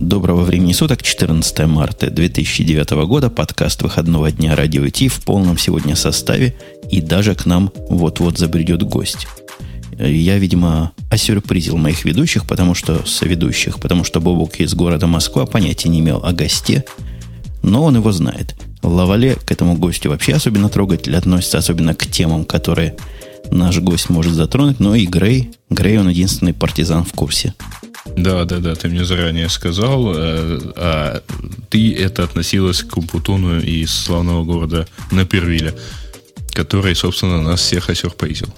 Доброго времени суток, 14 марта 2009 года, подкаст выходного дня Радио Ти в полном сегодня составе, и даже к нам вот-вот забредет гость. Я, видимо, осюрпризил моих ведущих, потому что соведущих, потому что Бобук из города Москва понятия не имел о госте, но он его знает. Лавале к этому гостю вообще особенно трогательно относится, особенно к темам, которые наш гость может затронуть, но и Грей, Грей он единственный партизан в курсе. Да, да, да, ты мне заранее сказал, э, а ты это относилось к Путуну из славного города Напервиля, который, собственно, нас всех осюрпризил.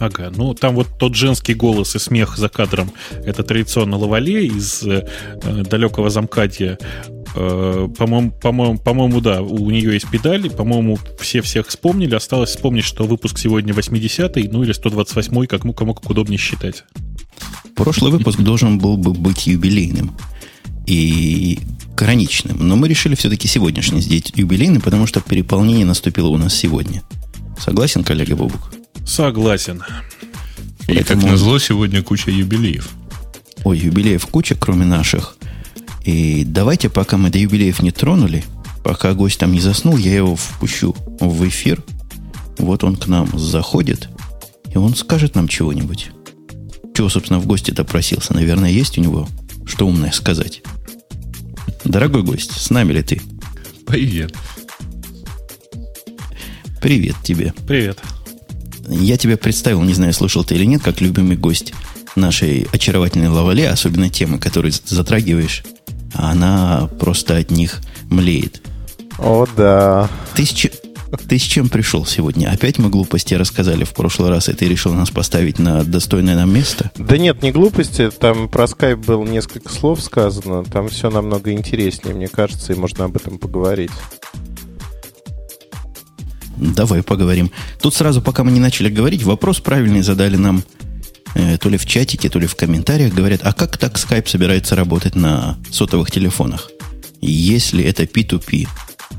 Ага, ну там вот тот женский голос и смех за кадром, это традиционно Лавале из э, далекого замкадья. Э, по-моему, по-моему, по-моему, да, у нее есть педали, по-моему, все всех вспомнили. Осталось вспомнить, что выпуск сегодня 80-й, ну или 128-й, как, ну, кому как удобнее считать. Прошлый выпуск должен был бы быть юбилейным и граничным, но мы решили все-таки сегодняшний сделать юбилейным, потому что переполнение наступило у нас сегодня. Согласен, коллега Бобук? Согласен. И Поэтому... как назло, сегодня куча юбилеев. Ой, юбилеев куча, кроме наших. И давайте, пока мы до юбилеев не тронули, пока гость там не заснул, я его впущу в эфир. Вот он к нам заходит, и он скажет нам чего-нибудь. Чего, собственно, в гости-то просился? Наверное, есть у него что умное сказать. Дорогой гость, с нами ли ты? Привет. Привет тебе. Привет. Я тебя представил, не знаю, слышал ты или нет, как любимый гость нашей очаровательной лавале, особенно темы, которые затрагиваешь, а она просто от них млеет. О, да. Ты с, ты с чем пришел сегодня? Опять мы глупости рассказали в прошлый раз, и ты решил нас поставить на достойное нам место? Да нет, не глупости. Там про скайп было несколько слов сказано. Там все намного интереснее, мне кажется, и можно об этом поговорить. Давай поговорим. Тут сразу, пока мы не начали говорить, вопрос правильный задали нам э, то ли в чатике, то ли в комментариях. Говорят, а как так скайп собирается работать на сотовых телефонах? Если это P2P,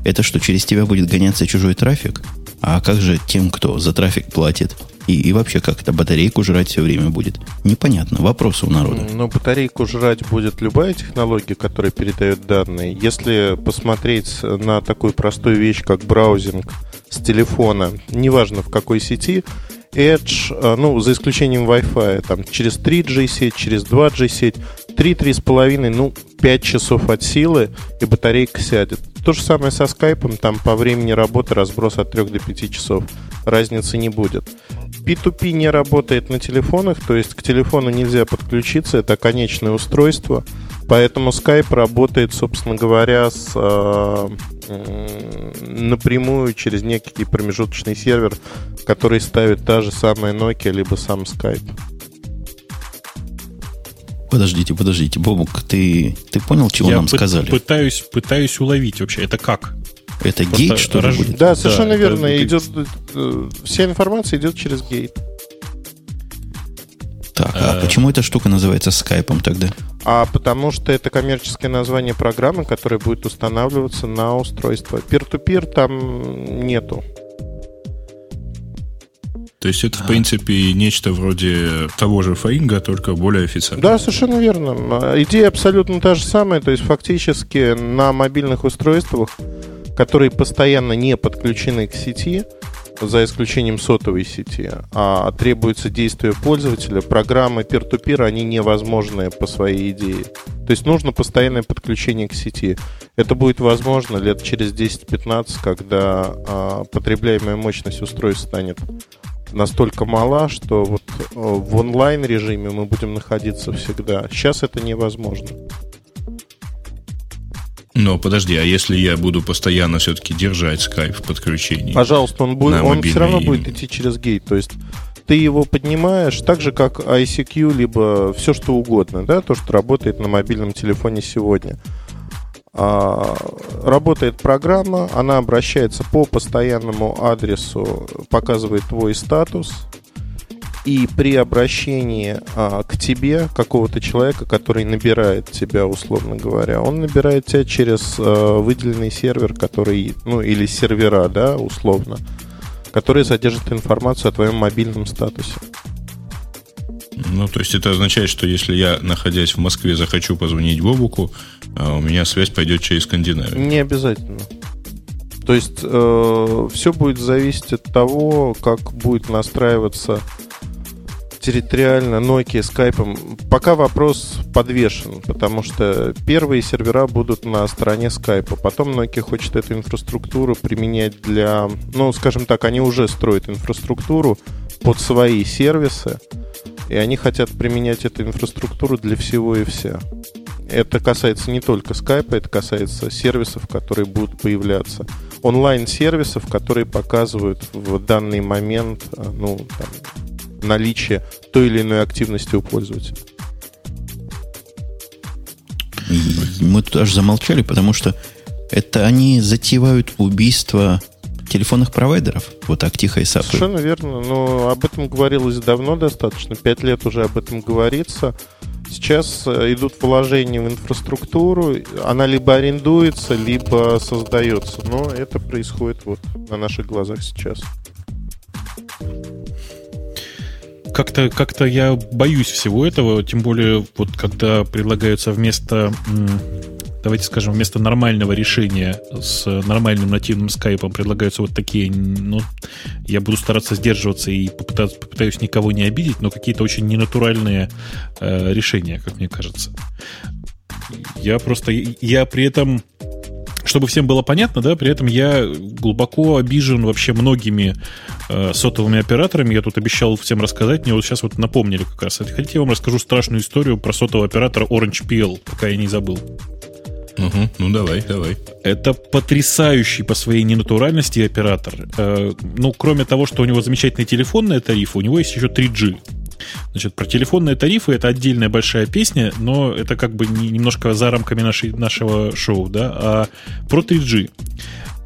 это что, через тебя будет гоняться чужой трафик? А как же тем, кто за трафик платит? И, и вообще, как это батарейку жрать все время будет? Непонятно. Вопросы у народа. Ну, батарейку жрать будет любая технология, которая передает данные. Если посмотреть на такую простую вещь, как браузинг с телефона, неважно в какой сети, Edge, э, ну, за исключением Wi-Fi, там, через 3G сеть, через 2G сеть, 3-3,5, ну, 5 часов от силы, и батарейка сядет. То же самое со скайпом, там по времени работы разброс от 3 до 5 часов. Разницы не будет. P2P не работает на телефонах, то есть к телефону нельзя подключиться, это конечное устройство. Поэтому Skype работает, собственно говоря, с, э, напрямую через некий промежуточный сервер, который ставит та же самая Nokia, либо сам Skype. Подождите, подождите, Бобук, ты, ты понял, чего Я нам пы- сказали? Пытаюсь, пытаюсь уловить вообще, это как? Это Просто гейт, что ли, рож... будет? Да, совершенно да, верно. Это... Идет, э, вся информация идет через гейт. Так, а, а почему эта штука называется скайпом тогда? А потому что это коммерческое название программы, которая будет устанавливаться на устройство. Peer-to-peer там нету. То есть это, в принципе, нечто вроде того же Фаинга, только более официально. Да, совершенно верно. Идея абсолютно та же самая. То есть фактически на мобильных устройствах, которые постоянно не подключены к сети, за исключением сотовой сети, а требуется действие пользователя, программы peer-to-peer, они невозможны по своей идее. То есть нужно постоянное подключение к сети. Это будет возможно лет через 10-15, когда а, потребляемая мощность устройств станет настолько мала, что вот э, в онлайн режиме мы будем находиться всегда. Сейчас это невозможно. Но подожди, а если я буду постоянно все-таки держать скайп в подключении? Пожалуйста, он, будет, он все равно будет идти через гейт. То есть ты его поднимаешь так же, как ICQ, либо все что угодно, да, то, что работает на мобильном телефоне сегодня. А, работает программа, она обращается по постоянному адресу, показывает твой статус, и при обращении а, к тебе какого-то человека, который набирает тебя, условно говоря, он набирает тебя через а, выделенный сервер, который, ну, или сервера, да, условно, которые содержат информацию о твоем мобильном статусе. Ну, то есть это означает, что если я, находясь в Москве, захочу позвонить Бобуку, а у меня связь пойдет через Скандинавию. Не обязательно. То есть э, все будет зависеть от того, как будет настраиваться территориально Nokia Skype. Пока вопрос подвешен, потому что первые сервера будут на стороне Skype. Потом Nokia хочет эту инфраструктуру применять для... Ну, скажем так, они уже строят инфраструктуру под свои сервисы, и они хотят применять эту инфраструктуру для всего и вся. Это касается не только Skype, это касается сервисов, которые будут появляться. Онлайн-сервисов, которые показывают в данный момент а, ну, там, наличие той или иной активности у пользователя. мы тут аж замолчали, потому что это они затевают убийство телефонных провайдеров. Вот так тихо и сапы. Совершенно верно. Но об этом говорилось давно достаточно. Пять лет уже об этом говорится. Сейчас э, идут вложения в инфраструктуру. Она либо арендуется, либо создается. Но это происходит вот на наших глазах сейчас как-то как я боюсь всего этого, тем более вот когда предлагаются вместо давайте скажем, вместо нормального решения с нормальным нативным скайпом предлагаются вот такие, ну, я буду стараться сдерживаться и попытаться, попытаюсь никого не обидеть, но какие-то очень ненатуральные э, решения, как мне кажется. Я просто, я при этом чтобы всем было понятно, да, при этом я глубоко обижен вообще многими э, сотовыми операторами. Я тут обещал всем рассказать, мне вот сейчас вот напомнили как раз. Хотите, я вам расскажу страшную историю про сотового оператора Orange PL, пока я не забыл. Угу, ну давай, давай. Это потрясающий по своей ненатуральности оператор. Э, ну, кроме того, что у него замечательные телефонные тарифы, у него есть еще 3G. Значит, про телефонные тарифы это отдельная большая песня, но это как бы не, немножко за рамками нашей, нашего шоу, да, а про 3G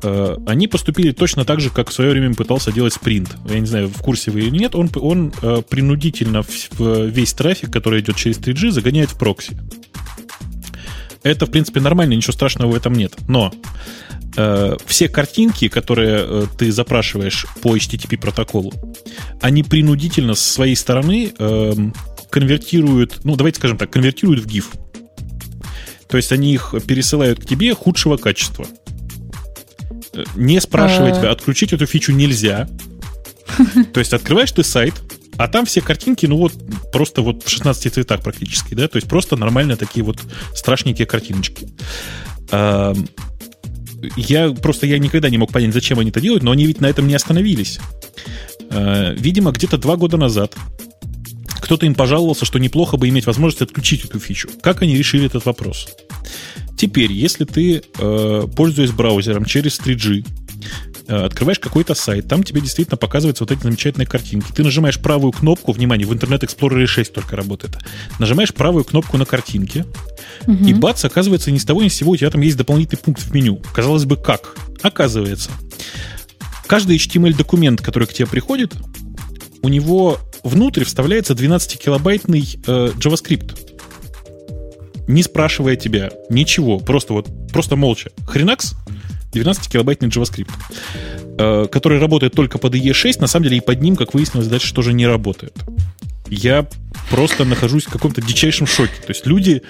э, они поступили точно так же, как в свое время пытался делать Sprint. Я не знаю, в курсе вы или нет, он, он э, принудительно в, весь трафик, который идет через 3G, загоняет в прокси. Это, в принципе, нормально, ничего страшного в этом нет. Но э, все картинки, которые э, ты запрашиваешь по HTTP протоколу, они принудительно с своей стороны э, конвертируют, ну, давайте скажем так, конвертируют в GIF. То есть они их пересылают к тебе худшего качества. Э, не спрашивая а. тебя, отключить эту фичу нельзя. То есть открываешь ты сайт, а там все картинки, ну вот, просто вот в 16 цветах практически, да, то есть просто нормальные такие вот страшненькие картиночки я просто я никогда не мог понять, зачем они это делают, но они ведь на этом не остановились. Э, видимо, где-то два года назад кто-то им пожаловался, что неплохо бы иметь возможность отключить эту фичу. Как они решили этот вопрос? Теперь, если ты, э, пользуясь браузером через 3G, э, открываешь какой-то сайт, там тебе действительно показываются вот эти замечательные картинки. Ты нажимаешь правую кнопку, внимание, в Internet Explorer 6 только работает. Нажимаешь правую кнопку на картинке, Угу. И бац, оказывается, ни с того ни с сего у тебя там есть дополнительный пункт в меню. Казалось бы, как? Оказывается, каждый HTML-документ, который к тебе приходит, у него внутрь вставляется 12-килобайтный э, JavaScript. Не спрашивая тебя ничего, просто вот, просто молча. Хренакс, 12-килобайтный JavaScript, э, который работает только под IE6, на самом деле и под ним, как выяснилось, дальше тоже не работает. Я просто нахожусь в каком-то дичайшем шоке. То есть люди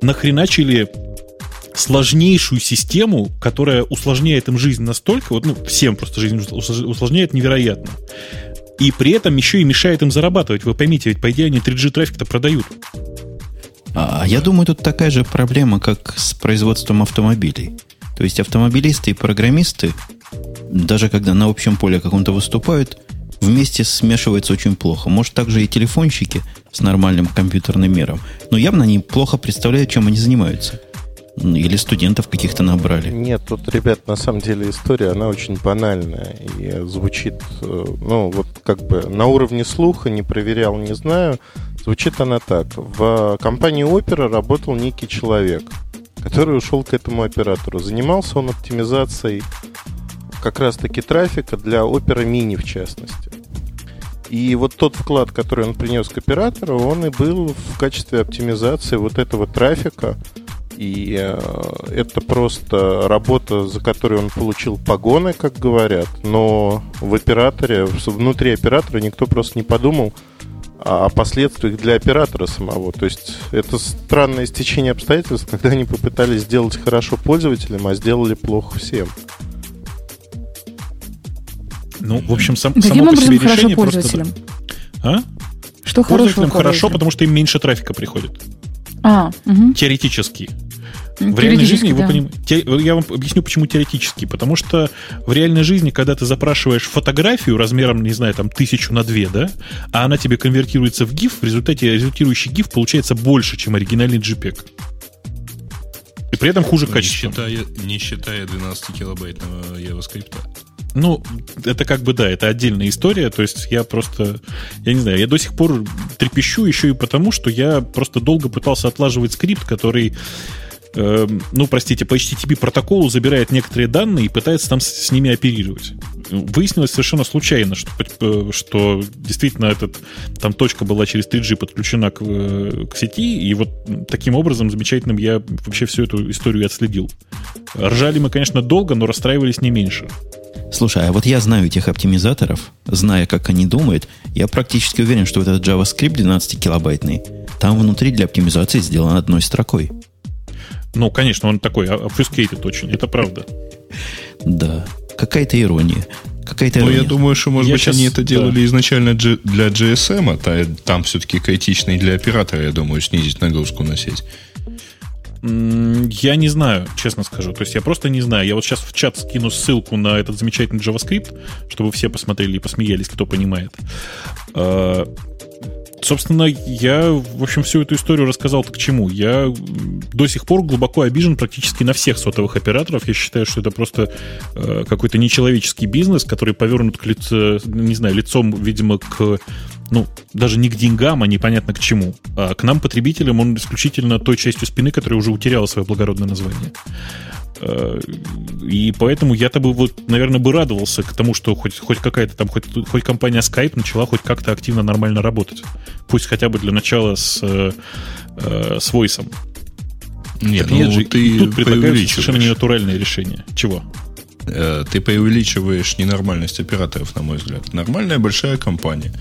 нахреначили сложнейшую систему, которая усложняет им жизнь настолько, вот, ну, всем просто жизнь усложняет невероятно. И при этом еще и мешает им зарабатывать. Вы поймите, ведь по идее они 3G трафик-то продают. А я думаю, тут такая же проблема, как с производством автомобилей. То есть автомобилисты и программисты, даже когда на общем поле каком-то выступают, вместе смешивается очень плохо. Может, также и телефонщики с нормальным компьютерным миром. Но явно они плохо представляют, чем они занимаются. Или студентов каких-то набрали. Нет, тут, ребят, на самом деле история, она очень банальная. И звучит, э, ну, вот как бы на уровне слуха, не проверял, не знаю. Звучит она так. В компании Opera работал некий человек, который ушел к этому оператору. Занимался он оптимизацией как раз-таки трафика для Opera Mini в частности. И вот тот вклад, который он принес к оператору, он и был в качестве оптимизации вот этого трафика. И э, это просто работа, за которую он получил погоны, как говорят. Но в операторе, внутри оператора никто просто не подумал, о последствиях для оператора самого. То есть это странное стечение обстоятельств, когда они попытались сделать хорошо пользователям, а сделали плохо всем. Ну, в общем, сам, Каким само по себе хорошо решение пользователям? просто... А? Что хорошего Пользователям хорошо, потому что им меньше трафика приходит. А, угу. Теоретически. В реальной жизни вы да. понимаете, я вам объясню, почему теоретически. Потому что в реальной жизни, когда ты запрашиваешь фотографию размером, не знаю, там тысячу на две, да, а она тебе конвертируется в GIF, в результате результирующий GIF получается больше, чем оригинальный JPEG. И при этом хуже Не качество. считая, не считая 12-килобайтного JavaScript. Ну, это как бы да, это отдельная история. То есть я просто, я не знаю, я до сих пор трепещу еще и потому, что я просто долго пытался отлаживать скрипт, который эм, ну, простите, по HTTP протоколу забирает некоторые данные и пытается там с, с ними оперировать. Выяснилось совершенно случайно, что, э, что действительно этот, там точка была через 3G подключена к, э, к сети, и вот таким образом замечательным я вообще всю эту историю отследил. Ржали мы, конечно, долго, но расстраивались не меньше. Слушай, а вот я знаю этих оптимизаторов, зная, как они думают, я практически уверен, что этот JavaScript 12-килобайтный, там внутри для оптимизации сделан одной строкой. Ну, конечно, он такой obfuscated очень, это правда. Да, какая-то ирония. Какая-то Ну, ирония. я думаю, что, может Я быть, щас- они это да. делали изначально G- для GSM, а та- там все-таки критичный для оператора, я думаю, снизить нагрузку на сеть. Я не знаю, честно скажу. То есть я просто не знаю. Я вот сейчас в чат скину ссылку на этот замечательный JavaScript, чтобы все посмотрели и посмеялись, кто понимает. Собственно, я, в общем, всю эту историю рассказал-то к чему. Я до сих пор глубоко обижен практически на всех сотовых операторов. Я считаю, что это просто э, какой-то нечеловеческий бизнес, который повернут к лицу, не знаю, лицом, видимо, к ну, даже не к деньгам, а непонятно к чему. А к нам, потребителям, он исключительно той частью спины, которая уже утеряла свое благородное название. Э, И поэтому я-то бы, вот, наверное, бы радовался к тому, что хоть, хоть какая-то там, хоть, хоть компания Skype начала хоть как-то активно нормально работать. Пусть хотя бы для начала с, э, э, с Voice. Нет, Так нет ну же, ты тут предлагают совершенно ненатуральное решение. Чего? Э, Ты преувеличиваешь ненормальность операторов, на мой взгляд. Нормальная большая компания.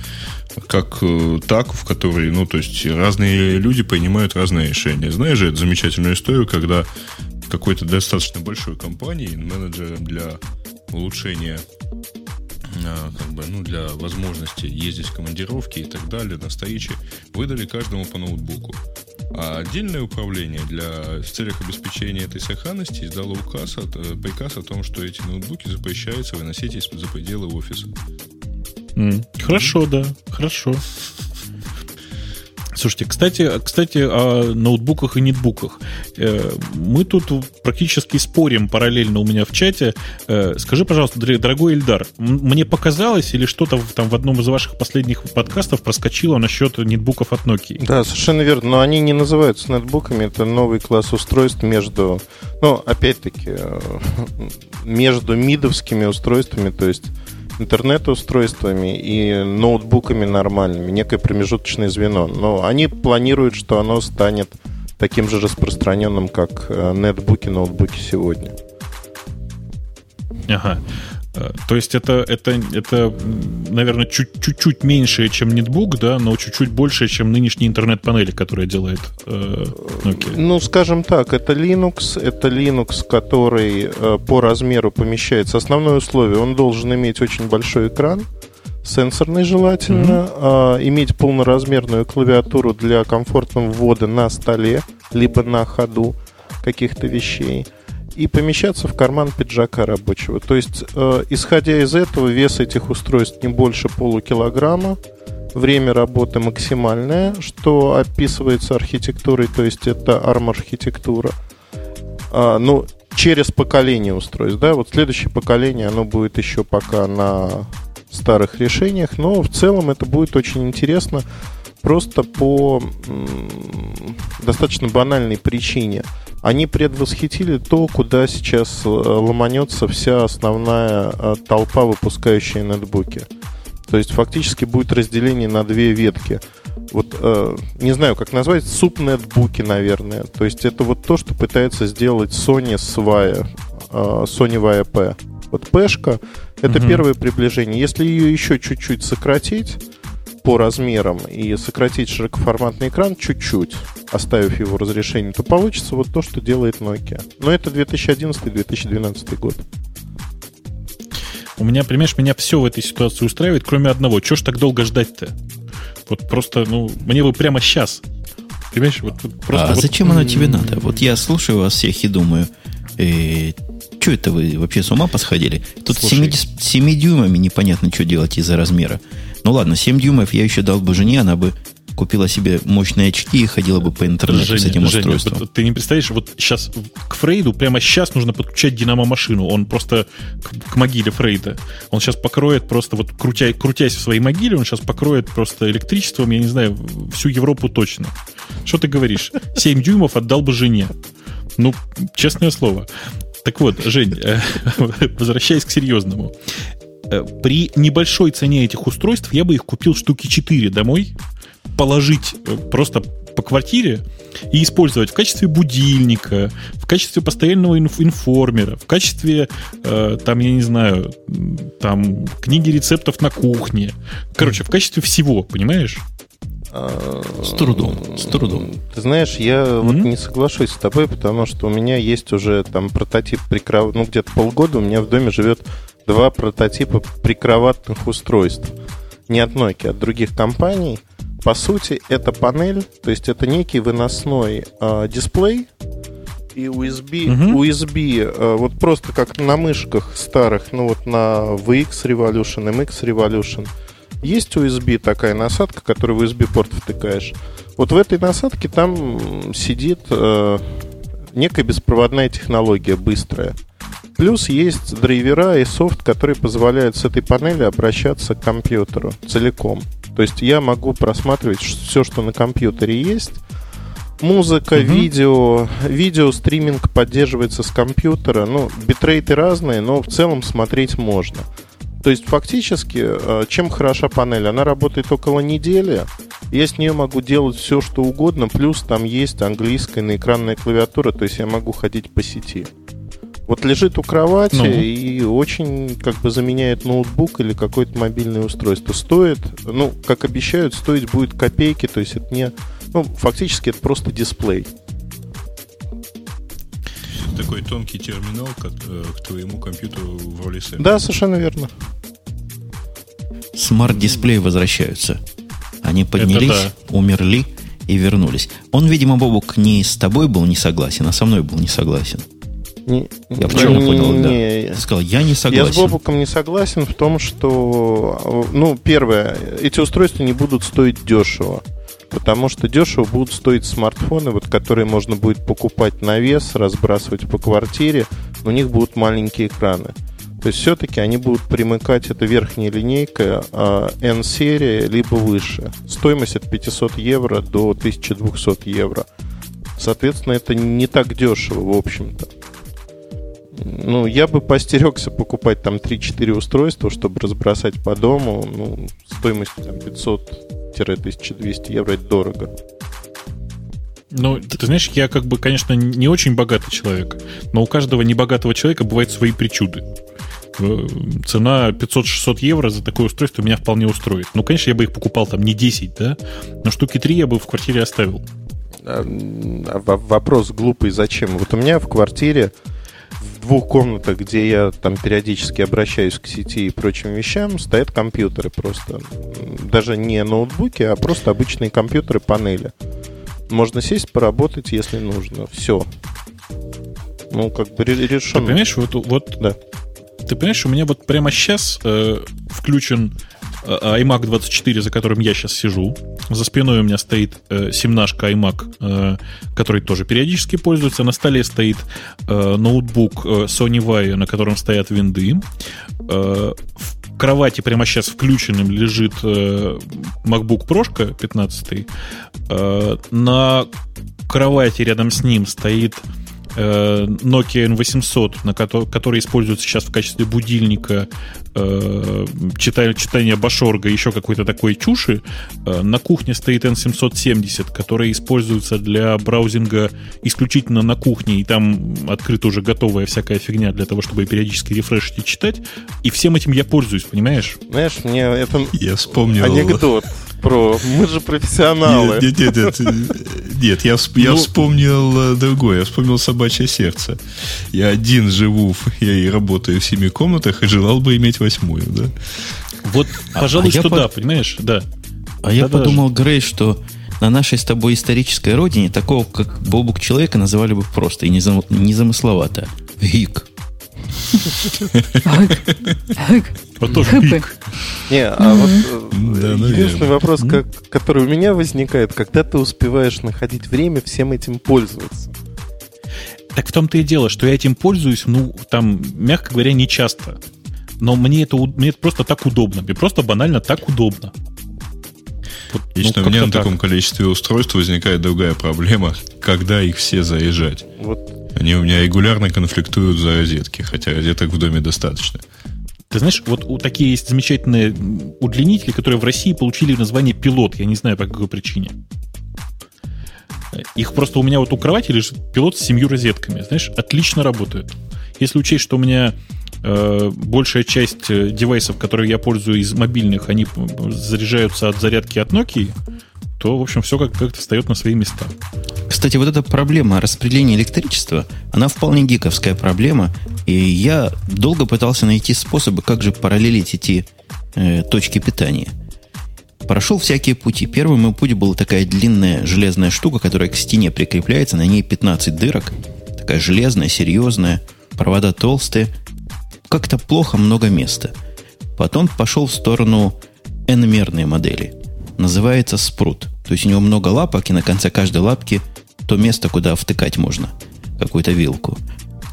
Как э, так, в которой, ну, то есть разные люди принимают разные решения. Знаешь же эту замечательную историю, когда какой-то достаточно большой компании менеджером для улучшения а, как бы, ну, для возможности ездить в командировки и так далее на встречи, выдали каждому по ноутбуку. А отдельное управление для, в целях обеспечения этой сохранности издало указ, от- э, приказ о том, что эти ноутбуки запрещается выносить из- за пределы офиса. Хорошо, да, хорошо. Слушайте, кстати, кстати, о ноутбуках и нетбуках. Э, Мы тут практически спорим параллельно у меня в чате. Э, Скажи, пожалуйста, дор- дорогой Эльдар, мне показалось или что-то там в одном из ваших последних подкастов проскочило насчет нетбуков от Nokia? Да, совершенно верно. Но они не называются нетбуками. Это новый класс устройств между, ну, опять-таки, э, между мидовскими устройствами, то есть интернет-устройствами и ноутбуками нормальными. Некое промежуточное звено. Но они планируют, что оно станет таким же распространенным, как э, нетбуки, ноутбуки сегодня. Ага. Э, То есть это, это, это наверное, чуть- чуть-чуть меньше, чем нетбук, да, но чуть-чуть больше, чем нынешние интернет-панели, которые делает э, Nokia. Ну, скажем так, это Linux, это Linux, который э, по размеру помещается. Основное условие, он должен иметь очень большой экран, сенсорный желательно, а, иметь полноразмерную клавиатуру для комфортного ввода на столе, либо на ходу каких-то вещей, и помещаться в карман пиджака рабочего. То есть, э, исходя из этого, вес этих устройств не больше полукилограмма, время работы максимальное, что описывается архитектурой, то есть это ARM-архитектура. А, ну, через поколение устройств, да, вот следующее поколение, оно будет еще пока на старых решениях, но в целом это будет очень интересно просто по достаточно банальной причине. Они предвосхитили то, куда сейчас э, ломанется вся основная э, толпа, выпускающая нетбуки. То есть фактически будет разделение на две ветки. Вот э, не знаю, как назвать, субнетбуки, наверное. То есть это вот то, что пытается сделать Sony с Vaio, э, Sony Vaio P. Вот P-шка это Мгм. первое приближение. Если ее еще чуть-чуть сократить, по размерам и сократить широкоформатный экран чуть-чуть, оставив его разрешение, то получится вот то, что делает Nokia. Но это 2011-2012 год. У меня, понимаешь, меня все в этой ситуации устраивает, кроме одного. Чего ж так долго ждать-то? Вот просто, ну, мне бы прямо сейчас. Понимаешь, вот, вот просто... а вот, зачем оно тебе надо? Вот я слушаю вас всех и думаю, э, что это вы вообще с ума посходили? Тут Слушай. 7, 7 дюймами непонятно, что делать из-за размера. Ну ладно, 7 дюймов я еще дал бы жене, она бы купила себе мощные очки и ходила бы по интернету с Женя, этим Женя, устройством. вот ты не представляешь, вот сейчас к Фрейду прямо сейчас нужно подключать динамо-машину. Он просто к, к могиле Фрейда. Он сейчас покроет просто, вот крутя, крутясь в своей могиле, он сейчас покроет просто электричеством, я не знаю, всю Европу точно. Что ты говоришь? 7 дюймов отдал бы жене. Ну, честное слово. Так вот, Жень, возвращаясь к серьезному. Э, При небольшой цене этих устройств я бы их купил штуки 4 домой, положить э, просто по квартире и использовать в качестве будильника, в качестве постоянного инф- информера, в качестве, э, там, я не знаю, там, книги рецептов на кухне. Короче, в качестве всего, понимаешь? С трудом, с трудом. Ты знаешь, я вот Мгм. не соглашусь с тобой, потому что у меня есть уже там прототип прикров... Ну, где-то полгода у меня в доме живет два прототипа прикроватных устройств. Не от Nokia, а от других компаний. По сути, это панель, то есть это некий выносной а, дисплей и USB, Мгм. USB а, вот просто как на мышках старых, ну вот на VX Revolution, MX Revolution. Есть USB такая насадка, которую в USB-порт втыкаешь. Вот в этой насадке там сидит э, некая беспроводная технология быстрая. Плюс есть драйвера и софт, которые позволяют с этой панели обращаться к компьютеру целиком. То есть я могу просматривать все, что на компьютере есть. Музыка, Мгм. видео, видео стриминг поддерживается с компьютера. Ну, битрейты разные, но в целом смотреть можно. То есть фактически, э, чем хороша панель? Она работает около недели. Я с нее могу делать все, что угодно, плюс там есть английская наэкранная клавиатура, то есть я могу ходить по сети. Вот лежит у кровати Ну. и очень как бы заменяет ноутбук или какое-то мобильное устройство. Стоит, ну, как обещают, стоить будет копейки, то есть это не... Ну, фактически это просто дисплей. Такой тонкий терминал к, э, к твоему компьютеру в роли. Да, совершенно верно. Смарт-дисплеи возвращаются. Они поднялись, да. умерли и вернулись. Он, видимо, Бобук не с тобой был не согласен, а со мной был не согласен. Не- Я правильно понял, да? не- сказал, я не Я согласен. с Бобуком не согласен в том, что, ну, первое, эти устройства не будут стоить дешево. Потому что дешево будут стоить смартфоны, вот, которые можно будет покупать на вес, разбрасывать по квартире. У них будут маленькие экраны. То есть все-таки они будут примыкать, это верхняя линейка а, N-серия, либо выше. Стоимость от 500 евро до 1200 евро. Соответственно, это не так дешево, в общем-то. Ну, я бы постерегся покупать там 3-4 устройства, чтобы разбросать по дому. Ну, стоимостью там 500-1200 евро это дорого. Ну, ты, ты знаешь, я как бы, конечно, не очень богатый человек, но у каждого небогатого человека бывают свои причуды. Э, Цена 500-600 евро за такое устройство меня вполне устроит. Ну, конечно, я бы их покупал там не 10, да, но штуки 3 я бы в квартире оставил. А, а во- вопрос глупый, зачем? Вот у меня в квартире в двух комнатах, где я там периодически обращаюсь к сети и прочим вещам, стоят компьютеры просто. Даже не ноутбуки, а просто обычные компьютеры, панели. Можно сесть, поработать, если нужно. Все. Ну, как бы ре- Ты решено. понимаешь, вот, вот Да. ты понимаешь, у меня вот прямо сейчас э, включен iMac 24, за которым я сейчас сижу. За спиной у меня стоит э, 17-шка iMac, э, который тоже периодически пользуется. На столе стоит э, ноутбук э, Sony Vaio, на котором стоят винды. Э, в кровати прямо сейчас включенным лежит э, MacBook Pro 15. Э, на кровати рядом с ним стоит э, Nokia N800, на кото- который используется сейчас в качестве будильника, э, читая, читания Башорга, еще какой-то такой чуши. Э, на кухне стоит N770, который используется для браузинга исключительно на кухне, и там открыта уже готовая всякая фигня для того, чтобы периодически рефрешить и читать. И всем этим я пользуюсь, понимаешь? Знаешь, мне это Я вспомнил... анекдот. Pro. Мы же профессионалы. Нет, нет, нет, нет, нет я, всп- я Ну- вспомнил э, другое. Я вспомнил собачье сердце. Я один живу, в- я и работаю в семи комнатах, и желал бы иметь восьмую, да? Вот, пожалуй, а я что под- да, понимаешь? Да. А я Да-да, подумал, Грей, что на нашей с тобой исторической родине такого, как Бобук человека, называли бы просто и незам- незамысловато. Гик. Вот тоже Хэппи. пик. Не, а вот э, Да, единственный вопрос, как- который у меня возникает, когда ты успеваешь находить время всем этим пользоваться? Так в том-то и дело, что я этим пользуюсь, ну, там, мягко говоря, не часто. Но мне это, у- мне это просто так удобно. Мне просто банально так удобно. Вот, ну, Лично у как-то меня на так. таком количестве устройств возникает другая проблема, когда их все заезжать. Вот Они у меня регулярно конфликтуют за розетки, хотя розеток в доме достаточно. Ты знаешь, вот у такие есть замечательные удлинители, которые в России получили название пилот. Я не знаю, по какой причине. Их просто у меня вот у кровати лежит пилот с семью розетками. Знаешь, отлично работают. Если учесть, что у меня э, большая часть э, девайсов, которые я пользую из мобильных, они заряжаются от зарядки от Nokia, то, в общем, все как- как-то встает на свои места. Кстати, вот эта проблема распределения электричества, она вполне гиковская проблема, и я долго пытался найти способы, как же параллелить эти э, точки питания. Прошел всякие пути. Первый мой путь был такая длинная железная штука, которая к стене прикрепляется, на ней 15 дырок, такая железная, серьезная, провода толстые. Как-то плохо много места. Потом пошел в сторону N-мерной модели. Называется спрут. То есть у него много лапок, и на конце каждой лапки то место, куда втыкать можно. Какую-то вилку.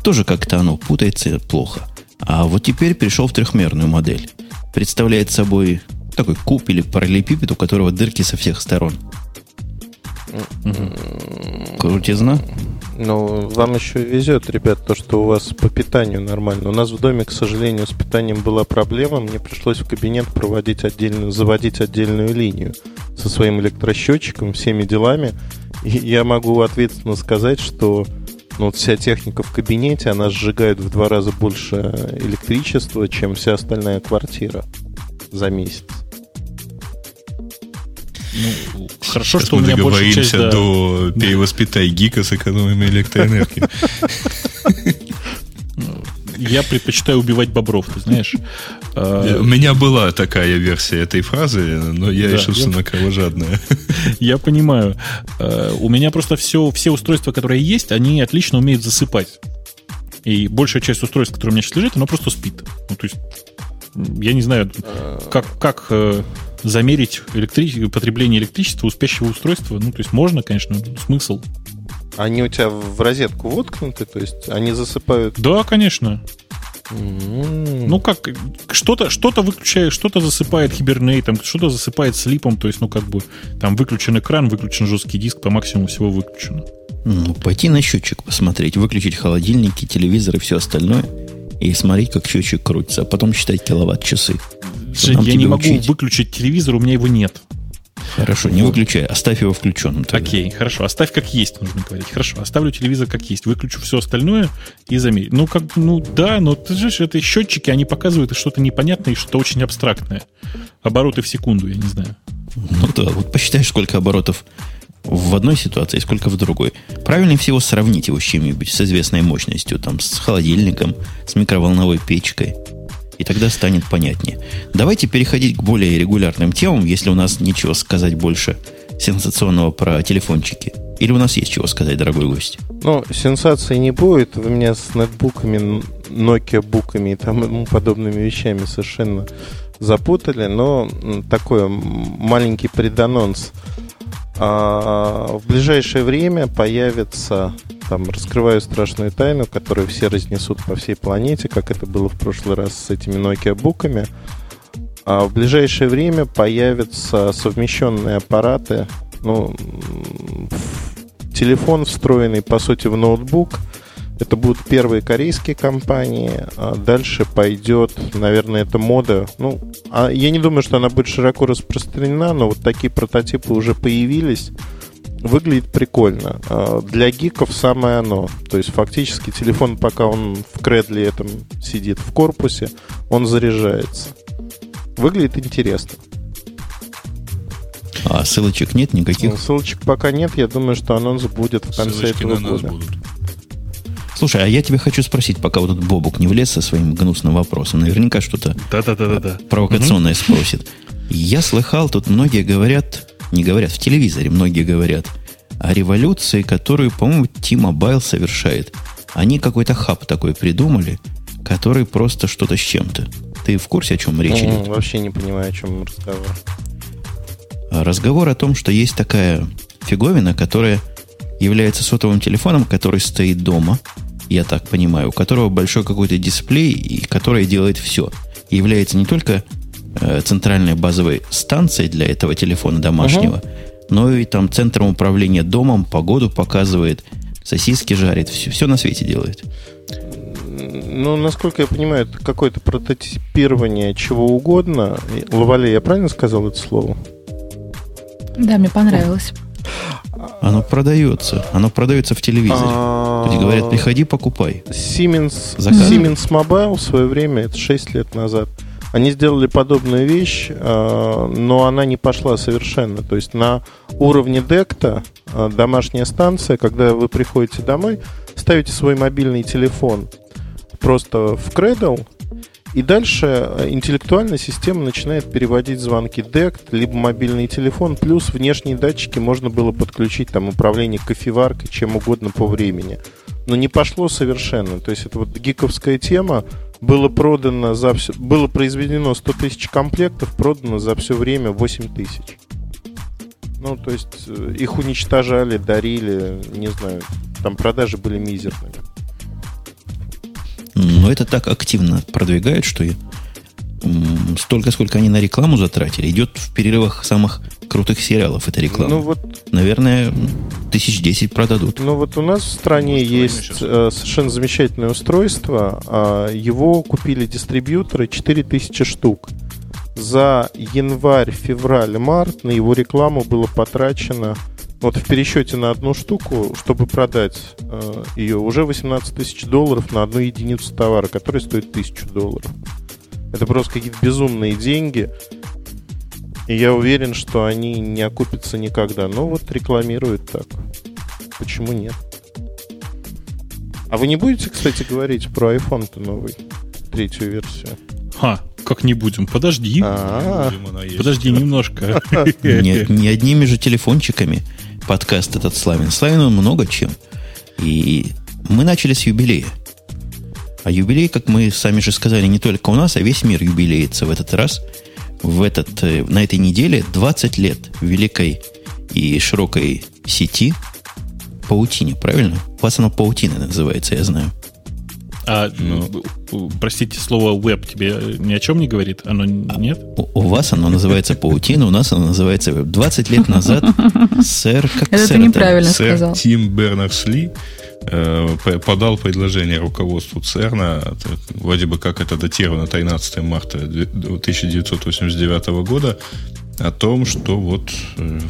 Тоже как-то оно путается плохо. А вот теперь перешел в трехмерную модель. Представляет собой такой куб или параллелепипед, у которого дырки со всех сторон. Крутизна? Ну, вам еще везет, ребят, то, что у вас по питанию нормально. У нас в доме, к сожалению, с питанием была проблема. Мне пришлось в кабинет проводить отдельную, заводить отдельную линию со своим электросчетчиком, всеми делами. И я могу ответственно сказать, что ну, вот вся техника в кабинете, она сжигает в два раза больше электричества, чем вся остальная квартира за месяц. Ну, хорошо, Сейчас что у меня большая часть... да, до перевоспитай гика с экономией электроэнергии. Я предпочитаю убивать бобров, ты знаешь. Э, У меня была такая версия этой фразы, но я Да, решил, что она кровожадная. Я понимаю. Э, У меня просто все, все устройства, которые есть, они отлично умеют засыпать. И большая часть устройств, которые у меня сейчас лежит, оно просто спит. Ну, то есть, я не знаю, как, как э, замерить электри- потребление электричества у спящего устройства. Ну, то есть, можно, конечно, но смысл. Они у тебя в розетку воткнуты, то есть они засыпают. Да, конечно. М. Ну, как, что-то что выключает, что-то засыпает хибернейтом, что-то засыпает слипом, то есть, ну, как бы, там выключен экран, выключен жесткий диск, по максимуму всего выключено. Ну, пойти на счетчик посмотреть, выключить холодильники, телевизор и все остальное, и смотреть, как счетчик крутится, а потом считать киловатт-часы. Жень, я не могу учить? выключить телевизор, у меня его нет. Хорошо, не выключай, оставь его включенным. тогда. Окей, хорошо, оставь как есть, нужно говорить. Хорошо, оставлю телевизор как есть, выключу все остальное и замерь. Ну, как, ну да, но ты же это счетчики, они показывают что-то непонятное и что-то очень абстрактное. Обороты в секунду, я не знаю. Ну да, вот посчитай, сколько оборотов в одной ситуации, сколько в другой. Правильнее всего сравнить его с чем-нибудь, с известной мощностью, там, с холодильником, с микроволновой печкой. И тогда станет понятнее. Давайте переходить к более регулярным темам, если у нас нечего сказать больше сенсационного про телефончики. Или у нас есть чего сказать, дорогой гость? Ну, сенсации не будет. Вы меня с нетбуками, Nokia буками и тому подобными вещами совершенно запутали. Но такой маленький преданонс. А, в ближайшее время появится, там, раскрываю страшную тайну, которую все разнесут по всей планете, как это было в прошлый раз с этими Nokia буками. А в ближайшее время появятся совмещенные аппараты, ну, телефон встроенный, по сути, в ноутбук. Это будут первые корейские компании. А дальше пойдет, наверное, это мода. Ну, а я не думаю, что она будет широко распространена, но вот такие прототипы уже появились. Выглядит прикольно. А Для гиков самое оно. То есть фактически телефон, пока он в кредле этом сидит в корпусе, он заряжается. Выглядит интересно. А ссылочек нет никаких? Ну, ссылочек пока нет. Я думаю, что анонс будет в конце Ссылочки этого на нас года. будут. Слушай, а я тебя хочу спросить, пока вот этот Бобук не влез со своим гнусным вопросом. Наверняка что-то Да-да-да-да. провокационное спросит. Я слыхал, тут многие говорят, не говорят, в телевизоре многие говорят о революции, которую, по-моему, T-Mobile совершает. Они какой-то хаб такой придумали, который просто что-то с чем-то. Ты в курсе, о чем речь М, идет? Вообще не понимаю, о чем разговор. Разговор о том, что есть такая фиговина, которая является сотовым телефоном, который стоит дома, я так понимаю, у которого большой какой-то дисплей, и которая делает все. И является не только э, центральной базовой станцией для этого телефона домашнего, но и там центром управления домом, погоду показывает, сосиски жарит, все, все на свете делает. Ну, насколько я понимаю, это какое-то прототипирование чего угодно. Лавале, я правильно сказал это слово? Да, мне понравилось. Оно продается, оно продается в телевизоре. Есть говорят, приходи, покупай. Siemens. Siemens Mobile в свое время, это 6 лет назад, они сделали подобную вещь, э, но она не пошла совершенно. То есть на уровне декта э, домашняя станция, когда вы приходите домой, ставите свой мобильный телефон просто в Cradle, и дальше э, интеллектуальная система начинает переводить звонки DECT, либо мобильный телефон, плюс внешние датчики можно было подключить, там, управление кофеваркой, чем угодно по времени. Но не пошло совершенно. То есть это вот гиковская тема, было продано за все, было произведено 100 тысяч комплектов, продано за все время 8 тысяч. Ну, то есть э, их уничтожали, дарили, не знаю, там продажи были мизерные. Но это так активно продвигают, что столько, сколько они на рекламу затратили, идет в перерывах самых крутых сериалов эта реклама. Ну вот Наверное, тысяч десять продадут. Ну вот у нас в стране Может, есть э, совершенно замечательное устройство. а, Его купили дистрибьюторы 4000 штук. За январь, февраль, март на его рекламу было потрачено вот в пересчете на одну штуку, чтобы продать э, ее, уже 18 тысяч долларов на одну единицу товара, который стоит 1000 долларов. Это просто какие-то безумные деньги. И я уверен, что они не окупятся никогда. Но вот рекламируют так. Почему нет? А вы не будете, кстати, говорить про iPhone-то новый? Третью версию. Ха, как не будем. Подожди. А. Подожди немножко. Не, не одними же телефончиками подкаст этот славен. Славен он много чем. И мы начали с юбилея. А юбилей, как мы сами же сказали, не только у нас, а весь мир юбилеется в этот раз. В этот, э, на этой неделе 20 лет великой и широкой сети паутине, правильно? У вас оно паутина называется, я знаю. А, ну, простите, слово веб тебе ни о чем не говорит? Оно нет? У, у вас оно называется паутина, у нас оно называется веб. 20 лет назад сэр, как Это ты сэр неправильно Сэр сказал. Тим Бернерс-Ли э, подал предложение руководству ЦЕРНа, вроде бы как это датировано 13 марта 1989 года, о том, что вот э,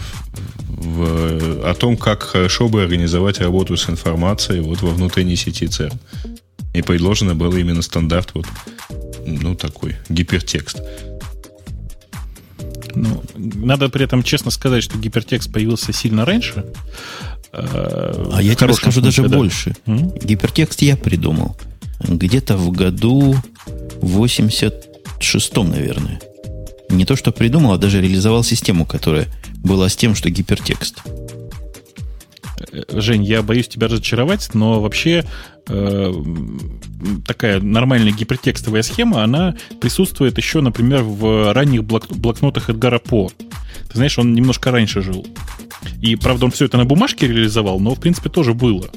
в- о том, как хорошо бы организовать работу с информацией вот во внутренней сети ЦЕРН. И предложено было именно стандарт вот, ну, такой, гипертекст. Ну, надо при этом честно сказать, что гипертекст появился сильно раньше. Э, А я тебе скажу даже смысле, да. больше. М? Гипертекст я придумал. Где-то в году 86-м, наверное. Не то, что придумал, а даже реализовал систему, которая была с тем, что гипертекст. Э, Жень, я боюсь тебя разочаровать, но вообще э, такая нормальная гипертекстовая схема, она присутствует еще, например, в ранних блок- блокнотах Эдгара По. Ты знаешь, он немножко раньше жил. И, правда, он все это на бумажке реализовал, но, в принципе, тоже было.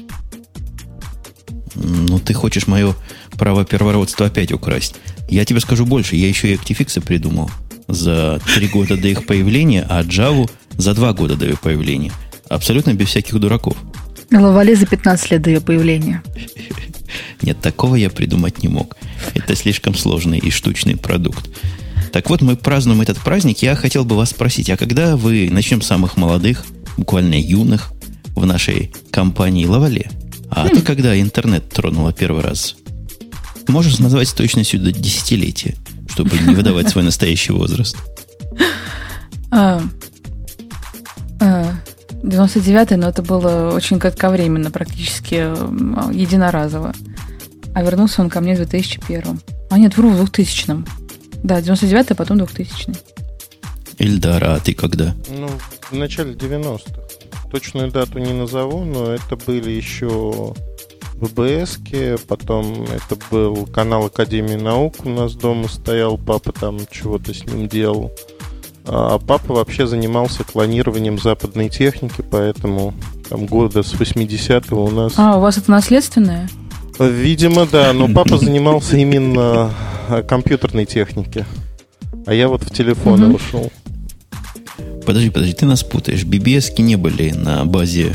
Ну, ты хочешь мое право первородства опять украсть. Я тебе скажу больше. Я еще и актификсы придумал за три года до их появления, а Java за два года до ее появления. Абсолютно без всяких дураков. Лавале за 15 лет до ее появления. Нет, такого я придумать не мог. Это слишком сложный и штучный продукт. Так вот, мы празднуем этот праздник. Я хотел бы вас спросить, а когда вы, начнем с самых молодых, буквально юных, в нашей компании Лавале, а ты когда интернет тронула первый раз? Можешь назвать с точностью до десятилетия, чтобы не выдавать свой настоящий возраст. А, 99-й, но это было очень кратковременно, практически единоразово. А вернулся он ко мне в 2001. А нет, вру, в 2000 Да, 99-й, а потом 2000 Ильдара, а ты когда? Ну, в начале 90-х. Точную дату не назову, но это были еще ВБС, потом это был канал Академии наук у нас дома стоял, папа там чего-то с ним делал. А папа вообще занимался клонированием западной техники, поэтому там года с 80-го у нас... А, у вас это наследственное? Видимо, да, но папа занимался именно а, компьютерной техникой. А я вот в телефоны угу. ушел. Подожди, подожди, ты нас путаешь. BBS не были на базе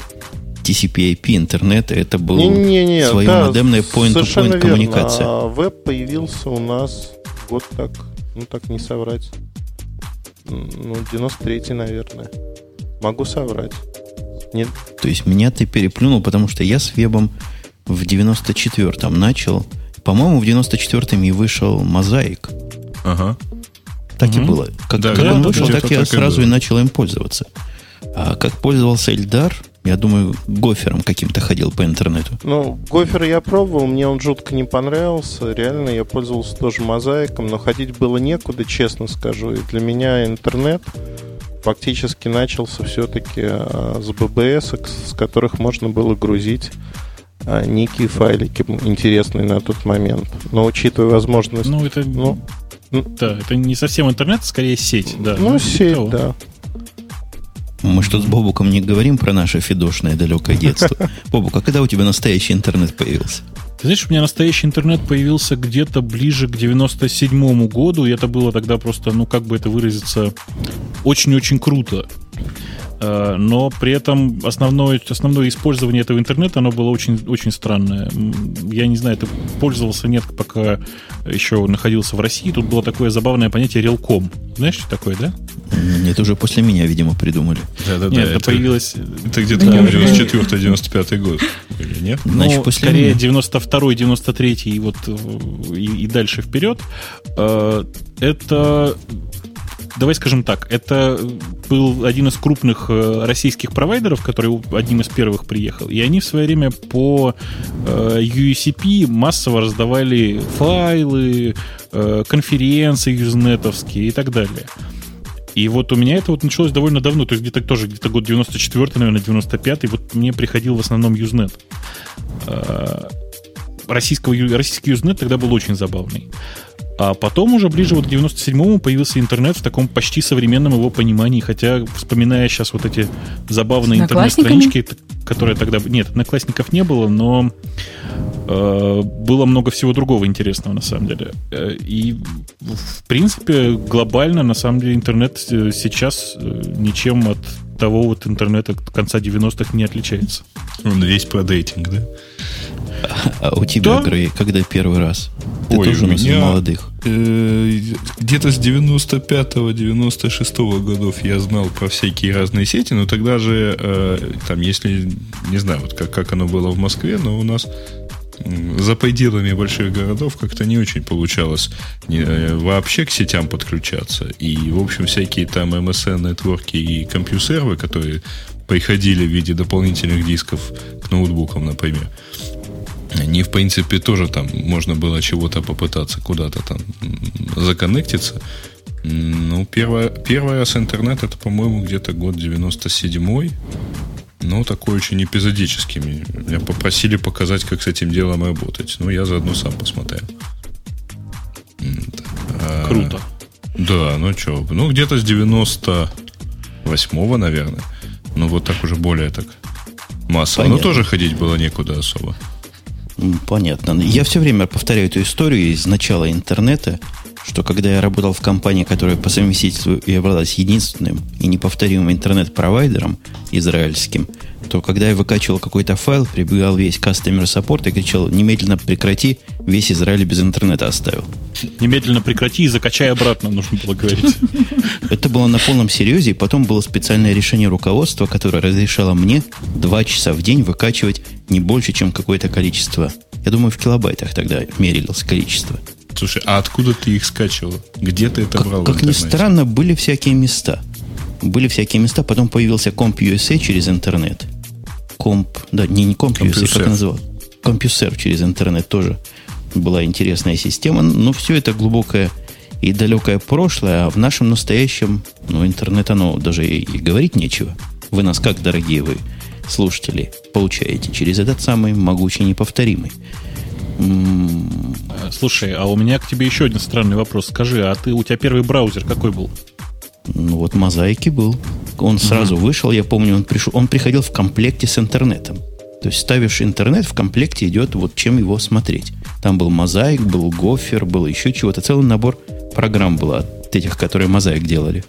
TCP/IP интернета, это был не, не, не, свое да, модемное point-to-point коммуникация. А веб появился у нас год так, ну так не соврать. Ну, 93-й, наверное. Могу соврать. Нет. То есть меня ты переплюнул, потому что я с вебом в 94-м начал. По-моему, в 94-м и вышел Мозаик. Ага. Так угу. и было. Как, да, как да, он вышел, так я так сразу и, и начал им пользоваться. А как пользовался Эльдар, я думаю, гофером каким-то ходил по интернету. Ну, гофер я пробовал, мне он жутко не понравился. Реально, я пользовался тоже мозаиком, но ходить было некуда, честно скажу. И для меня интернет фактически начался все-таки а, с ББС, с которых можно было грузить а, некие файлики интересные на тот момент. Но учитывая возможность... Ну, это... Ну, да, это не совсем интернет, а скорее сеть. Да, ну, сеть, того. да. Мы что с Бобуком не говорим про наше фидошное далекое детство. Бобук, а когда у тебя настоящий интернет появился? Ты знаешь, у меня настоящий интернет появился где-то ближе к 97 году, и это было тогда просто, ну, как бы это выразиться, очень-очень круто. Э, но при этом основное, основное использование этого интернета, оно было очень, очень странное. Я не знаю, это пользовался нет, пока еще находился в России. Тут было такое забавное понятие релком. Знаешь, что такое, да? Это уже после меня, видимо, придумали. Да-да-да. Нет, это, это появилось... Это где-то да, 94-95 год. Или нет? Значит, ну, после скорее 92-й, 93-й и вот и, и дальше вперед. Э, это давай скажем так, это был один из крупных э, российских провайдеров, который одним из первых приехал, и они в свое время по э, UCP массово раздавали файлы, э, конференции юзнетовские и так далее. И вот у меня это вот началось довольно давно, то есть где-то тоже где-то год 94 наверное, 95 вот мне приходил в основном Usenet. Российского, российский Usenet тогда был очень забавный. А потом уже ближе вот к 97-му появился интернет в таком почти современном его понимании, хотя, вспоминая сейчас вот эти забавные интернет-странички, которые тогда... Нет, одноклассников не было, но э, было много всего другого интересного, на самом деле. Э, и, в принципе, глобально, на самом деле, интернет сейчас э, ничем от того вот интернета конца 90-х не отличается. Он весь про дейтинг, да? А у тебя, да? Грей, когда первый раз? Ты Ой, тоже у меня, молодых. Э, где-то с 95-96 годов я знал про всякие разные сети, но тогда же, э, там, если, не знаю, вот как, как оно было в Москве, но у нас за пределами больших городов как-то не очень получалось не, э, вообще к сетям подключаться. И, в общем, всякие там MSN-нетворки и компьютеры, которые приходили в виде дополнительных дисков к ноутбукам, например, они, в принципе, тоже там можно было чего-то попытаться куда-то там законнектиться. Ну, первое, первый раз интернет, это, по-моему, где-то год 97-й. Ну, такой очень эпизодический. Меня попросили показать, как с этим делом работать. Ну, я заодно сам посмотрел. А, Круто. Да, ну что, ну где-то с 98-го, наверное. Ну, вот так уже более так массово. Но тоже ходить было некуда особо. Понятно. Я все время повторяю эту историю из начала интернета, что когда я работал в компании, которая по совместительству являлась единственным и неповторимым интернет-провайдером израильским, то когда я выкачивал какой-то файл, прибегал весь customer support и кричал, немедленно прекрати, весь Израиль без интернета оставил. Немедленно прекрати и закачай обратно, нужно было говорить. Это было на полном серьезе, и потом было специальное решение руководства, которое разрешало мне два часа в день выкачивать не больше, чем какое-то количество. Я думаю, в килобайтах тогда мерилось количество. Слушай, а откуда ты их скачивал? Где ты это как, брал? Как ни странно, были всякие места. были всякие места, потом появился Comp.USA через интернет. Комп, да, не, не Comp.USA, как называл? CompuServe через интернет тоже была интересная система, но все это глубокое и далекое прошлое, а в нашем настоящем, ну, интернет, оно даже и, и говорить нечего. Вы нас как, дорогие вы, слушатели, получаете через этот самый могучий неповторимый. Слушай, а у меня к тебе еще один странный вопрос. Скажи, а ты у тебя первый браузер какой был? Ну вот мозаики был. Он сразу угу. вышел, я помню, он пришел, он приходил в комплекте с интернетом. То есть ставишь интернет, в комплекте идет вот чем его смотреть. Там был мозаик, был гофер, был еще чего-то. Целый набор программ было от этих, которые мозаик делали.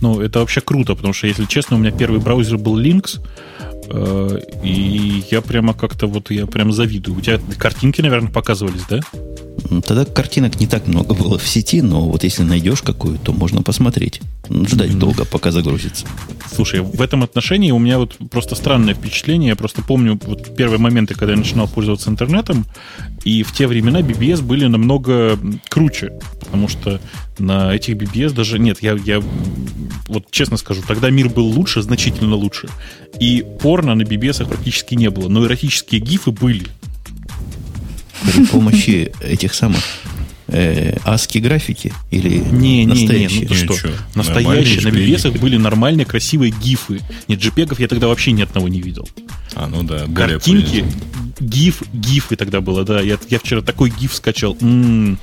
Ну, это вообще круто, потому что, если честно, у меня первый браузер был Lynx, э, и я прямо как-то вот, я прям завидую. У тебя картинки, наверное, показывались, да? Тогда картинок не так много было в сети, но вот если найдешь какую, то можно посмотреть. Ждать долго, пока загрузится. Слушай, в этом отношении у меня вот просто странное впечатление. Я просто помню вот первые моменты, когда я начинал пользоваться интернетом, и в те времена BBS были намного круче, потому что на этих BBS даже... Нет, я, я вот честно скажу, тогда мир был лучше, значительно лучше. И порно на BBS практически не было, но эротические гифы были при помощи этих самых э, аски графики или не, настоящие? Не, не, ну что? Настоящие. На BBS были нормальные красивые гифы. Нет, джипегов я тогда вообще ни одного не видел. А, ну да. Картинки, гиф, гифы тогда было, да. Я, я вчера такой гиф скачал. М-м,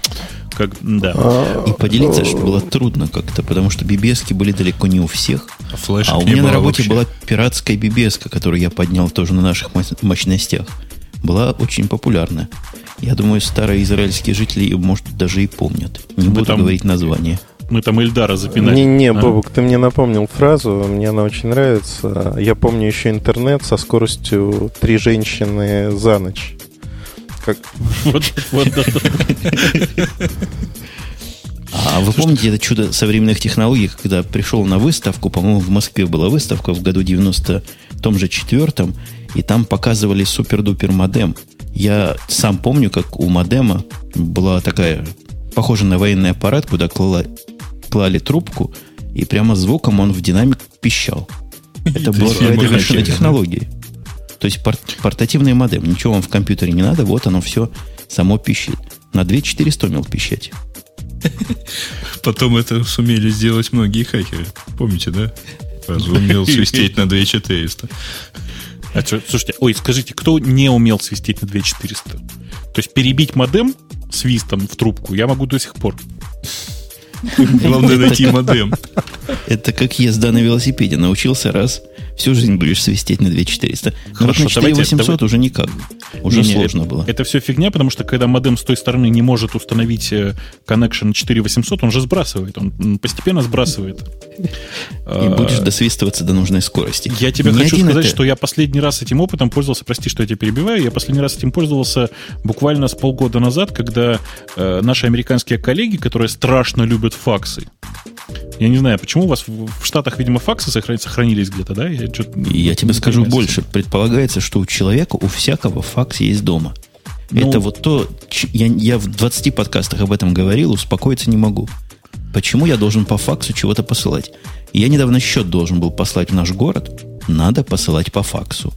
как, да. И поделиться, что было трудно как-то, потому что BBS были далеко не у всех. А, а у меня на работе вообще. была пиратская BBS, которую я поднял тоже на наших мощностях. Была очень популярная. Я думаю, старые израильские жители, может, даже и помнят. Не буду там, говорить название. Мы там Эльдара запинали. Не-не, а? Бобок, ты мне напомнил фразу, мне она очень нравится. Я помню еще интернет со скоростью три женщины за ночь. Как... А вы помните это чудо современных технологий, когда пришел на выставку, по-моему, в Москве была выставка в году 90 том же четвертом, и там показывали супер-дупер модем – я сам помню, как у модема была такая, похожая на военный аппарат, куда клала, клали трубку, и прямо звуком он в динамик пищал. Это была какая-то вершина технологии. То есть порт, портативный модем. Ничего вам в компьютере не надо, вот оно все само пищит. На 2400 умел пищать. Потом это сумели сделать многие хакеры. Помните, да? Умел свистеть на 2400. А слушайте, ой, скажите, кто не умел свистеть на 2400? То есть перебить модем свистом в трубку я могу до сих пор. Главное найти модем. Это как езда на велосипеде. Научился раз, всю жизнь будешь свистеть на 2400. Но вот на 4800 уже никак. Уже не, сложно не, было. Это все фигня, потому что когда модем с той стороны не может установить э, connection 4800, он же сбрасывает. Он постепенно сбрасывает. И а, будешь досвистываться до нужной скорости. Я тебе не хочу сказать, это... что я последний раз этим опытом пользовался, прости, что я тебя перебиваю, я последний раз этим пользовался буквально с полгода назад, когда э, наши американские коллеги, которые страшно любят факсы, я не знаю, почему у вас в Штатах, видимо, факсы сохранились где-то, да? Я, я тебе скажу больше. Предполагается, что у человека, у всякого факс есть дома. Ну, Это вот то, я, я в 20 подкастах об этом говорил, успокоиться не могу. Почему я должен по факсу чего-то посылать? Я недавно счет должен был послать в наш город. Надо посылать по факсу.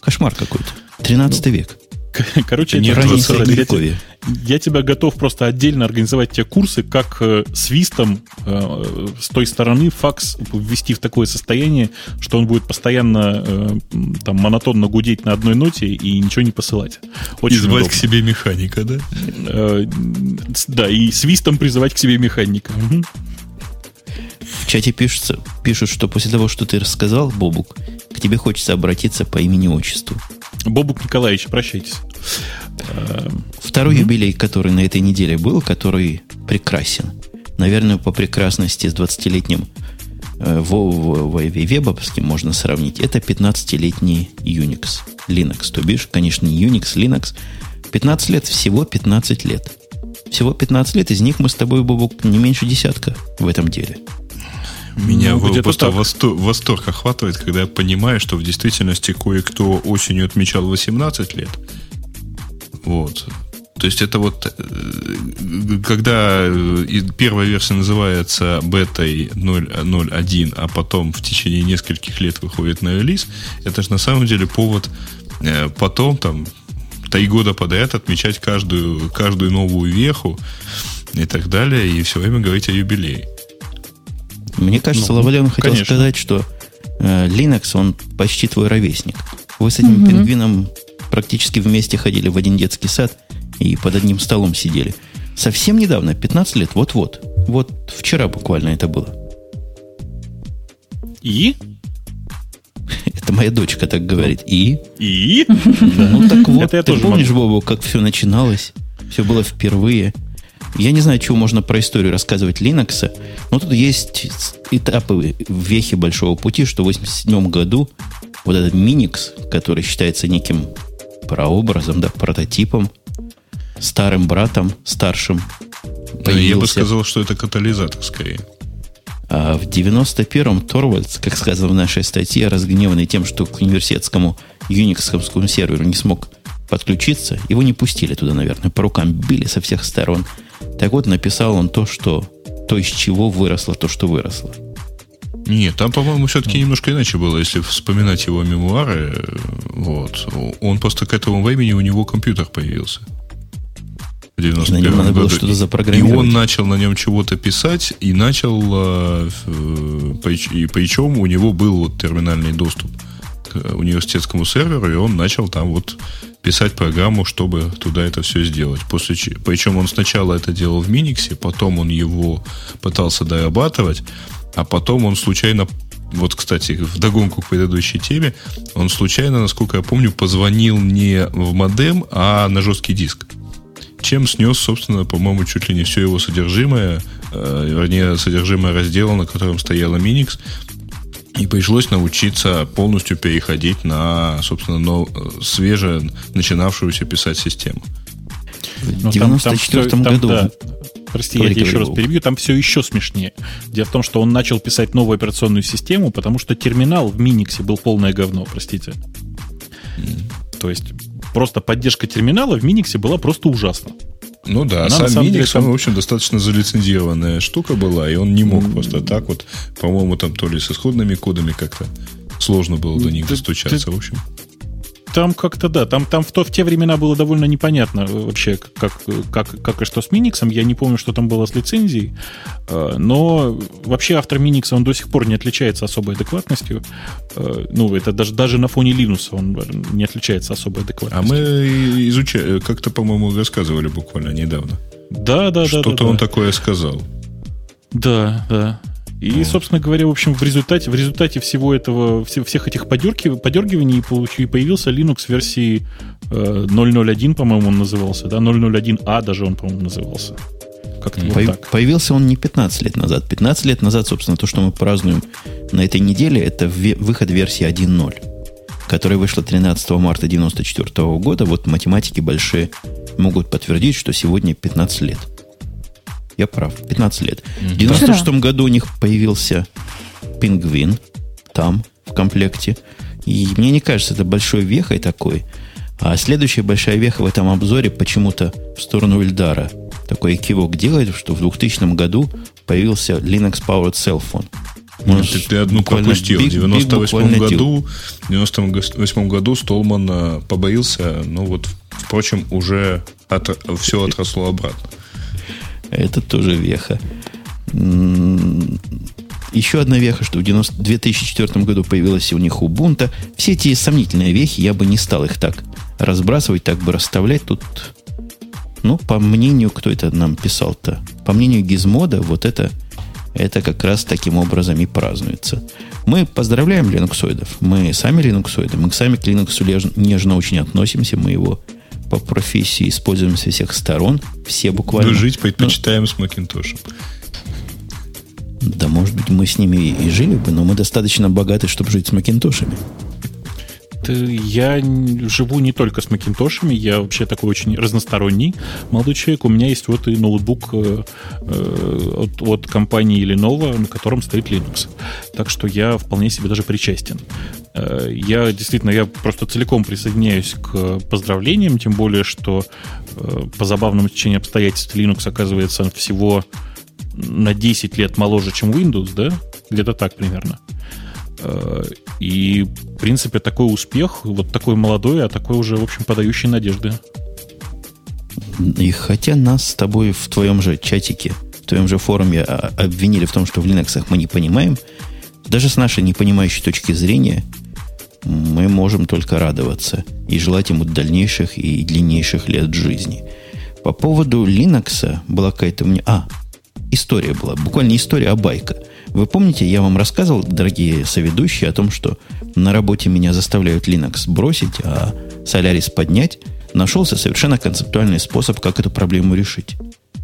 Кошмар какой-то. 13 ну, век. Короче, нет, ранее средневековье. Я тебя готов просто отдельно организовать тебе курсы, как э, свистом э, с той стороны факс ввести в такое состояние, что он будет постоянно э, там монотонно гудеть на одной ноте и ничего не посылать. Очень Призывать удобно. к себе механика, да? Э, да, и свистом призывать к себе механика. В чате пишется, пишут, что после того, что ты рассказал, Бобук, к тебе хочется обратиться по имени-отчеству. Бобук Николаевич, прощайтесь. Второй mm-hmm. юбилей, который на этой неделе был, который прекрасен. Наверное, по прекрасности с 20-летним э, вебовским можно сравнить. Это 15-летний Unix, Linux. То бишь, конечно, не Unix, Linux. 15 лет, всего 15 лет. Всего 15 лет, из них мы с тобой, Бобок, не меньше десятка в этом деле. Меня ну, просто восторг, восторг охватывает, когда я понимаю, что в действительности кое-кто осенью отмечал 18 лет. Вот. То есть это вот, э, когда э, первая версия называется бетой 0.1, а потом в течение нескольких лет выходит на релиз, это же на самом деле повод э, потом, там, три года подряд отмечать каждую, каждую новую веху и так далее, и все время говорить о юбилее. Мне кажется, ну, Лавален хотел конечно. сказать, что э, Linux, он почти твой ровесник. Вы с этим угу. пингвином практически вместе ходили в один детский сад и под одним столом сидели. Совсем недавно, 15 лет, вот-вот. Вот вчера буквально это было. И? Это моя дочка так говорит. И? И? Ну так вот, ты помнишь, Бобу, как все начиналось? Все было впервые. Я не знаю, чего можно про историю рассказывать Linux, но тут есть этапы вехи большого пути, что в 87 году вот этот Minix, который считается неким прообразом, да, прототипом, старым братом, старшим. Появился. Я бы сказал, что это катализатор скорее. А в 91-м Торвальдс, как сказано в нашей статье, разгневанный тем, что к университетскому юниксовскому серверу не смог подключиться, его не пустили туда, наверное, по рукам били со всех сторон. Так вот, написал он то, что то, из чего выросло то, что выросло. Нет, там, по-моему, все-таки немножко иначе было, если вспоминать его мемуары. Вот. Он просто к этому времени у него компьютер появился. В 91 надо году. было что-то запрограммировать. И он начал на нем чего-то писать, и начал, э, и причем у него был вот терминальный доступ к университетскому серверу, и он начал там вот писать программу, чтобы туда это все сделать. После, причем он сначала это делал в Миниксе, потом он его пытался дорабатывать, а потом он случайно вот, кстати, в догонку к предыдущей теме, он случайно, насколько я помню, позвонил не в модем, а на жесткий диск. Чем снес, собственно, по-моему, чуть ли не все его содержимое, э, вернее, содержимое раздела, на котором стояла Minix, и пришлось научиться полностью переходить на, собственно, но, свеже начинавшуюся писать систему. В 94 ну, году. Там, да, прости, говори, я тебя еще раз перебью, там все еще смешнее. Дело в том, что он начал писать новую операционную систему, потому что терминал в Миниксе был полное говно, простите. Mm. То есть просто поддержка терминала в Миниксе была просто ужасна. Ну да, Она, сам Minix, деле, он, в общем, достаточно залицензированная штука была, и он не мог mm. просто так вот, по-моему, там то ли с исходными кодами как-то сложно было до них достучаться, ты, в общем. Там как-то да, там, там в, то, в те времена было довольно непонятно вообще, как, как, как и что с Миниксом. Я не помню, что там было с лицензией. Э, но вообще автор Миникса, он до сих пор не отличается особой адекватностью. Э, ну, это даже, даже на фоне Linux он не отличается особой адекватностью. А мы изучали, как-то, по-моему, рассказывали буквально недавно. Да, да, да. Что-то да, он да. такое сказал. Да, да. И, собственно говоря, в общем, в результате, в результате всего этого, всех этих подергив, подергиваний появился Linux версии 0.0.1, по-моему, он назывался, да, 0.0.1а даже он, по-моему, назывался. Как-то По- вот так. Появился он не 15 лет назад. 15 лет назад, собственно, то, что мы празднуем на этой неделе, это выход версии 1.0, которая вышла 13 марта 1994 года. Вот математики большие могут подтвердить, что сегодня 15 лет. Я прав, 15 лет. В 96 году у них появился пингвин там, в комплекте. И мне не кажется это большой вехой такой. А следующая большая веха в этом обзоре почему-то в сторону Ильдара. Такой кивок делает, что в 2000 году появился Linux Powered Cell Phone. Может, ты, ты одну пропустил. Биг, в 98 году, в 98 году Столман э, побоился, ну вот, впрочем, уже от, все отросло обратно. Это тоже веха. Еще одна веха, что в 90, 2004 году появилась у них Ubuntu. Все эти сомнительные вехи, я бы не стал их так разбрасывать, так бы расставлять. Тут, ну, по мнению, кто это нам писал-то? По мнению Гизмода, вот это, это как раз таким образом и празднуется. Мы поздравляем линуксоидов. Мы сами линуксоиды. Мы сами к Linux нежно очень относимся. Мы его по профессии используем со всех сторон. Все буквально. Но жить предпочитаем но... с Макинтошем. Да, может быть, мы с ними и жили бы, но мы достаточно богаты, чтобы жить с Макинтошами. Я живу не только с Макинтошами, я вообще такой очень разносторонний молодой человек. У меня есть вот и ноутбук э, э, от, от компании Lenovo, на котором стоит Linux. Так что я вполне себе даже причастен. Э, я действительно, я просто целиком присоединяюсь к поздравлениям, тем более, что по забавному течению обстоятельств Linux оказывается всего на 10 лет моложе, чем Windows, да? Где-то так примерно. Э, и, в принципе, такой успех, вот такой молодой, а такой уже, в общем, подающий надежды. И хотя нас с тобой в твоем же чатике, в твоем же форуме а, обвинили в том, что в Linux мы не понимаем, даже с нашей непонимающей точки зрения мы можем только радоваться и желать ему дальнейших и длиннейших лет жизни. По поводу Linux была какая-то у меня... А, история была, буквально история, а байка. Вы помните, я вам рассказывал, дорогие соведущие, о том, что на работе меня заставляют Linux бросить, а Solaris поднять. Нашелся совершенно концептуальный способ, как эту проблему решить.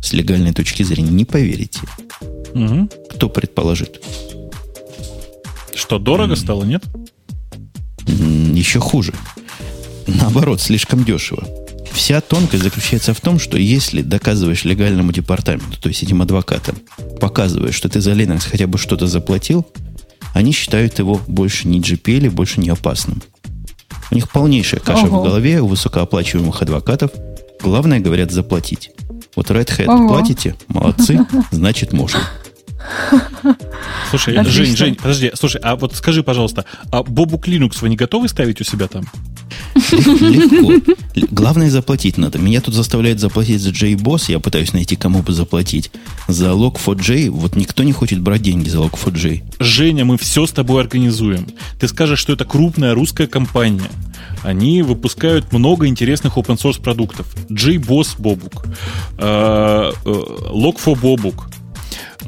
С легальной точки зрения, не поверите. Угу. Кто предположит? Что, дорого стало, нет? Еще хуже. Наоборот, слишком дешево. Вся тонкость заключается в том, что если доказываешь легальному департаменту, то есть этим адвокатам, показываешь, что ты за Linux хотя бы что-то заплатил, они считают его больше не GPL, больше не опасным. У них полнейшая каша Ого. в голове у высокооплачиваемых адвокатов. Главное, говорят, заплатить. Вот Red Hat Ого. платите, молодцы, значит можно. Слушай, Отлично. Жень, Жень, подожди, слушай, а вот скажи, пожалуйста, а Бобук Linux вы не готовы ставить у себя там? Легко. Главное заплатить надо. Меня тут заставляют заплатить за JBoss. Я пытаюсь найти, кому бы заплатить. За Log4j. Вот никто не хочет брать деньги за Log4j. Женя, мы все с тобой организуем. Ты скажешь, что это крупная русская компания. Они выпускают много интересных open source продуктов. JBoss Бобук. Э, э, Log4 Бобук.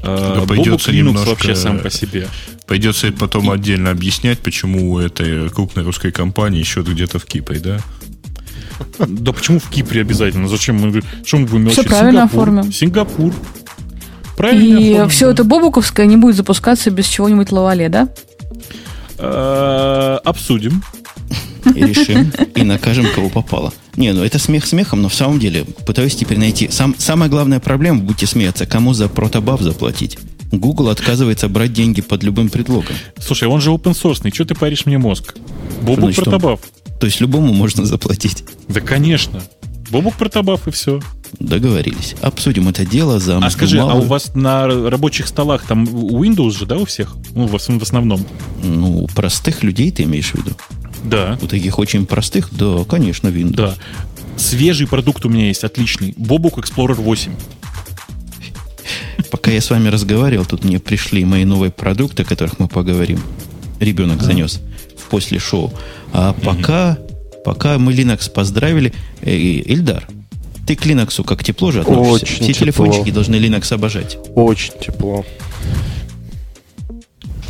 Да Бобук Linux вообще сам по себе. Придется потом отдельно объяснять, почему у этой крупной русской компании счет где-то в Кипре, да? Да почему в Кипре обязательно? Зачем мы, что мы будем Все правильно оформим. Сингапур. Правильно И оформим. все это бобуковское не будет запускаться без чего-нибудь лавале, да? Э, обсудим. И решим, и накажем, кого попало. Не, ну это смех смехом, но в самом деле пытаюсь теперь найти. Сам, самая главная проблема, будете смеяться, кому за протобаф заплатить. Google отказывается брать деньги под любым предлогом. Слушай, он же open source, что ты паришь мне мозг? Бобук протобаф. То есть любому можно заплатить? Да, конечно. Бобук протобаф и все. Договорились. Обсудим это дело за А скажи, а у вас на рабочих столах там Windows же, да, у всех? Ну, в основном. Ну, простых людей ты имеешь в виду? Да. У таких очень простых, да, конечно, Windows. Да. Свежий продукт у меня есть, отличный. Bobuk Explorer 8. Пока я с вами разговаривал, тут мне пришли мои новые продукты, о которых мы поговорим. Ребенок да. занес в после шоу. А угу. пока, пока мы Linux поздравили, э, Ильдар, ты к Linux как тепло же относишься? Очень Все тепло. телефончики должны Linux обожать. Очень тепло.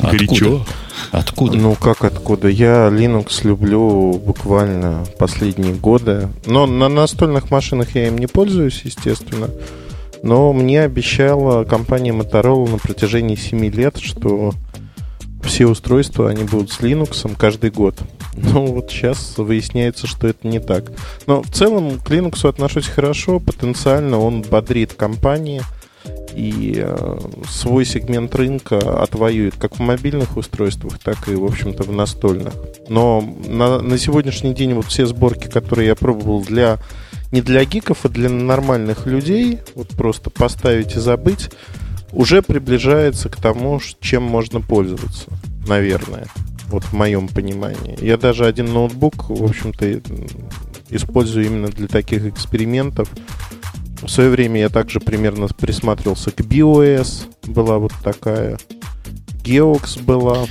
Горячо. Откуда? Ну, как откуда? Я Linux люблю буквально последние годы. Но на настольных машинах я им не пользуюсь, естественно. Но мне обещала компания Motorola на протяжении 7 лет, что все устройства, они будут с Linux каждый год. Ну, вот сейчас выясняется, что это не так. Но в целом к Linux отношусь хорошо. Потенциально он бодрит компании – и э, свой сегмент рынка отвоюет как в мобильных устройствах, так и, в общем-то, в настольных. Но на, на сегодняшний день вот все сборки, которые я пробовал для не для гиков, а для нормальных людей, вот просто поставить и забыть, уже приближается к тому, чем можно пользоваться, наверное, вот в моем понимании. Я даже один ноутбук, в общем-то, использую именно для таких экспериментов. В свое время я также примерно присматривался к BOS, была вот такая. Geox была.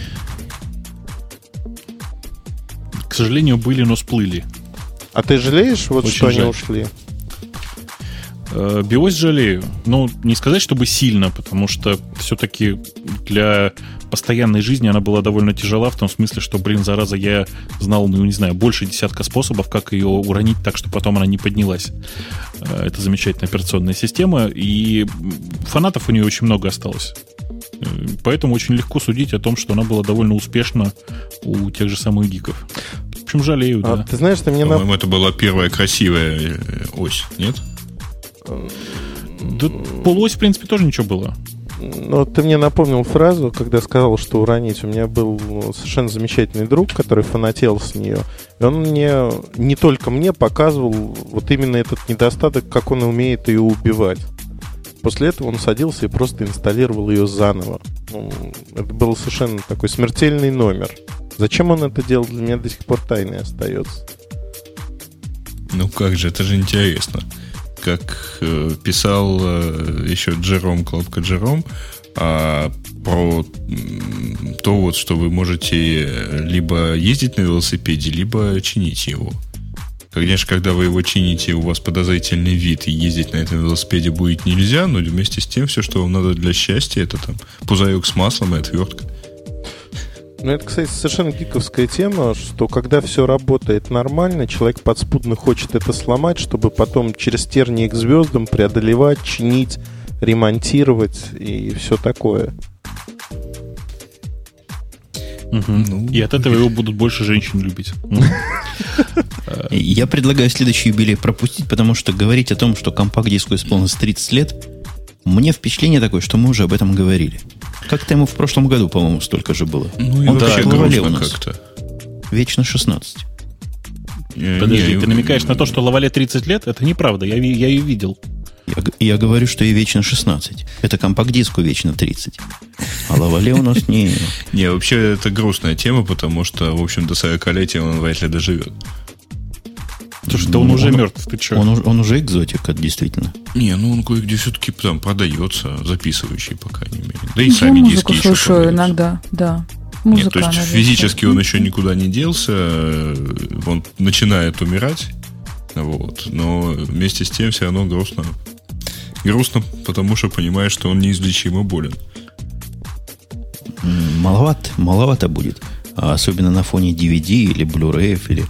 К сожалению, были, но сплыли. А ты жалеешь, вот Очень что жаль. они ушли? Э, Биос жалею. Ну, не сказать, чтобы сильно, потому что все-таки для постоянной жизни она была довольно тяжела, в том смысле, что, блин, зараза, я знал, ну, не знаю, больше десятка способов, как ее уронить так, что потом она не поднялась. Э, это замечательная операционная система, и фанатов у нее очень много осталось. Э, поэтому очень легко судить о том, что она была довольно успешна у тех же самых гиков. В общем, жалею, а, да. Ты знаешь, что мне... По-моему, на... это была первая красивая ось, нет? Да полуось, в принципе, тоже ничего было. Ну, ты мне напомнил фразу, когда сказал, что уронить. У меня был совершенно замечательный друг, который фанател с нее. И он мне, не только мне, показывал вот именно этот недостаток, как он умеет ее убивать. После этого он садился и просто инсталлировал ее заново. Ну, это был совершенно такой смертельный номер. Зачем он это делал, для меня до сих пор тайной остается. Ну как же, это же интересно. Как э, писал э, еще Джером, Клопка Джером, а, про то, вот, что вы можете либо ездить на велосипеде, либо чинить его. Конечно, когда вы его чините, у вас подозрительный вид, и ездить на этом велосипеде будет нельзя, но вместе с тем все, что вам надо для счастья, это там пузырек с маслом и отвертка. Ну, это, кстати, совершенно гиковская тема, что когда все работает нормально, человек подспудно хочет это сломать, чтобы потом через тернии к звездам преодолевать, чинить, ремонтировать и все такое. Угу. Ну, и от этого его будут больше женщин любить. Я предлагаю следующий юбилей пропустить, потому что говорить о том, что компакт-диску исполнилось 30 лет, мне впечатление такое, что мы уже об этом говорили. Как-то ему в прошлом году, по-моему, столько же было. Ну, и Он вообще грустно как-то. Вечно 16. Подожди, не, ты намекаешь на то, что Лавале 30 лет? Это неправда, я, я ее видел. Я, я говорю, что ей вечно 16. Это компакт-диску вечно 30. А Лавале у нас не... Не, вообще это грустная тема, потому что, в общем, до 40-летия он вряд ли доживет. Слушай, да он, он уже мертв, ты что? Он, он уже экзотика, действительно. Не, ну он кое-где все-таки там продается, записывающий, по крайней мере. Да и ну, сами Я диски еще слушаю иногда, да. Музыка, Нет, то есть наверное. физически он еще никуда не делся, он начинает умирать, вот, но вместе с тем все равно грустно. Грустно, потому что понимаешь, что он неизлечимо болен. Маловат, маловато будет. А особенно на фоне DVD или Blu-ray или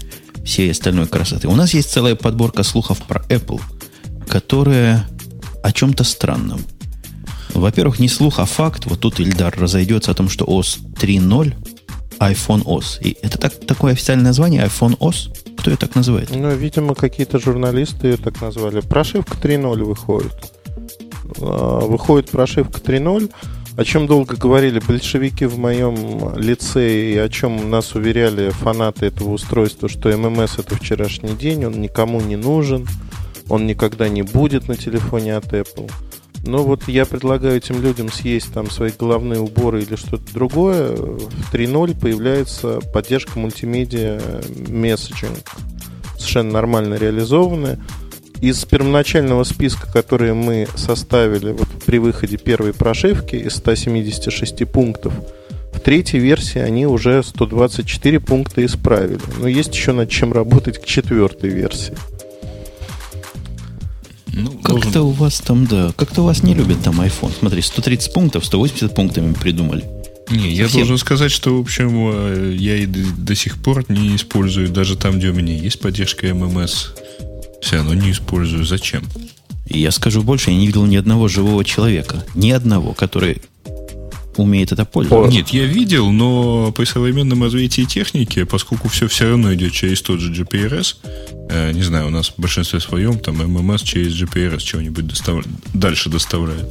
всей остальной красоты. У нас есть целая подборка слухов про Apple, которая о чем-то странном. Во-первых, не слух, а факт. Вот тут Ильдар разойдется о том, что OS 3.0 iPhone OS. И это так, такое официальное название iPhone OS? Кто ее так называет? Ну, видимо, какие-то журналисты ее так назвали. Прошивка 3.0 выходит. А, выходит прошивка 3.0 о чем долго говорили большевики в моем лице и о чем нас уверяли фанаты этого устройства, что ММС это вчерашний день, он никому не нужен, он никогда не будет на телефоне от Apple. Но вот я предлагаю этим людям съесть там свои головные уборы или что-то другое. В 3.0 появляется поддержка мультимедиа месседжинг. Совершенно нормально реализованная из первоначального списка, который мы составили вот при выходе первой прошивки из 176 пунктов, в третьей версии они уже 124 пункта исправили. Но есть еще над чем работать к четвертой версии. Ну, как-то должен... у вас там, да, как-то у вас не любят там iPhone. Смотри, 130 пунктов, 180 пунктами придумали. Не, я Совсем. должен сказать, что, в общем, э, я и до сих пор не использую, даже там, где у меня есть поддержка ММС, все равно не использую. Зачем? Я скажу больше, я не видел ни одного живого человека, ни одного, который умеет это пользоваться. Нет, я видел, но при современном развитии техники, поскольку все все равно идет через тот же GPRS, э, не знаю, у нас в большинстве своем там MMS через GPRS чего-нибудь достав... дальше доставляет.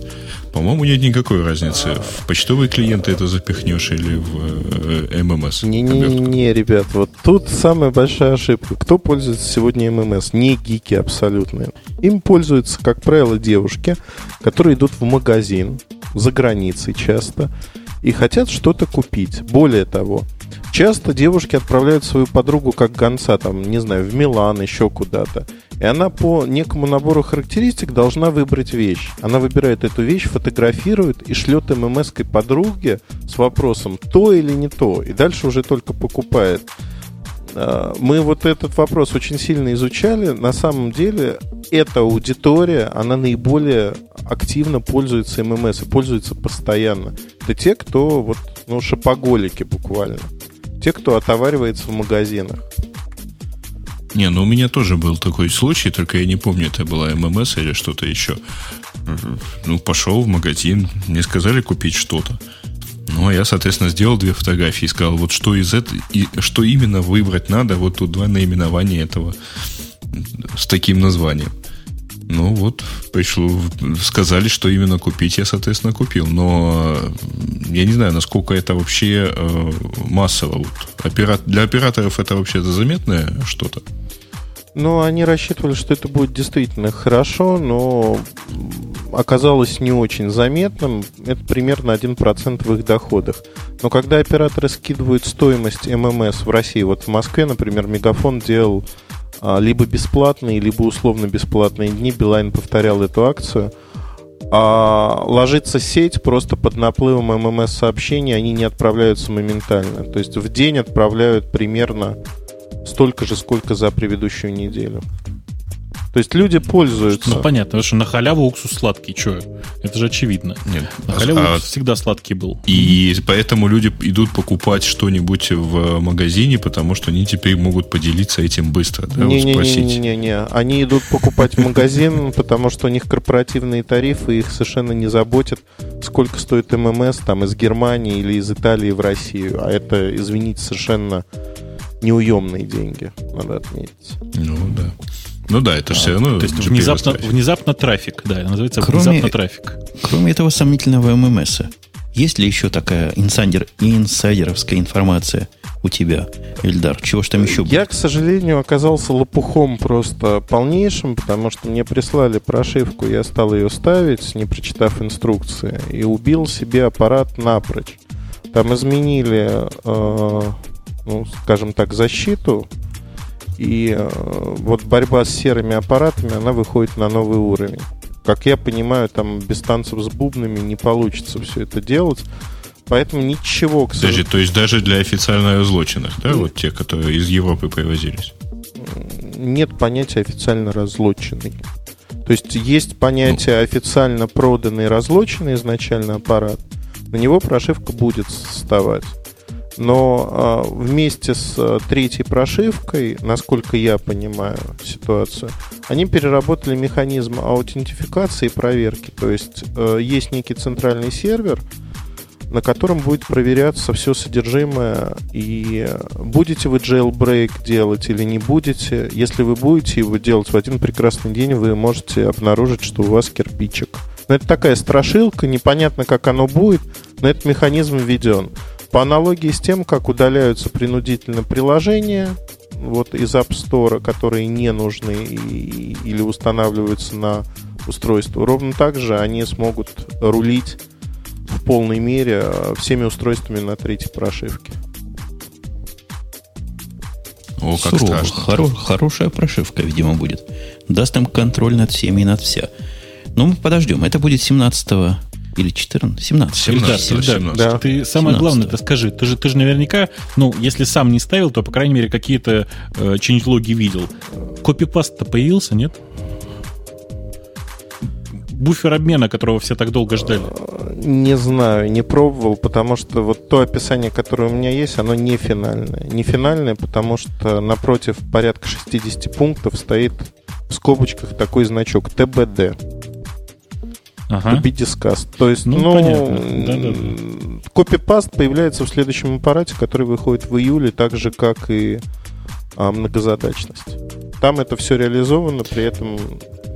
По-моему, нет никакой разницы. В почтовые клиенты это запихнешь или в э, ММС. Не-не-не, ребят, вот тут самая большая ошибка. Кто пользуется сегодня ММС? Не гики абсолютно. Им пользуются, как правило, девушки, которые идут в магазин, за границей часто, и хотят что-то купить. Более того, часто девушки отправляют свою подругу как гонца, там, не знаю, в Милан, еще куда-то. И она по некому набору характеристик должна выбрать вещь. Она выбирает эту вещь, фотографирует и шлет ММС-кой подруге с вопросом, то или не то. И дальше уже только покупает. А, мы вот этот вопрос очень сильно изучали. На самом деле, эта аудитория, она наиболее активно пользуется ММС и пользуется постоянно. Это те, кто вот, ну, шопоголики буквально. Те, кто отоваривается в магазинах. Не, ну у меня тоже был такой случай, только я не помню, это была ММС или что-то еще. Ну, пошел в магазин, мне сказали купить что-то. Ну, а я, соответственно, сделал две фотографии и сказал, вот что из этого, и что именно выбрать надо, вот тут два наименования этого с таким названием. Ну вот, пришло, сказали, что именно купить, я, соответственно, купил. Но я не знаю, насколько это вообще э, массово. Вот, опера... Для операторов это вообще заметное что-то? Ну, они рассчитывали, что это будет действительно хорошо, но оказалось не очень заметным. Это примерно 1% в их доходах. Но когда операторы скидывают стоимость ММС в России, вот в Москве, например, Мегафон делал а, либо бесплатные, либо условно бесплатные дни, Билайн повторял эту акцию, а ложится сеть просто под наплывом ММС-сообщений, они не отправляются моментально. То есть в день отправляют примерно столько же, сколько за предыдущую неделю. То есть люди пользуются. Ну, понятно, потому что на халяву уксус сладкий, что? Это же очевидно. Нет. На халяву а, уксус всегда сладкий был. И поэтому люди идут покупать что-нибудь в магазине, потому что они теперь могут поделиться этим быстро, да, Не-не-не, они идут покупать в магазин, потому что у них корпоративные тарифы, их совершенно не заботят, сколько стоит ММС там из Германии или из Италии в Россию. А это, извините, совершенно неуемные деньги, надо отметить. Ну да. Ну да, это же все равно. То есть внезапно, внезапно трафик, да, называется кроме, внезапно трафик. Кроме этого сомнительного ММС, есть ли еще такая инсайдер, инсайдеровская информация у тебя, Эльдар? Чего ж там еще было? Я, к сожалению, оказался лопухом просто полнейшим, потому что мне прислали прошивку, я стал ее ставить, не прочитав инструкции, и убил себе аппарат напрочь. Там изменили, э, ну, скажем так, защиту и э, вот борьба с серыми аппаратами, она выходит на новый уровень. Как я понимаю, там без танцев с бубнами не получится все это делать. Поэтому ничего, к сожалению... то есть даже для официально разлоченных, да, Нет. вот те, которые из Европы привозились? Нет понятия официально разлоченный. То есть есть понятие ну. официально проданный разлоченный изначально аппарат. На него прошивка будет вставать. Но э, вместе с э, третьей прошивкой, насколько я понимаю ситуацию, они переработали механизм аутентификации и проверки. То есть э, есть некий центральный сервер, на котором будет проверяться все содержимое. И будете вы jailbreak делать или не будете. Если вы будете его делать в один прекрасный день, вы можете обнаружить, что у вас кирпичик. Но это такая страшилка, непонятно, как оно будет, но этот механизм введен. По аналогии с тем, как удаляются принудительно приложения вот из App Store, которые не нужны и, или устанавливаются на устройство, ровно так же они смогут рулить в полной мере э, всеми устройствами на третьей прошивке. О, как Сурово. страшно. Хоро- хорошая прошивка, видимо, будет. Даст им контроль над всеми и над вся. Но мы подождем. Это будет 17 или 14? 17. 17, 17, 17. Да. Ты самое 17. главное это скажи. Ты же, ты же наверняка, ну, если сам не ставил, то, по крайней мере, какие-то э, changelog видел. Копипаст-то появился, нет? буфер обмена, которого все так долго ждали? Не знаю, не пробовал, потому что вот то описание, которое у меня есть, оно не финальное. Не финальное, потому что напротив порядка 60 пунктов стоит в скобочках такой значок ТБД ага. to be discussed. То есть, ну, ну да, да, да. копипаст появляется в следующем аппарате, который выходит в июле, так же, как и а, многозадачность. Там это все реализовано, при этом,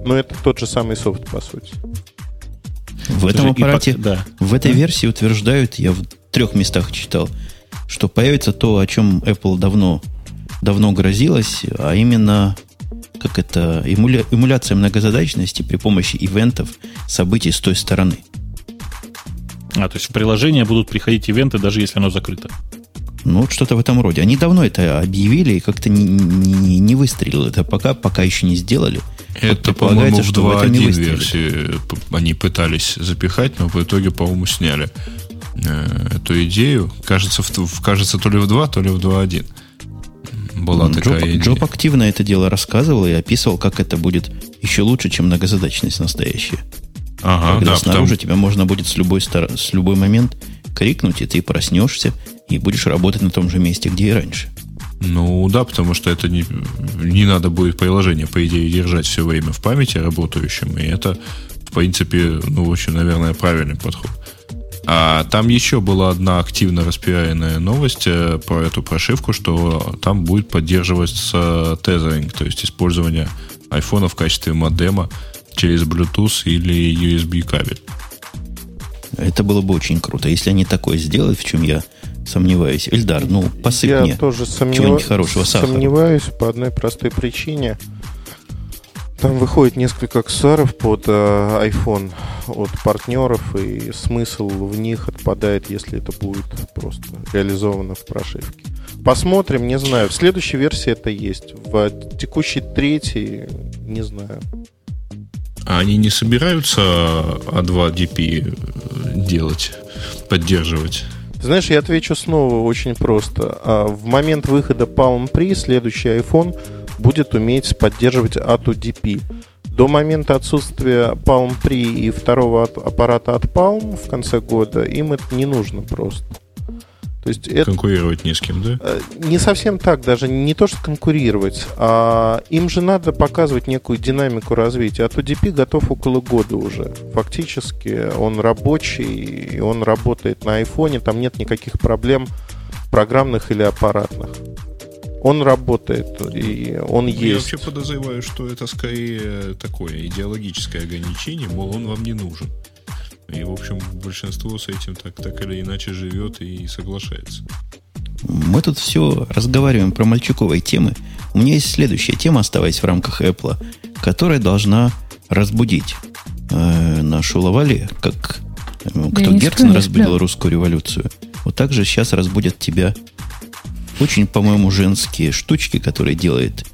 ну, это тот же самый софт, по сути. В этом аппарате, да. в этой версии утверждают, я в трех местах читал, что появится то, о чем Apple давно, давно грозилось, а именно как это, эмуля, эмуляция многозадачности при помощи ивентов событий с той стороны. А, то есть в приложение будут приходить ивенты, даже если оно закрыто. Ну, вот что-то в этом роде. Они давно это объявили и как-то не, не, не выстрелило. Это пока, пока еще не сделали. Это, вот по-моему, в 2.1 версии они пытались запихать, но в итоге, по-моему, сняли э, эту идею. Кажется, в, кажется, то ли в 2, то ли в 2.1 была Джоб, такая идея. Джоб активно это дело рассказывал и описывал, как это будет еще лучше, чем многозадачность настоящая. Ага, Когда да, снаружи потому... тебя можно будет с любой, стор... с любой момент крикнуть, и ты проснешься, и будешь работать на том же месте, где и раньше. Ну да, потому что это не, не надо будет приложение, по идее, держать все время в памяти работающим, и это, в принципе, ну, очень, наверное, правильный подход. А там еще была одна активно распиаренная новость э, про эту прошивку, что там будет поддерживаться тезеринг, то есть использование iPhone в качестве модема через Bluetooth или USB кабель. Это было бы очень круто. Если они такое сделают, в чем я сомневаюсь. Эльдар, ну, посыпь Я мне тоже сомнев- чего-нибудь хорошего сахара. сомневаюсь по одной простой причине. Там выходит несколько аксессуаров под э, iPhone от партнеров, и смысл в них отпадает, если это будет просто реализовано в прошивке. Посмотрим, не знаю. В следующей версии это есть. В текущей третьей, не знаю. А они не собираются A2DP делать, поддерживать? Знаешь, я отвечу снова очень просто. А В момент выхода Palm Pre следующий iPhone будет уметь поддерживать A2DP. До момента отсутствия Palm Pre и второго аппарата от Palm в конце года им это не нужно просто. То есть это Конкурировать ни с кем, да? э, не совсем так, даже не то, что конкурировать, а им же надо показывать некую динамику развития. А то DP готов около года уже. Фактически он рабочий, и он работает на айфоне, там нет никаких проблем программных или аппаратных. Он работает, и он Ну, Я есть. вообще подозреваю, что это скорее такое идеологическое ограничение, мол, он вам не нужен. И, в общем, большинство с этим так, так или иначе живет и соглашается. Мы тут все разговариваем про мальчиковые темы. У меня есть следующая тема, оставаясь в рамках Apple, которая должна разбудить э, нашу Лавали, как э, кто Герцен разбудил русскую революцию. Вот так же сейчас разбудят тебя очень, по-моему, женские штучки, которые делает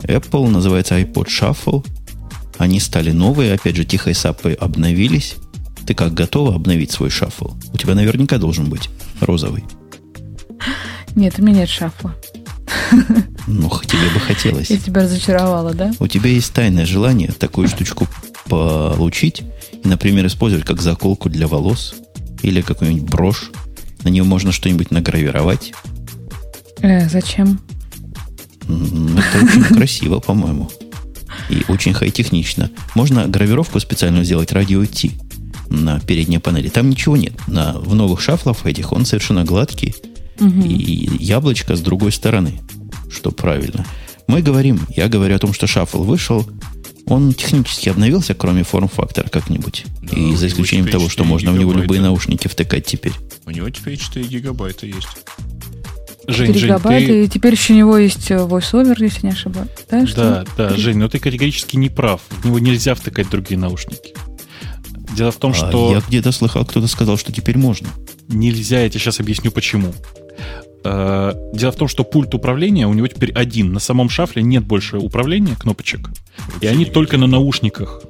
Apple, называется iPod Shuffle. Они стали новые, опять же, тихо и сапы обновились. Ты как готова обновить свой шаффл? У тебя наверняка должен быть розовый. Нет, у меня нет шафла. Ну, тебе бы хотелось. Я тебя разочаровала, да? У тебя есть тайное желание такую штучку получить и, например, использовать как заколку для волос или какую-нибудь брошь. На нее можно что-нибудь награвировать. Э, зачем? Это очень красиво, по-моему. И очень хай-технично. Можно гравировку специально сделать радио T на передней панели. Там ничего нет. На, в новых шафлах этих он совершенно гладкий. И яблочко с другой стороны. Что правильно. Мы говорим, я говорю о том, что шафл вышел. Он технически обновился, кроме форм-фактора как-нибудь. Да, и за исключением того, что 4 можно в него любые наушники втыкать теперь. У него теперь 4 гигабайта есть. Жень, 4 Жень, гигабайта, ты... и теперь еще у него есть э, voice-over, если не ошибаюсь. Да, что? Да, да, Жень, но ты категорически не прав. В него нельзя втыкать другие наушники. Дело в том, А что я где-то слыхал, кто-то сказал, что теперь можно. нельзя, я тебе сейчас объясню почему. Э, Дело в том, что пульт управления у него теперь один. На самом шафле нет больше управления кнопочек. И Вообще они не только на наушниках.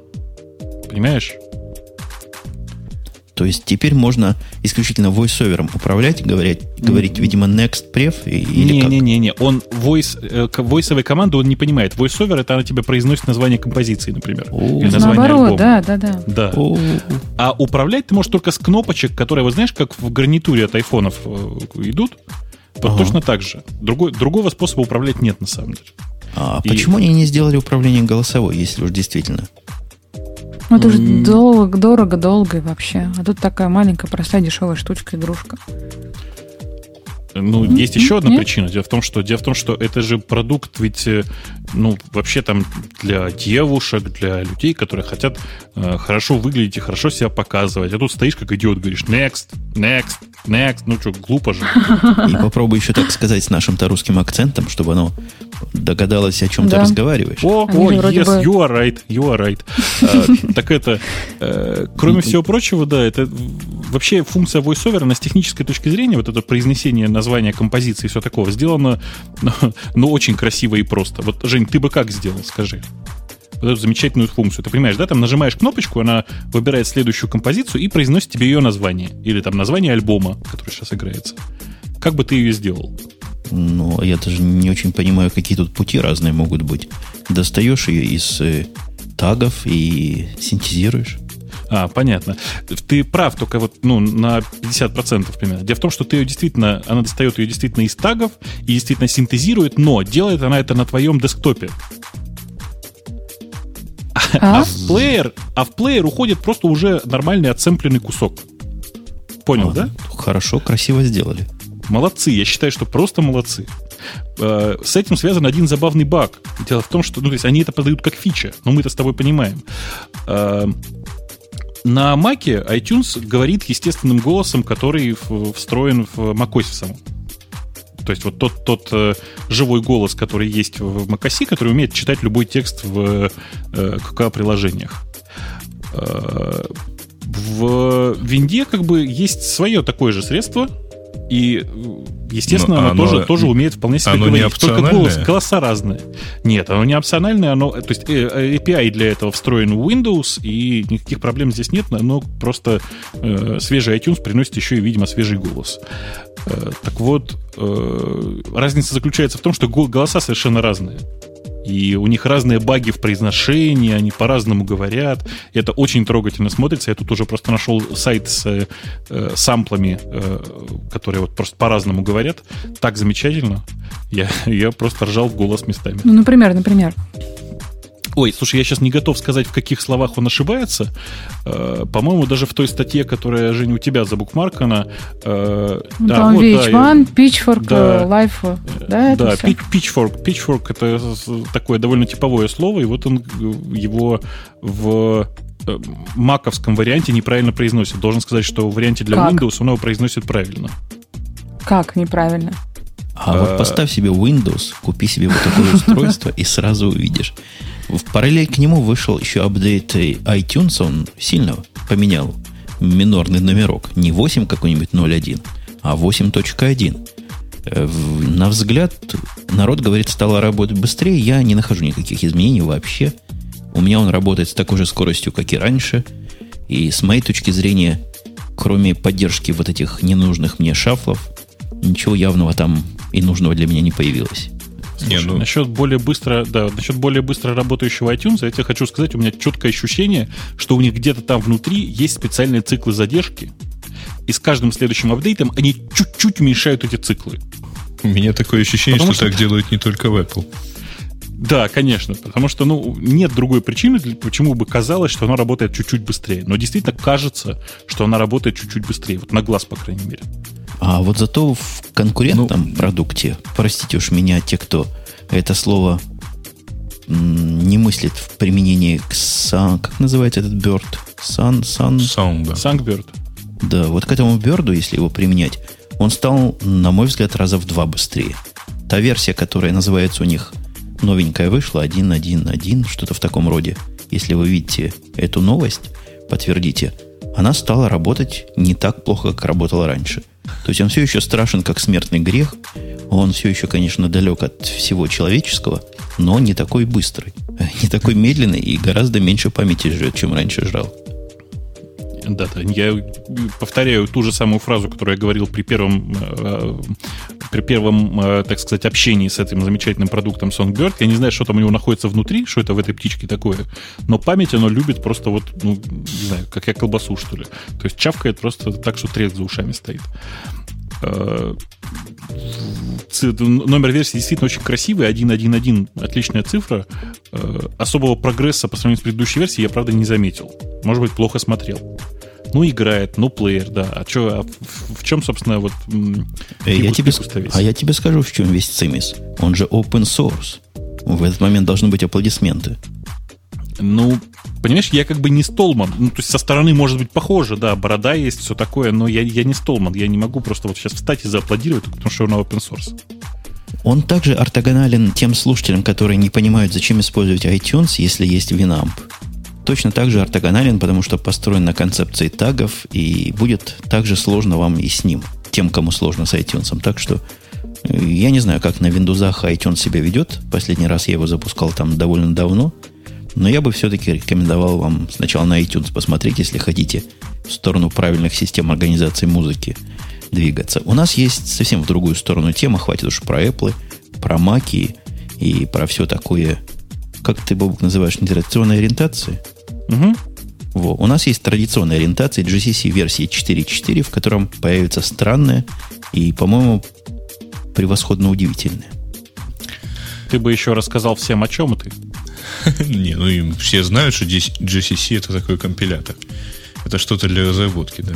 Понимаешь? То есть теперь можно исключительно voice-овером управлять, говорить, говорить видимо, next pref и- или как? Не-не-не, он voice, э, voiceовой команды он не понимает. Voice-over это она тебе произносит название композиции, например. О. Или название Наоборот, альбома. да, да, да. Да. О, А управлять ты можешь только с кнопочек, которые, вы знаешь, как в гарнитуре от айфонов э, идут. Вот Ага. точно так же. Другой, другого способа управлять нет, на самом деле. А И- почему они не сделали управление голосовой, если уж действительно? Ну, это же долго, дорого, долго и вообще. А тут такая маленькая, простая, дешевая штучка, игрушка. Ну, есть еще одна Нет? причина. Дело в том, что дело в том, что это же продукт, ведь, э, ну, вообще там для девушек, для людей, которые хотят э, хорошо выглядеть и хорошо себя показывать. А тут стоишь как идиот, говоришь next, next, next. Ну что, глупо же. И попробуй еще так сказать с нашим-то русским акцентом, чтобы оно догадалось, о чем ты Да. разговариваешь. О, Они о, yes, бы- you are right, you are right. А, Так это, э, кроме всего прочего, да, это вообще функция VoiceOver, она с технической точки зрения, вот это произнесение названия композиции и все такого, сделано, ну, очень красиво и просто. Вот, Жень, ты бы как сделал, скажи? Вот эту замечательную функцию. Ты понимаешь, да, там нажимаешь кнопочку, она выбирает следующую композицию и произносит тебе ее название. Или там название альбома, который сейчас играется. Как бы ты ее сделал? Ну, я даже не очень понимаю, какие тут пути разные могут быть. Достаешь ее из э, тагов и синтезируешь. А, понятно. Ты прав, только вот ну, на 50% примерно. Дело в том, что ты ее действительно, она достает ее действительно из тагов и действительно синтезирует, но делает она это на твоем десктопе. А? А в плеер, а в плеер уходит просто уже нормальный отсэмпленный кусок. Понял, А, да? Хорошо, красиво сделали. Молодцы, я считаю, что просто молодцы. Э, с этим связан один забавный баг. Дело в том, что ну, то есть они это подают как фича, но мы это с тобой понимаем. На Маке iTunes говорит естественным голосом, который встроен в macOS самом. То есть вот тот, тот э, живой голос, который есть в macOS, который умеет читать любой текст в э, QK-приложениях. Э, в Винде как бы есть свое такое же средство, и, естественно, оно, оно тоже, тоже умеет вполне себе оно говорить. Не Только голос, голоса разные. Нет, оно не опциональное, оно, то есть э, API для этого встроен в Windows, и никаких проблем здесь нет, но просто э, свежий iTunes приносит еще и, видимо, свежий голос. Э, так вот, э, разница заключается в том, что голоса совершенно разные и у них разные баги в произношении, они по-разному говорят. Это очень трогательно смотрится. Я тут уже просто нашел сайт с э, самплами, э, которые вот просто по-разному говорят. Так замечательно. Я, я просто ржал в голос местами. Ну, например, например. Ой, слушай, я сейчас не готов сказать, в каких словах он ошибается. Э, по-моему, даже в той статье, которая, Женя, у тебя забукмаркана... Э, ну, да, там вот, VH1, да, Pitchfork, да, э, Life, да, Да, Pitchfork. Pitchfork — это такое довольно типовое слово, и вот он его в э, маковском варианте неправильно произносит. Должен сказать, что в варианте для как? Windows он его произносит правильно. Как неправильно? А, а вот поставь себе Windows, купи себе вот такое устройство и сразу увидишь. В параллель к нему вышел еще апдейт iTunes, он сильно поменял минорный номерок. Не 8 какой-нибудь 0.1, а 8.1. Э, на взгляд, народ говорит, стало работать быстрее. Я не нахожу никаких изменений вообще. У меня он работает с такой же скоростью, как и раньше. И с моей точки зрения, кроме поддержки вот этих ненужных мне шафлов, ничего явного там и нужного для меня не появилось. Слушай, не, ну... насчет более быстро, да, насчет более быстро работающего iTunes, я тебе хочу сказать, у меня четкое ощущение, что у них где-то там внутри есть специальные циклы задержки, и с каждым следующим апдейтом они чуть-чуть уменьшают эти циклы. У меня такое ощущение, что, что так делают не только в Apple. Да, конечно, потому что ну, нет другой причины, почему бы казалось, что она работает чуть-чуть быстрее. Но действительно кажется, что она работает чуть-чуть быстрее, вот на глаз, по крайней мере. А вот зато в конкурентном ну, продукте, простите уж меня, те, кто это слово не мыслит в применении к сан, как называется этот bird? Сан, сан... Sound, да. Sunbird. Да, вот к этому берду, если его применять, он стал, на мой взгляд, раза в два быстрее. Та версия, которая называется у них новенькая вышла, 1.1.1, что-то в таком роде. Если вы видите эту новость, подтвердите, она стала работать не так плохо, как работала раньше – то есть он все еще страшен, как смертный грех. Он все еще, конечно, далек от всего человеческого, но не такой быстрый, не такой медленный и гораздо меньше памяти жрет, чем раньше жрал. Да, да. Я повторяю ту же самую фразу, которую я говорил при первом, э, при первом, э, так сказать, общении с этим замечательным продуктом Songbird. Я не знаю, что там у него находится внутри, что это в этой птичке такое, но память оно любит просто вот, ну, не знаю, как я колбасу, что ли. То есть чавкает просто так, что треск за ушами стоит номер версии действительно очень красивый, 1.1.1, отличная цифра. Особого прогресса по сравнению с предыдущей версией я, правда, не заметил. Может быть, плохо смотрел ну, играет, ну, плеер, да. А, чё, а в, в чем, собственно, вот я тебе, А я тебе скажу, в чем весь цимис. Он же open source. В этот момент должны быть аплодисменты. Ну, понимаешь, я как бы не Столман. Ну, то есть со стороны может быть похоже, да, борода есть, все такое, но я, я не Столман. Я не могу просто вот сейчас встать и зааплодировать, потому что он open source. Он также ортогонален тем слушателям, которые не понимают, зачем использовать iTunes, если есть Winamp точно так же ортогонален, потому что построен на концепции тагов, и будет также сложно вам и с ним, тем, кому сложно с iTunes. Так что э, я не знаю, как на Windows iTunes себя ведет. Последний раз я его запускал там довольно давно. Но я бы все-таки рекомендовал вам сначала на iTunes посмотреть, если хотите в сторону правильных систем организации музыки двигаться. У нас есть совсем в другую сторону тема, хватит уж про Apple, про Mac и, и про все такое, как ты, Бобок, называешь, нетрадиционной ориентации – Угу. Во. У нас есть традиционная ориентация GCC версии 4.4, в котором появится странное и, по-моему, превосходно удивительное. Ты бы еще рассказал всем, о чем ты. Не, ну и все знают, что GCC это такой компилятор. Это что-то для разработки, да.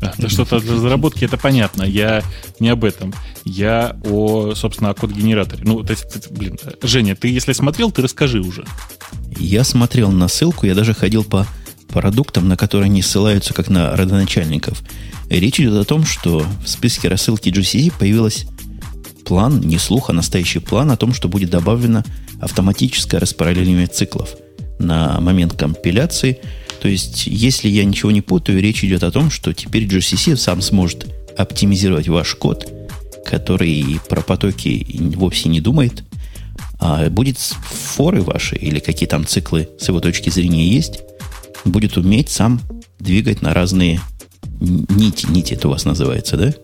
Это что-то для разработки, это понятно. Я не об этом. Я о, собственно, о код-генераторе. Ну, то есть, блин, Женя, ты если смотрел, ты расскажи уже. Я смотрел на ссылку, я даже ходил по продуктам, на которые они ссылаются как на родоначальников. Речь идет о том, что в списке рассылки GCC появилась план, не слух, а настоящий план о том, что будет добавлено автоматическое распараллеливание циклов на момент компиляции. То есть, если я ничего не путаю, речь идет о том, что теперь GCC сам сможет оптимизировать ваш код, который про потоки вовсе не думает, а будет форы ваши или какие там циклы с его точки зрения есть, будет уметь сам двигать на разные нити. Нити это у вас называется, да?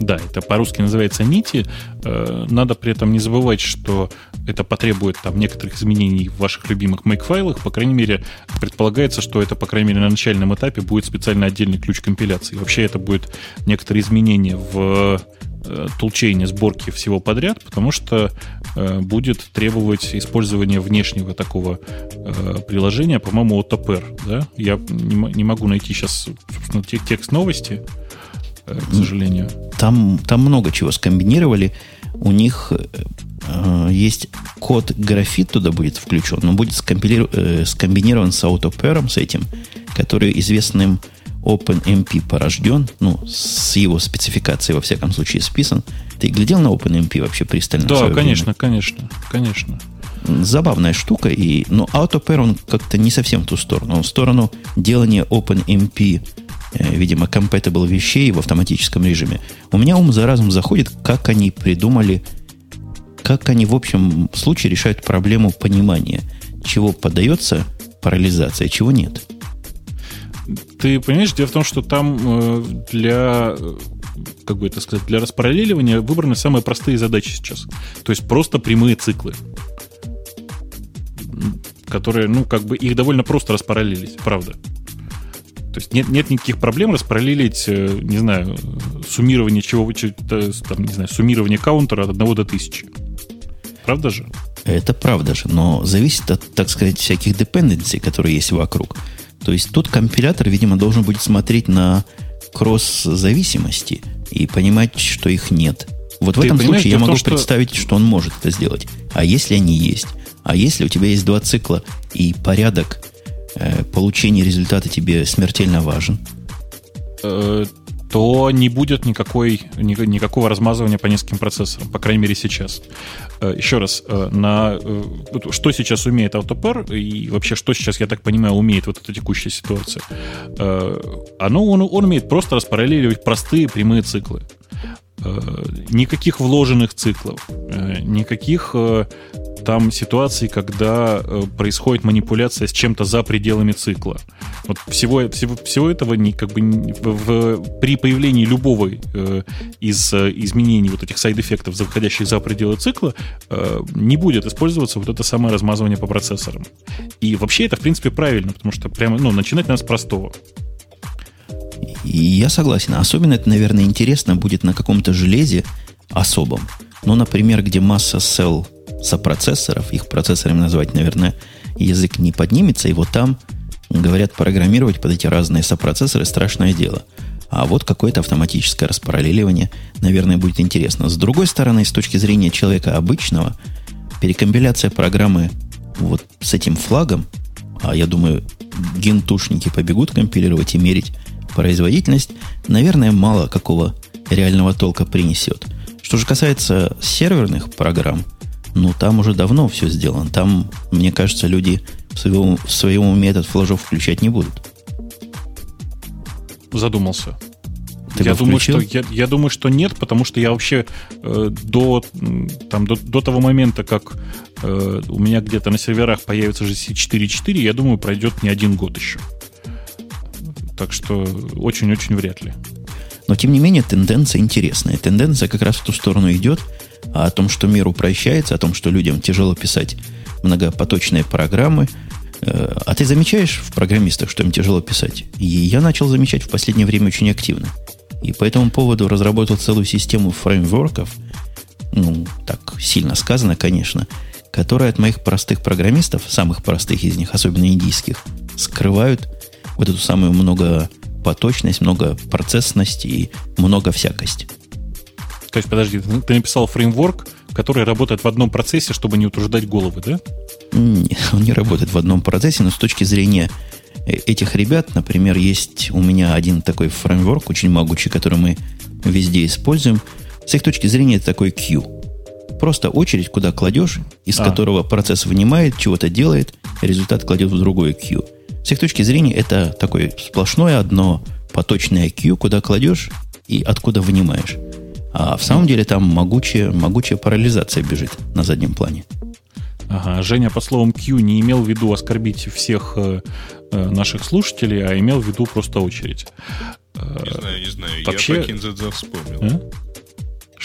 Да, это по-русски называется нити. Э, надо при этом не забывать, что это потребует там некоторых изменений в ваших любимых make-файлах. По крайней мере, предполагается, что это, по крайней мере, на начальном этапе будет специально отдельный ключ компиляции. Вообще это будет некоторые изменения в э, тулчейне сборки всего подряд, потому что э, будет требовать использования внешнего такого э, приложения, по-моему, OTPR. Да? Я не, не могу найти сейчас собственно, текст новости, к сожалению. Там, там много чего скомбинировали. У них э, есть код графит туда будет включен, но будет э, скомбинирован с AutoPair, с этим, который известным OpenMP порожден, ну, с его спецификацией, во всяком случае, списан. Ты глядел на OpenMP вообще пристально? Да, конечно, время? конечно, конечно. Забавная штука, и, но AutoPair, он как-то не совсем в ту сторону. Он в сторону делания OpenMP Э, видимо, compatible вещей в автоматическом режиме. У меня ум за разум заходит, как они придумали, как они в общем случае решают проблему понимания, чего подается парализация, чего нет. Ты понимаешь, дело в том, что там э, для как бы это сказать, для распараллеливания выбраны самые простые задачи сейчас. То есть просто прямые циклы которые, ну, как бы их довольно просто распараллелить, правда. То есть нет, нет никаких проблем распараллелить, э, не знаю, суммирование чего там, не знаю, суммирование каунтера от 1 до 1000. Правда же? Это правда же, но зависит от, так сказать, всяких dependency, которые есть вокруг. То есть тут компилятор, видимо, должен будет смотреть на кросс-зависимости и понимать, что их нет. Вот в этом случае я могу том, представить, что... что он может это сделать. А если они есть? А если у тебя есть два цикла и порядок получение результата тебе смертельно важен, э, то не будет никакой, ни, никакого размазывания по нескольким процессорам, по крайней мере сейчас. Э, еще раз, э, на, э, что сейчас умеет AutoPair и вообще что сейчас, я так понимаю, умеет вот эта текущая ситуация? Э, оно, он, он умеет просто распараллеливать простые прямые циклы. Э, никаких вложенных циклов, э, никаких э, там ситуаций, когда происходит манипуляция с чем-то за пределами цикла. Вот всего, всего, всего этого не, как бы, в, при появлении любого э, из изменений вот этих сайд-эффектов, заходящих за пределы цикла, э, не будет использоваться вот это самое размазывание по процессорам. И вообще это, в принципе, правильно, потому что прямо, ну, начинать надо с простого. Я согласен. Особенно это, наверное, интересно будет на каком-то железе особом. Ну, например, где масса сел сопроцессоров, их процессорами назвать, наверное, язык не поднимется, и вот там, говорят, программировать под эти разные сопроцессоры страшное дело. А вот какое-то автоматическое распараллеливание, наверное, будет интересно. С другой стороны, с точки зрения человека обычного, перекомпиляция программы вот с этим флагом, а я думаю, гентушники побегут компилировать и мерить производительность, наверное, мало какого реального толка принесет. Что же касается серверных программ, ну, там уже давно все сделано. Там, мне кажется, люди в своем, в своем уме этот флажок включать не будут. Задумался. Ты я думаю, что я, я думаю, что нет, потому что я вообще э, до, там, до, до того момента, как э, у меня где-то на серверах появится же C4.4, я думаю, пройдет не один год еще. Так что очень-очень вряд ли. Но, тем не менее, тенденция интересная. Тенденция как раз в ту сторону идет, а о том, что мир упрощается, о том, что людям тяжело писать многопоточные программы. Э, а ты замечаешь в программистах, что им тяжело писать? И я начал замечать в последнее время очень активно. И по этому поводу разработал целую систему фреймворков, ну, так сильно сказано, конечно, которые от моих простых программистов, самых простых из них, особенно индийских, скрывают вот эту самую много поточность, много процессность и много всякости. То есть, подожди, ты написал фреймворк, который работает в одном процессе, чтобы не утруждать головы, да? Нет, он не работает в одном процессе, но с точки зрения э, этих ребят, например, есть у меня один такой фреймворк, очень могучий, который мы везде используем. С их точки зрения это такой queue. Просто очередь, куда кладешь, из а. которого процесс вынимает, чего-то делает, результат кладет в другое queue. С их точки зрения это такое сплошное одно поточное queue, куда кладешь и откуда вынимаешь. А в самом деле там могучая, могучая парализация бежит на заднем плане. Ага, Женя по словам Q не имел в виду оскорбить всех э, э наших слушателей, а имел в виду просто очередь. Не знаю, не знаю. Вообще... Я по Кинзадза вспомнил. А?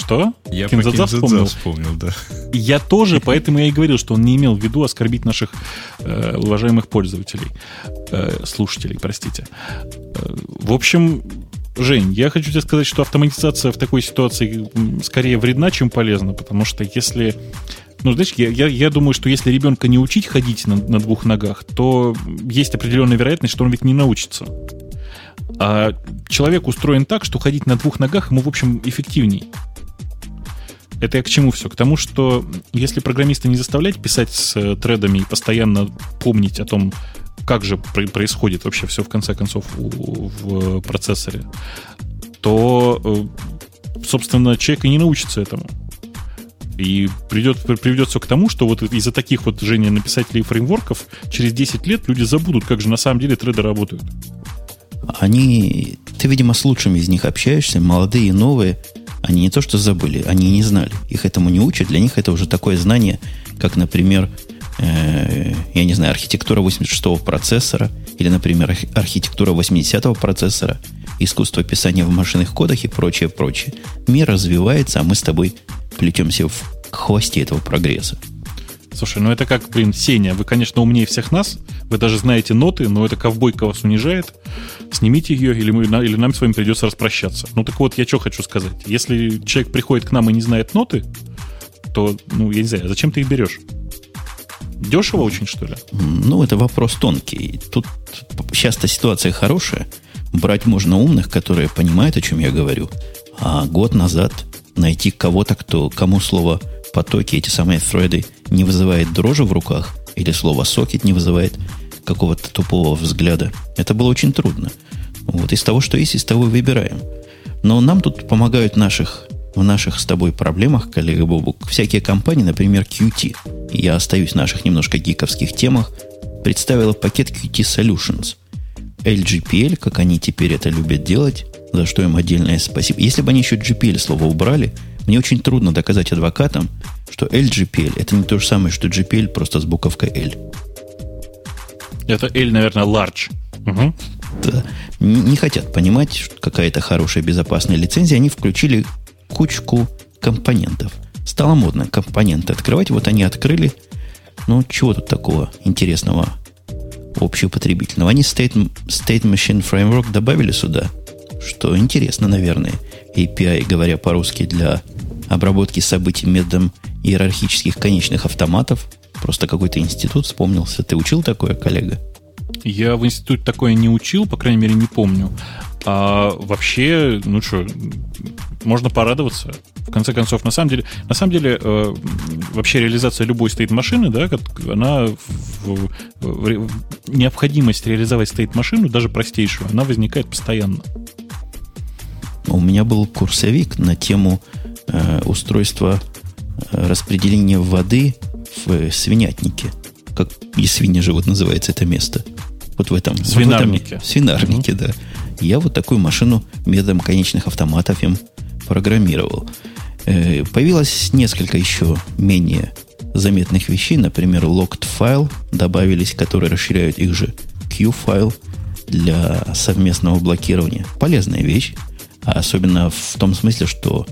Что? Я Кинзадза вспомнил? вспомнил, да. Я тоже, поэтому я и говорил, что он не имел в виду оскорбить наших э, уважаемых пользователей, э, слушателей, простите. Э, в общем, Жень, я хочу тебе сказать, что автоматизация в такой ситуации скорее вредна, чем полезна, потому что если... Ну, знаешь, я, я, я думаю, что если ребенка не учить ходить на, на двух ногах, то есть определенная вероятность, что он ведь не научится. А человек устроен так, что ходить на двух ногах ему, в общем, эффективней. Это я к чему все? К тому, что если программиста не заставлять писать с э, тредами и постоянно помнить о том, как же происходит вообще все в конце концов в процессоре, то, э, собственно, человек и не научится этому. И придет, все к тому, что вот из-за таких вот, Женя, написателей фреймворков через 10 лет люди забудут, как же на самом деле треды работают. Они... Ты, видимо, с лучшими из них общаешься, молодые, новые. Они не то что забыли, они не знали. Их этому не учат. Для них это уже такое знание, как, например, э, я не знаю, архитектура 86-го процессора или, например, архитектура 80-го процессора, искусство писания в машинных кодах и прочее, прочее. Мир развивается, а мы с тобой плетемся в хвосте этого прогресса. Слушай, ну это как, блин, Сеня, вы, конечно, умнее всех нас, вы даже знаете ноты, но эта ковбойка вас унижает. Снимите ее, или, мы, или нам с вами придется распрощаться. Ну так вот, я что хочу сказать. Если человек приходит к нам и не знает ноты, то, ну, я не знаю, зачем ты их берешь? Дешево очень, что ли? Ну, это вопрос тонкий. Тут часто ситуация хорошая. Брать можно умных, которые понимают, о чем я говорю. А год назад найти кого-то, кто, кому слово потоки, эти самые threады, не вызывает дрожи в руках, или слово сокет не вызывает какого-то тупого взгляда, это было очень трудно. Вот из того, что есть, из того и выбираем. Но нам тут помогают наших, в наших с тобой проблемах, коллега Бобук, всякие компании, например, Qt. Я остаюсь в наших немножко гиковских темах. Представила пакет Qt Solutions. LGPL, как они теперь это любят делать, за что им отдельное спасибо. Если бы они еще GPL слово убрали, мне очень трудно доказать адвокатам, что LGPL это не то же самое, что GPL просто с буковкой L. Это L, наверное, large. Угу. Да. Не, не хотят понимать, какая это хорошая безопасная лицензия. Они включили кучку компонентов. Стало модно компоненты открывать. Вот они открыли. Ну, чего тут такого интересного общеупотребительного? Они State, State Machine Framework добавили сюда, что интересно, наверное. API, говоря по-русски, для обработки событий методом иерархических конечных автоматов. Просто какой-то институт вспомнился. Ты учил такое, коллега? Я в институте такое не учил, по крайней мере, не помню. А вообще, ну что, можно порадоваться. В конце концов, на самом деле, на самом деле, э, вообще реализация любой стейт-машины, да, она в, в, в, необходимость реализовать стейт-машину, даже простейшую, она возникает постоянно. У меня был курсовик на тему э, устройства э, распределения воды в свинятнике. Как и свиньи живут, называется это место. Вот в этом. Свинарнике. Вот в этом, свинарнике, mm-hmm. да. Я вот такую машину методом конечных автоматов им программировал. Э, появилось несколько еще менее заметных вещей. Например, locked файл добавились, которые расширяют их же Q-файл для совместного блокирования. Полезная вещь. А особенно в том смысле, что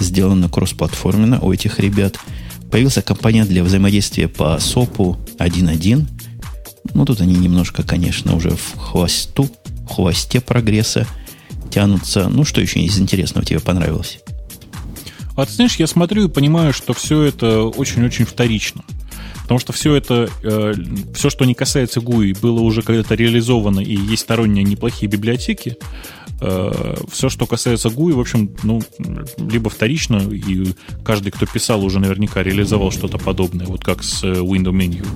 сделано кроссплатформенно у этих ребят. Появился компонент для взаимодействия по СОПу 1.1. Ну, тут они немножко, конечно, уже в хвосту, в хвосте прогресса тянутся. Ну, что еще из интересного тебе понравилось? А ты знаешь, я смотрю и понимаю, что все это очень-очень вторично. Потому что все это, э, все, что не касается GUI, было уже когда-то реализовано, и есть сторонние неплохие библиотеки. Э, все, что касается GUI, в общем, ну, либо вторично, и каждый, кто писал, уже наверняка реализовал что-то подобное, вот как с э, Window Menu.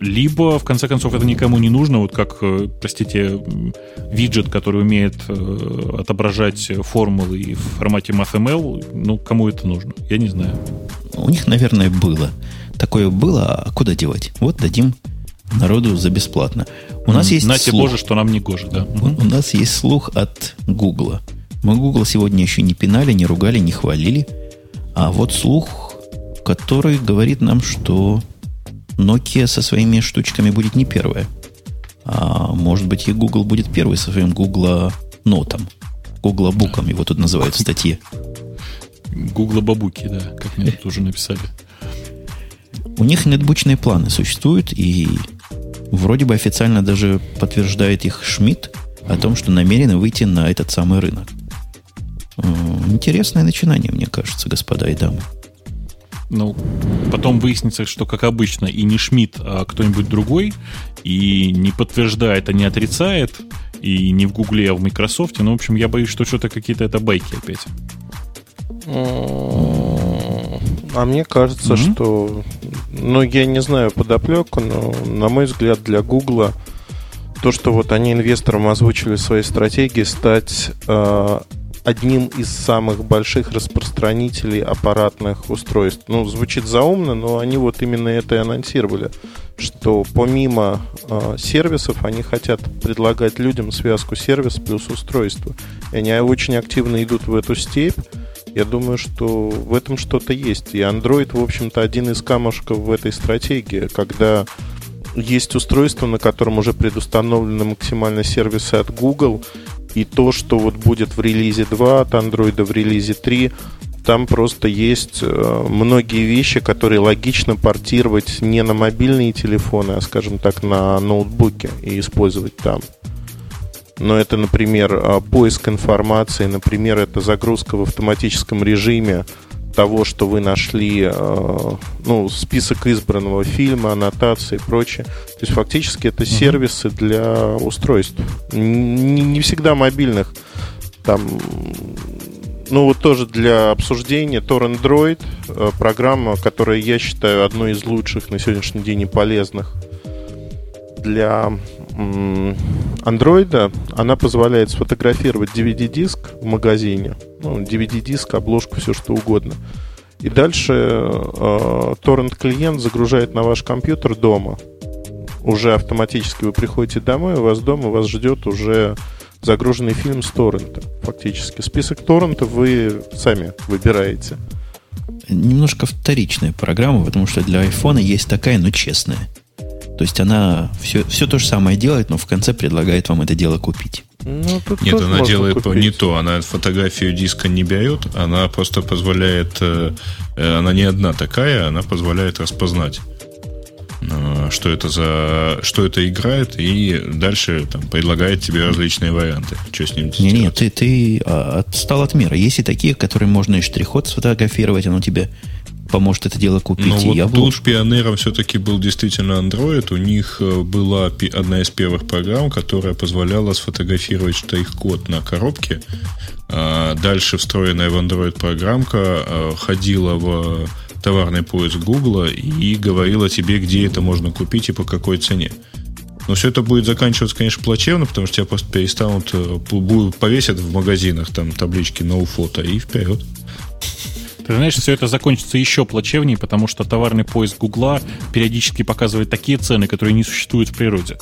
Либо, в конце концов, это никому не нужно, вот как, э, простите, виджет, который умеет э, отображать формулы в формате MathML, ну, кому это нужно? Я не знаю. У них, наверное, было. Такое было, а куда девать? Вот дадим народу за бесплатно. У нас есть Нате слух. Боже, что нам не гоже, да. У, у нас есть слух от Гугла. Мы Google сегодня еще не пинали, не ругали, не хвалили. А вот слух, который говорит нам, что Nokia со своими штучками будет не первая. А может быть и Google будет первый со своим Google нотом. Google буком его тут называют в статье. Google бабуки, да, как мне тут уже написали. У них нетбучные планы существуют, и вроде бы официально даже подтверждает их Шмидт о том, что намерены выйти на этот самый рынок. Интересное начинание, мне кажется, господа и дамы ну, потом выяснится, что, как обычно, и не Шмидт, а кто-нибудь другой, и не подтверждает, а не отрицает, и не в Гугле, а в Microsoft. Ну, в общем, я боюсь, что что-то какие-то это байки опять. А мне кажется, mm-hmm. что... Ну, я не знаю подоплеку, но, на мой взгляд, для Гугла то, что вот они инвесторам озвучили свои стратегии, стать э, одним из самых больших распространителей аппаратных устройств. Ну, звучит заумно, но они вот именно это и анонсировали, что помимо э, сервисов они хотят предлагать людям связку сервис плюс устройство. И они очень активно идут в эту степь. Я думаю, что в этом что-то есть. И Android, в общем-то, один из камушков в этой стратегии, когда есть устройство, на котором уже предустановлены максимально сервисы от Google, и то, что вот будет в релизе 2 от Android в релизе 3, там просто есть э, многие вещи, которые логично портировать не на мобильные телефоны, а, скажем так, на ноутбуке и использовать там. Но это, например, э, поиск информации, например, это загрузка в автоматическом режиме того, что вы нашли, э, ну, список избранного фильма, аннотации и прочее. То есть фактически это сервисы для устройств. Не, не всегда мобильных. Там, ну вот тоже для обсуждения Tor Android, э, программа, которая я считаю одной из лучших на сегодняшний день и полезных для андроида, она позволяет сфотографировать DVD-диск в магазине, ну, DVD-диск, обложку, все что угодно. И дальше э, торрент-клиент загружает на ваш компьютер дома. Уже автоматически вы приходите домой, у вас дома вас ждет уже загруженный фильм с торрента. Фактически. Список торрента вы сами выбираете. Немножко вторичная программа, потому что для iPhone есть такая, но честная. То есть она все, все то же самое делает, но в конце предлагает вам это дело купить. Ну, Нет, она делает купить. не то. Она фотографию диска не берет, она просто позволяет... Э, э, она не одна такая, она позволяет распознать э, что это за что это играет, и дальше там, предлагает тебе различные варианты. Что с ним не, Нет, ты, ты а, отстал от мира. Есть и такие, которые можно и штрих-код сфотографировать, оно тебе поможет это дело купить. Но вот я тут пионером все-таки был действительно Android. У них э, была одна из первых программ, которая позволяла сфотографировать штрих-код на коробке. А дальше встроенная в Android программка э, ходила в товарный поиск Google и говорила тебе, где это можно купить и по какой цене. Но все это будет заканчиваться, конечно, плачевно, потому что тебя просто перестанут, э, будут повесят в магазинах там таблички no photo и вперед. Ты знаешь, все это закончится еще плачевнее, потому что товарный поиск Гугла периодически показывает такие цены, которые не существуют в природе.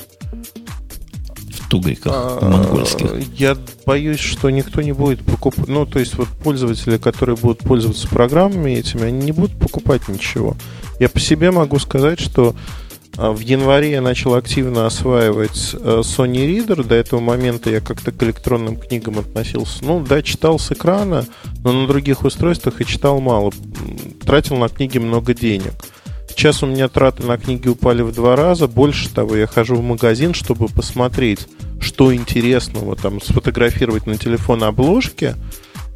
В тугриках, а, монгольских. Я боюсь, что никто не будет покупать. Ну, то есть, вот пользователи, которые будут пользоваться программами этими, они не будут покупать ничего. Я по себе могу сказать, что в январе я начал активно осваивать э, Sony Reader. До этого момента я как-то к электронным книгам относился. Ну, да, читал с экрана, но на других устройствах и читал мало. Тратил на книги много денег. Сейчас у меня траты на книги упали в два раза. Больше того, я хожу в магазин, чтобы посмотреть, что интересного, там, сфотографировать на телефон обложки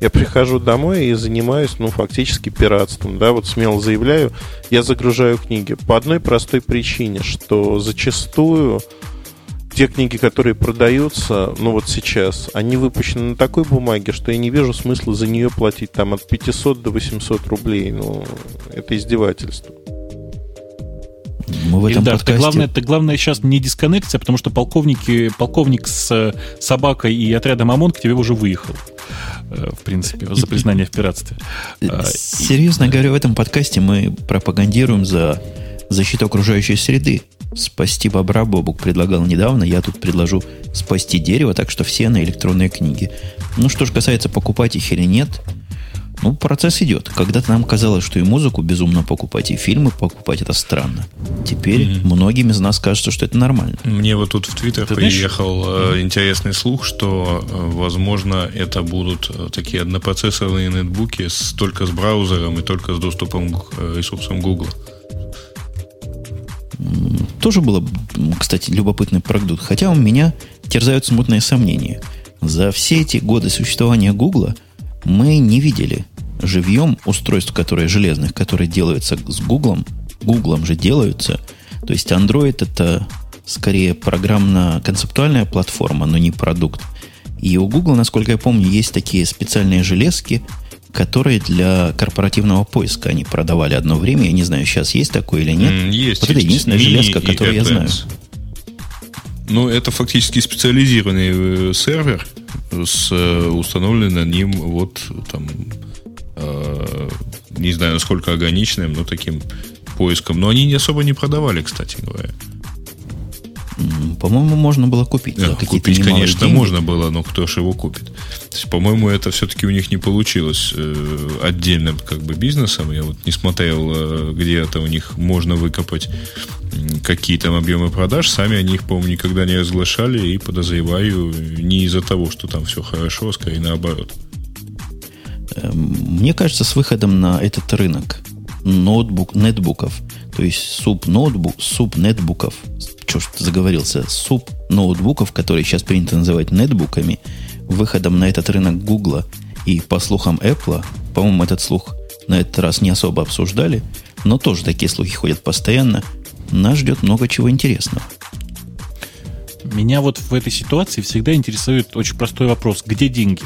Я прихожу домой и занимаюсь, ну, фактически пиратством, да, вот смело заявляю, я загружаю книги по одной простой причине, что зачастую те книги, которые продаются, ну вот сейчас, они выпущены на такой бумаге, что я не вижу смысла за нее платить там от 500 до 800 рублей. Ну, это издевательство. Мы в этом Ильдар, подкасте... ты, главное, ты главное сейчас не дисконнекция, потому что полковники, полковник с э, собакой и отрядом ОМОН к тебе уже выехал э, в принципе, за признание в пиратстве. А, серьезно говоря, в этом подкасте мы пропагандируем за защиту окружающей среды. Спасти бобра Бобук предлагал недавно, я тут предложу спасти дерево, так что все на электронные книги. Ну, что же касается покупать их или нет – ну, процесс идет. Когда-то нам казалось, что и музыку безумно покупать, и фильмы покупать это странно. Теперь mm-hmm. многим из нас кажется, что это нормально. Мне вот тут в Твиттер приехал mm-hmm. интересный слух, что, э, возможно, это будут э, такие однопроцессорные нетбуки с, только с браузером и только с доступом к ресурсам Google. Тоже было, кстати, любопытный продукт. Хотя у меня терзают смутные сомнения. За все эти годы существования Гугла – мы не видели живьем устройств, которые железных, которые делаются с Гуглом. Гуглом же делаются. То есть Android это скорее программно-концептуальная платформа, но не продукт. И у Google, насколько я помню, есть такие специальные железки, которые для корпоративного поиска они продавали одно время. Я не знаю, сейчас есть такое или нет. Есть. Вот это единственная железка, которую я знаю. Ну, это фактически специализированный э, сервер, с э, установленным ним вот там э, не знаю, насколько ограниченным, но таким поиском. Но они не особо не продавали, кстати говоря. По-моему, можно было купить. Да, купить, конечно, деньги. можно было, но кто же его купит? То есть, по-моему, это все-таки у них не получилось э, отдельным как бы бизнесом. Я вот не смотрел, э, где это у них можно выкопать какие там объемы продаж. Сами они их, по-моему, никогда не разглашали и подозреваю не из-за того, что там все хорошо, а скорее наоборот. Эм, мне кажется, с выходом на этот рынок ноутбук, нетбуков, то есть суп ноутбук, суп нетбуков, что ж заговорился, суп ноутбуков, которые сейчас принято называть нетбуками, выходом на этот рынок Гугла и по слухам Apple, по-моему, этот слух на этот раз не особо обсуждали, но тоже такие слухи ходят постоянно, нас ждет много чего интересного. Меня вот в этой ситуации всегда интересует очень простой вопрос. Где деньги?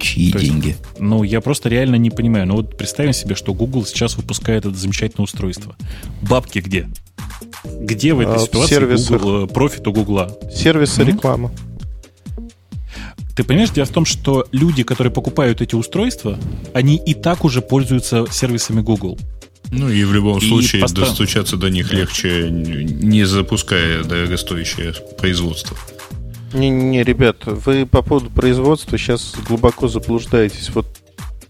Чьи То деньги? Есть, ну, я просто реально не понимаю. Ну, вот представим себе, что Google сейчас выпускает это замечательное устройство. Бабки где? Где в этой а, ситуации Google, э, профит у Гугла? Сервисы mm-hmm. реклама. Ты понимаешь, дело в том, что люди, которые покупают эти устройства, они и так уже пользуются сервисами Google. Ну и в любом и случае постав... достучаться до них да. легче, не запуская дорогостоящее производство. Не-не, ребят, вы по поводу производства сейчас глубоко заблуждаетесь. Вот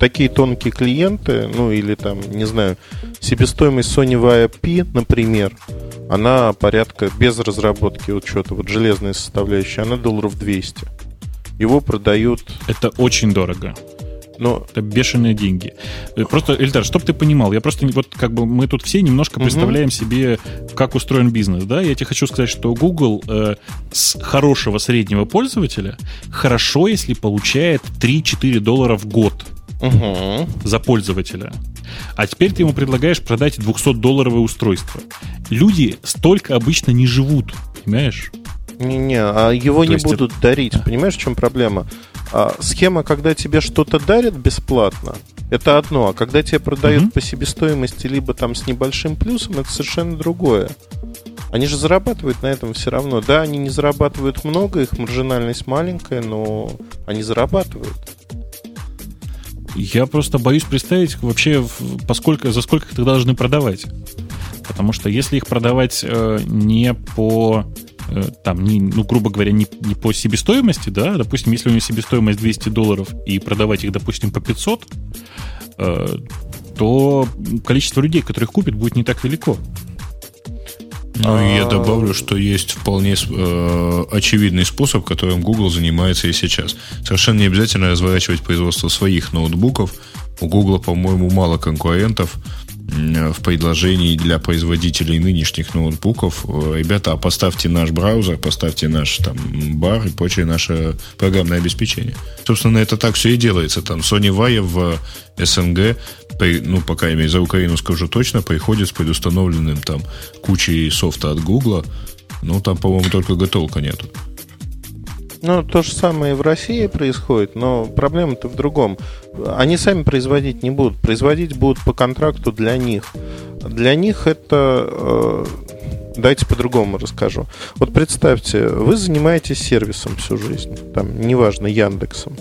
такие тонкие клиенты, ну или там, не знаю, себестоимость Sony VIP, например, она порядка без разработки учета, вот железная составляющая, она долларов 200. Его продают... Это очень дорого. Но... Это бешеные деньги. Просто, Эльдар, чтобы ты понимал, я просто вот как бы мы тут все немножко угу. представляем себе, как устроен бизнес, да? Я тебе хочу сказать, что Google э, с хорошего среднего пользователя хорошо, если получает 3-4 доллара в год угу. за пользователя. А теперь ты ему предлагаешь продать 200-долларовое устройство. Люди столько обычно не живут, понимаешь? Не-не, а его То не будут это... дарить. Понимаешь, в чем проблема? А, схема, когда тебе что-то дарят бесплатно, это одно, а когда тебе продают mm-hmm. по себестоимости либо там с небольшим плюсом, это совершенно другое. Они же зарабатывают на этом все равно. Да, они не зарабатывают много, их маржинальность маленькая, но они зарабатывают. Я просто боюсь представить вообще, поскольку, за сколько их должны продавать. Потому что если их продавать э, не по Э, там, не, ну, грубо говоря, не, не по себестоимости, да, допустим, если у него себестоимость 200 долларов и продавать их, допустим, по 500, э, то количество людей, которых купит, будет не так велико. Ну, и я добавлю, что есть вполне э, очевидный способ, которым Google занимается и сейчас. Совершенно не обязательно разворачивать производство своих ноутбуков. У Google, по-моему, мало конкурентов в предложении для производителей нынешних ноутбуков, ребята, а поставьте наш браузер, поставьте наш там бар и прочее наше программное обеспечение. Собственно, это так все и делается. Там Sony Vaio в СНГ, ну, по крайней мере, за Украину скажу точно, приходит с предустановленным там кучей софта от Гугла. Ну, там, по-моему, только готовка нету. Ну, то же самое и в России происходит, но проблема-то в другом. Они сами производить не будут. Производить будут по контракту для них. Для них это Давайте по-другому расскажу. Вот представьте, вы занимаетесь сервисом всю жизнь, там, неважно, Яндексом.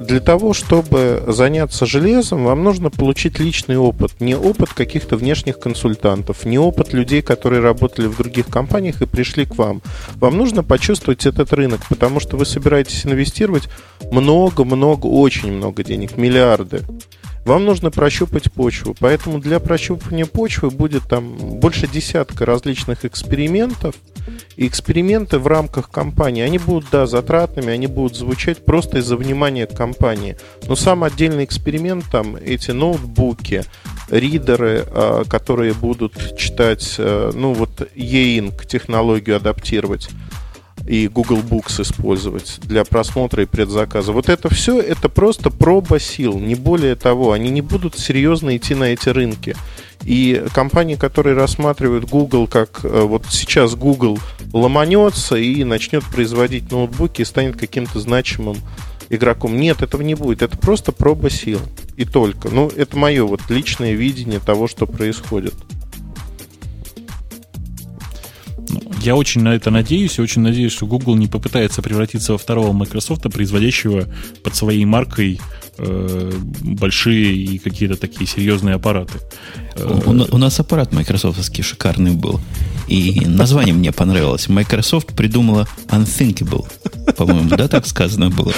Для того, чтобы заняться железом, вам нужно получить личный опыт. Не опыт каких-то внешних консультантов, не опыт людей, которые работали в других компаниях и пришли к вам. Вам нужно почувствовать этот рынок, потому что вы собираетесь инвестировать много-много, очень много денег, миллиарды. Вам нужно прощупать почву. Поэтому для прощупывания почвы будет там больше десятка различных экспериментов. И эксперименты в рамках компании, они будут, да, затратными, они будут звучать просто из-за внимания к компании. Но сам отдельный эксперимент, там, эти ноутбуки, ридеры, а, которые будут читать, э, ну, вот e-ink технологию адаптировать, и Google Books использовать для просмотра и предзаказа. Вот это все, это просто проба сил, не более того. Они не будут серьезно идти на эти рынки. И компании, которые рассматривают Google как э, вот сейчас Google ломанется и начнет производить ноутбуки и станет каким-то значимым игроком. Нет, этого не будет. Это просто проба сил. И только. Ну, это мое вот личное видение того, что происходит. Я очень на это надеюсь, и очень надеюсь, что Google не попытается превратиться во второго Microsoft, производящего под своей маркой э, большие и какие-то такие серьезные аппараты. У, у, у нас аппарат майкрософтовский шикарный был. И название мне понравилось. Microsoft придумала Unthinkable. По-моему, да, так сказано было.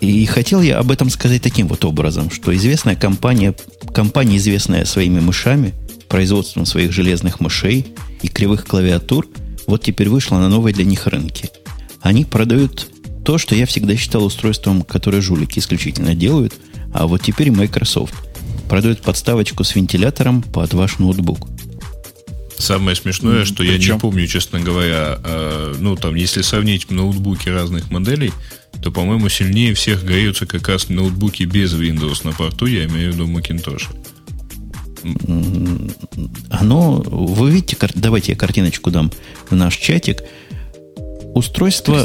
И хотел я об этом сказать таким вот образом, что известная компания, компания, известная своими мышами, производством своих железных мышей и кривых клавиатур, вот теперь вышла на новые для них рынки. Они продают то, что я всегда считал устройством, которое жулики исключительно делают, а вот теперь Microsoft продает подставочку с вентилятором под ваш ноутбук. Самое смешное, что Причем? я не помню, честно говоря, э, ну там, если сравнить ноутбуки разных моделей, то, по-моему, сильнее всех греются как раз ноутбуки без Windows на порту, я имею в виду Macintosh оно, вы видите, давайте я картиночку дам в наш чатик. Устройство,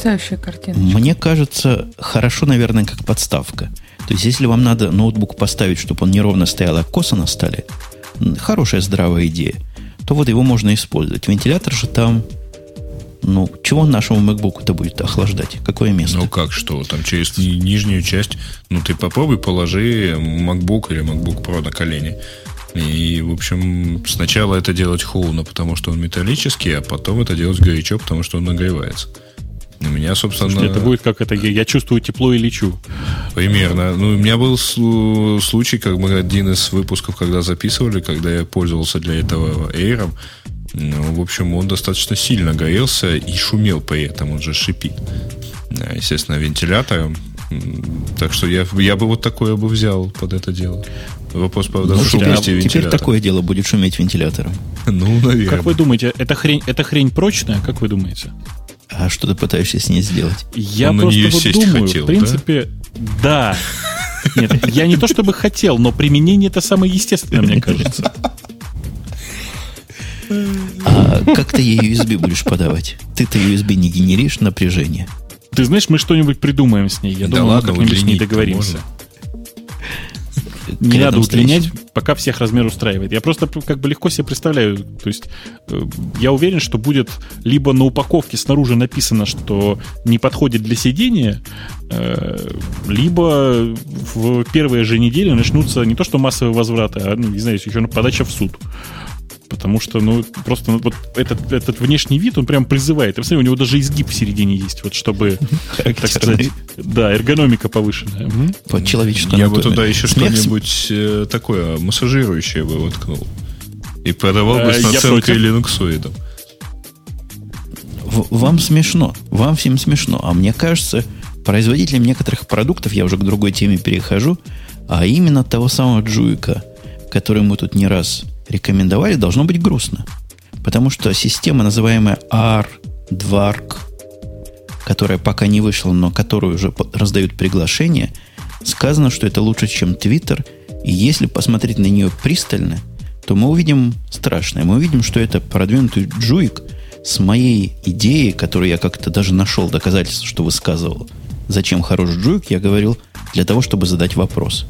мне кажется, хорошо, наверное, как подставка. То есть, если вам надо ноутбук поставить, чтобы он неровно стоял, а косо на столе, хорошая, здравая идея, то вот его можно использовать. Вентилятор же там, ну, чего нашему MacBook-то будет охлаждать? Какое место? Ну как что? Там через нижнюю часть, ну ты попробуй положи MacBook или MacBook Pro на колени. И, в общем, сначала это делать холодно, потому что он металлический, а потом это делать горячо, потому что он нагревается. У меня, собственно... Слушайте, это будет как это, я чувствую тепло и лечу. Примерно. Ну, у меня был случай, как мы один из выпусков, когда записывали, когда я пользовался для этого Air, ну, в общем, он достаточно сильно горелся и шумел при этом, он же шипит. Естественно, вентилятором. Так что я, я бы вот такое бы взял под это дело. Вопрос, правда, ну, шумности а Теперь такое дело будет шуметь вентилятором. Ну, наверное. Как вы думаете, эта хрень, эта хрень прочная, как вы думаете? А что ты пытаешься с ней сделать? Я Он просто вот думаю, хотел, в принципе, да. да. Нет, я не то чтобы хотел, но применение это самое естественное, мне кажется. А как ты ей USB будешь подавать? Ты-то USB не генеришь напряжение. Ты знаешь, мы что-нибудь придумаем с ней. Я да думаю, ладно, мы как-нибудь с ней договоримся. Можно не надо удлинять, пока всех размер устраивает. Я просто как бы легко себе представляю. То есть э, я уверен, что будет либо на упаковке снаружи написано, что не подходит для сидения, э, либо в первые же недели начнутся не то что массовые возвраты, а, ну, не знаю, еще подача в суд. Потому что, ну, просто ну, вот этот, этот внешний вид, он прям призывает. И посмотри, у него даже изгиб в середине есть, вот чтобы, так сказать, да, эргономика повышенная. По человеческой Я бы туда еще что-нибудь э, такое массажирующее бы воткнул. И продавал бы э, с наценкой линуксоидом. Вам смешно, вам всем смешно. А мне кажется, производителям некоторых продуктов, я уже к другой теме перехожу, а именно того самого Джуика – которую мы тут не раз рекомендовали, должно быть грустно. Потому что система, называемая R, Dvark, которая пока не вышла, но которую уже раздают приглашения, сказано, что это лучше, чем Twitter. И если посмотреть на нее пристально, то мы увидим страшное. Мы увидим, что это продвинутый джуик с моей идеей, которую я как-то даже нашел доказательство, что высказывал. Зачем хорош джуик, я говорил, для того, чтобы задать вопрос.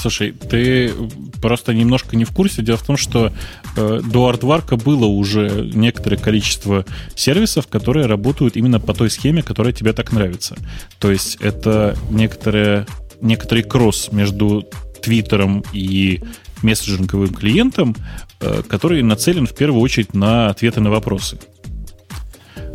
Слушай, ты просто немножко не в курсе. Дело в том, что э, до Артварка было уже некоторое количество сервисов, которые работают именно по той схеме, которая тебе так нравится. То есть это некоторые, некоторый кросс между Твиттером и мессенджинговым клиентом, э, который нацелен в первую очередь на ответы на вопросы.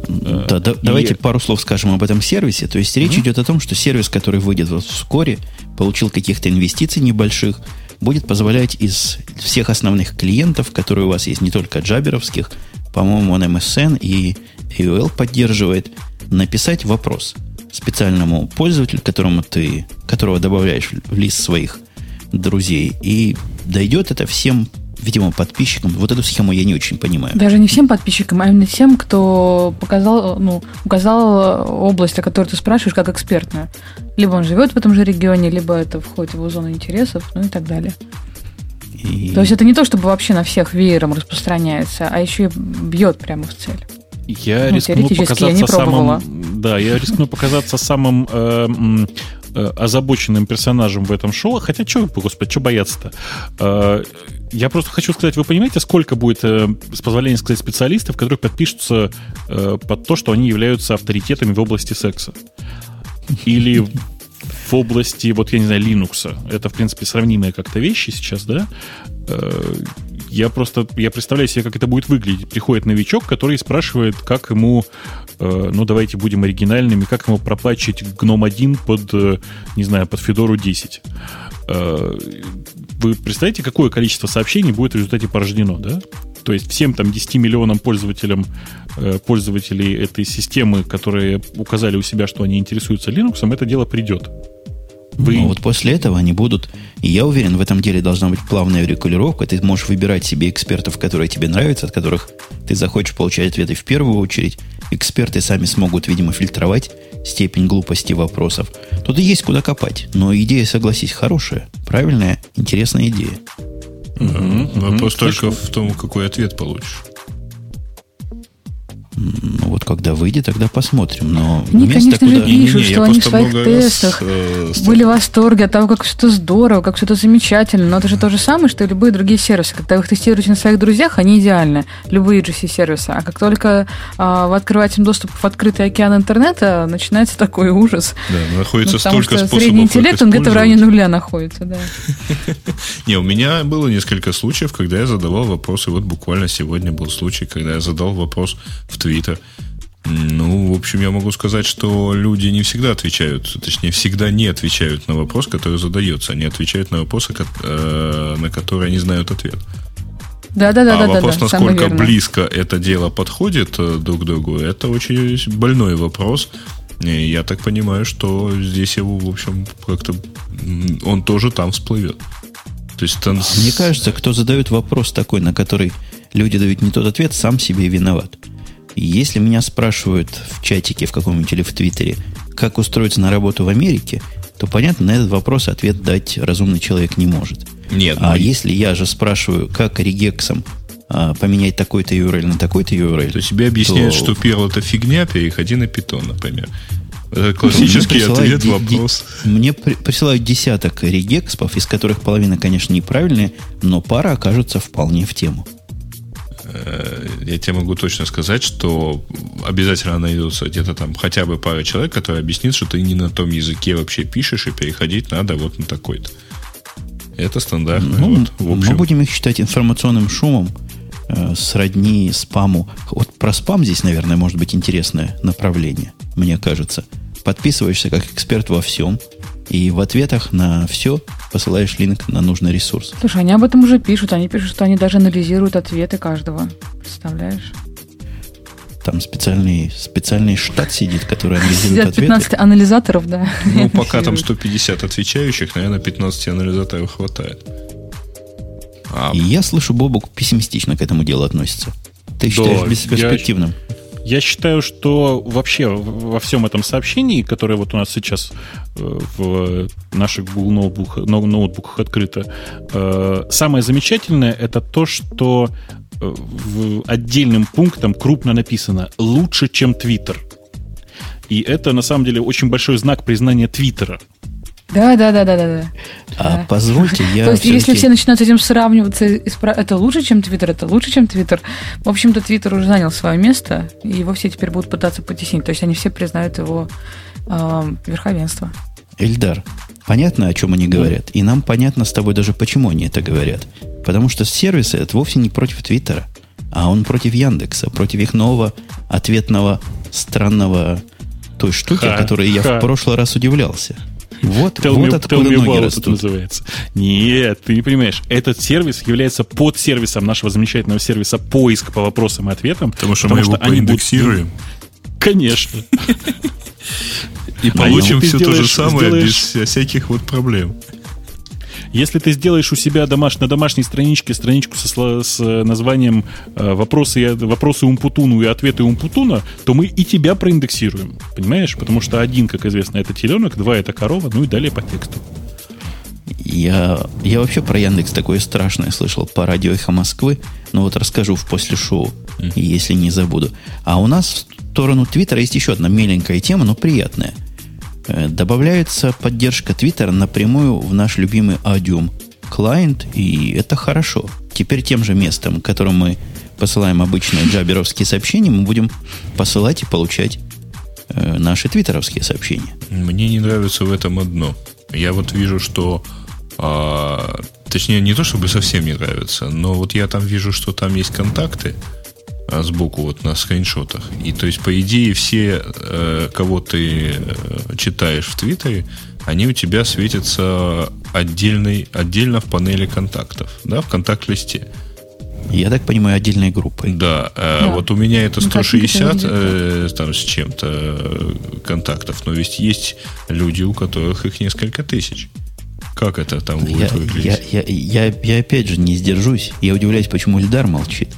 Да, да, и... Давайте пару слов скажем об этом сервисе. То есть речь mm-hmm. идет о том, что сервис, который выйдет вот вскоре, получил каких-то инвестиций небольших, будет позволять из всех основных клиентов, которые у вас есть, не только джаберовских, по-моему, он MSN и AOL поддерживает, написать вопрос специальному пользователю, которому ты, которого добавляешь в лист своих друзей. И дойдет это всем видимо, подписчикам. Вот эту схему я не очень понимаю. Даже не всем подписчикам, а именно тем, кто показал, ну, указал область, о которой ты спрашиваешь, как экспертную. Либо он живет в этом же регионе, либо это входит в его зону интересов, ну и так далее. И... То есть это не то, чтобы вообще на всех веером распространяется, а еще и бьет прямо в цель. Я ну, рискну показаться я не самым, да, я рискну показаться самым э, э, озабоченным персонажем в этом шоу. Хотя, что, господи, что бояться-то? Э, я просто хочу сказать, вы понимаете, сколько будет, э, с позволения сказать, специалистов, которые подпишутся э, под то, что они являются авторитетами в области секса? Или в области, вот я не знаю, Linux. Это, в принципе, сравнимые как-то вещи сейчас, да? Э, я просто, я представляю себе, как это будет выглядеть. Приходит новичок, который спрашивает, как ему, э, ну, давайте будем оригинальными, как ему пропачить гном 1 под, э, не знаю, под Федору 10. Э, вы представляете, какое количество сообщений будет в результате порождено, да? То есть всем там 10 миллионам пользователям, э, пользователей этой системы, которые указали у себя, что они интересуются Linux, это дело придет. Вы... Но вот после этого они будут, и я уверен, в этом деле должна быть плавная регулировка. Ты можешь выбирать себе экспертов, которые тебе нравятся, от которых ты захочешь получать ответы в первую очередь. Эксперты сами смогут, видимо, фильтровать степень глупости вопросов. Тут и есть куда копать. Но идея, согласись, хорошая, правильная, интересная идея. Угу, Вопрос угу, только в том, какой ответ получишь. Ну вот когда выйдет, тогда посмотрим. Но Они, конечно куда... же, пишут, не, не, что они в своих тестах раз, э, были в восторге от того, как все здорово, как все это замечательно. Но это же то же самое, что и любые другие сервисы. Когда вы их тестируете на своих друзьях, они идеальны. Любые GC-сервисы. А как только а, вы открываете им доступ в открытый океан интернета, начинается такой ужас. Да, находится ну, потому столько что средний интеллект, он где-то в районе нуля находится. Да. Не, у меня было несколько случаев, когда я задавал вопросы. Вот буквально сегодня был случай, когда я задал вопрос в Твиттер. Ну, в общем, я могу сказать, что люди не всегда отвечают, точнее, всегда не отвечают на вопрос, который задается. Они отвечают на вопросы, э, на которые они знают ответ. Да, да, да. А да, вопрос, да, насколько близко это дело подходит э, друг к другу, это очень больной вопрос. И я так понимаю, что здесь его, в общем, как-то он тоже там всплывет. То есть там... Мне кажется, кто задает вопрос такой, на который люди дают не тот ответ, сам себе виноват. Если меня спрашивают в чатике в каком-нибудь или в Твиттере, как устроиться на работу в Америке, то, понятно, на этот вопрос ответ дать разумный человек не может. Нет. А ну... если я же спрашиваю, как регексом а, поменять такой-то URL на такой-то URL... То тебе объясняют, то... что Perl это фигня, переходи на Python, например. Это классический ответ, вопрос. Мне присылают десяток регекспов, из которых половина, конечно, неправильные, но пара окажется вполне в тему. Э, я тебе могу точно сказать, что обязательно найдутся где-то там хотя бы пара человек, которые объяснит, что ты не на том языке вообще пишешь, и переходить надо вот на такой-то. Это стандартно. Ну, вот, в общем. Мы будем их считать информационным шумом, э, сродни спаму. Вот про спам здесь, наверное, может быть интересное направление, мне кажется. Подписываешься как эксперт во всем, и в ответах на все посылаешь линк на нужный ресурс. Слушай, они об этом уже пишут. Они пишут, что они даже анализируют ответы каждого. Представляешь? Там специальный, специальный штат сидит, который анализирует Сидят 15 ответы. анализаторов, да. Ну, пока там 150 отвечающих, наверное, 15 анализаторов хватает. А... И я слышу, Бобук пессимистично к этому делу относится. Ты да, считаешь бесперспективным? Я, я считаю, что вообще во всем этом сообщении, которое вот у нас сейчас э, в наших Google ноутбуках, ноутбуках открыто, э, самое замечательное это то, что в отдельным пунктом крупно написано «лучше, чем Твиттер». И это, на самом деле, очень большой знак признания Твиттера. Да, да, да, да, да. А да. позвольте, я. То есть, если все начинают с этим сравниваться, это лучше, чем Твиттер, это лучше, чем Твиттер. В общем-то, Твиттер уже занял свое место, и его все теперь будут пытаться потеснить. То есть они все признают его э, верховенство. Эльдар, понятно, о чем они говорят. И нам понятно с тобой даже, почему они это говорят. Потому что сервисы это вовсе не против Твиттера, а он против Яндекса, против их нового ответного странного той штуки, ха, которой я ха. в прошлый раз удивлялся. Вот, tell вот me, откуда tell ноги растут. называется. Нет, ты не понимаешь. Этот сервис является подсервисом нашего замечательного сервиса поиск по вопросам и ответам. Потому что потому мы его что поиндексируем. Будут... Конечно. И получим все то же самое без всяких вот проблем. Если ты сделаешь у себя домаш... на домашней страничке страничку со... с названием э, вопросы, вопросы Умпутуну и ответы Умпутуна, то мы и тебя проиндексируем. Понимаешь? Потому что один, как известно, это теленок, два это корова, ну и далее по тексту. Я, я вообще про Яндекс такое страшное слышал по радио «Эхо Москвы», но вот расскажу в после шоу, если не забуду. А у нас в сторону Твиттера есть еще одна меленькая тема, но приятная – Э, добавляется поддержка Твиттера напрямую в наш любимый Adium клиент, и это хорошо. Теперь тем же местом, которым мы посылаем обычные джаберовские сообщения, мы будем посылать и получать э, наши твиттеровские сообщения. Мне не нравится в этом одно. Я вот вижу, что а, точнее, не то чтобы совсем не нравится, но вот я там вижу, что там есть контакты, сбоку вот на скриншотах. И то есть, по идее, все, э, кого ты э, читаешь в Твиттере, они у тебя светятся отдельной, отдельно в панели контактов, да, в контакт-листе. Я так понимаю, отдельной группой. Да, э, да. вот у меня это 160 э, там с чем-то контактов, но ведь есть люди, у которых их несколько тысяч. Как это там будет я, выглядеть? Я, я, я, я опять же не сдержусь. Я удивляюсь, почему Ильдар молчит.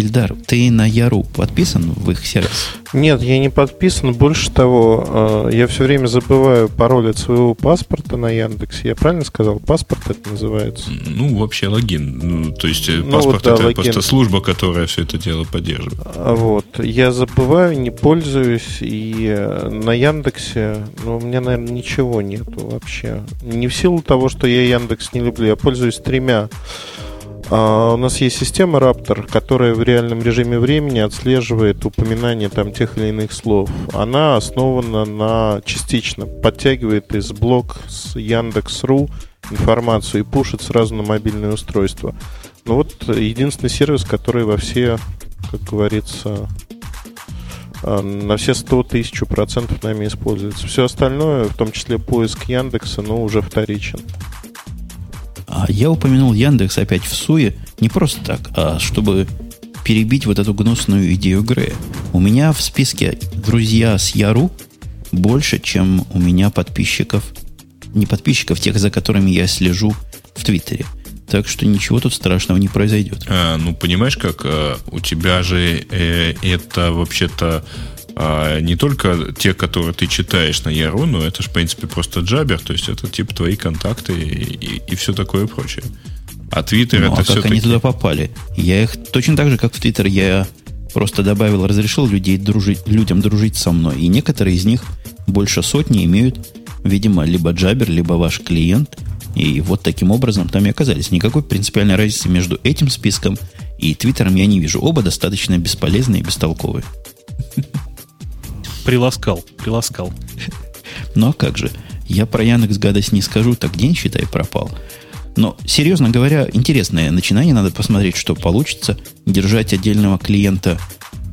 Ильдар, ты на Яру подписан в их сервис? Нет, я не подписан. Больше того, э, я все время забываю пароль от своего паспорта на Яндексе. Я правильно сказал? Паспорт это называется? Ну, вообще логин. Ну, то есть э, ну, паспорт вот, да, это логин. просто служба, которая все это дело поддерживает. А вот. Я забываю, не пользуюсь. И э, на Яндексе, ну, у меня, наверное, ничего нету вообще. Не в силу того, что я Яндекс не люблю. Я пользуюсь тремя у нас есть система Raptor, которая в реальном режиме времени отслеживает упоминание там тех или иных слов. Она основана на частично подтягивает из блок с Яндекс.ру информацию и пушит сразу на мобильное устройство. Ну вот единственный сервис, который во все, как говорится, а, на все 100 тысяч процентов нами используется. Все остальное, в том числе поиск Яндекса, ну, уже вторичен. А я упомянул Яндекс опять в суе не просто так, а чтобы перебить вот эту гнусную идею Грея. У меня в списке друзья с Яру больше, чем у меня подписчиков, не подписчиков, тех, за которыми я слежу в Твиттере. Так что ничего тут страшного не произойдет. А, ну, понимаешь, как а, у тебя же э, это вообще-то а не только те, которые ты читаешь на Яру, но это же, в принципе, просто джабер, то есть это типа твои контакты и, и, и все такое прочее. А Твиттер ну, это а как они туда попали? Я их точно так же, как в Твиттер, я просто добавил, разрешил людей дружить, людям дружить со мной. И некоторые из них, больше сотни, имеют, видимо, либо джабер, либо ваш клиент. И вот таким образом там и оказались. Никакой принципиальной разницы между этим списком и Твиттером я не вижу. Оба достаточно бесполезные и бестолковые. Приласкал, приласкал. Ну а как же? Я про Яндекс гадость не скажу, так день, считай, пропал. Но, серьезно говоря, интересное начинание. Надо посмотреть, что получится. Держать отдельного клиента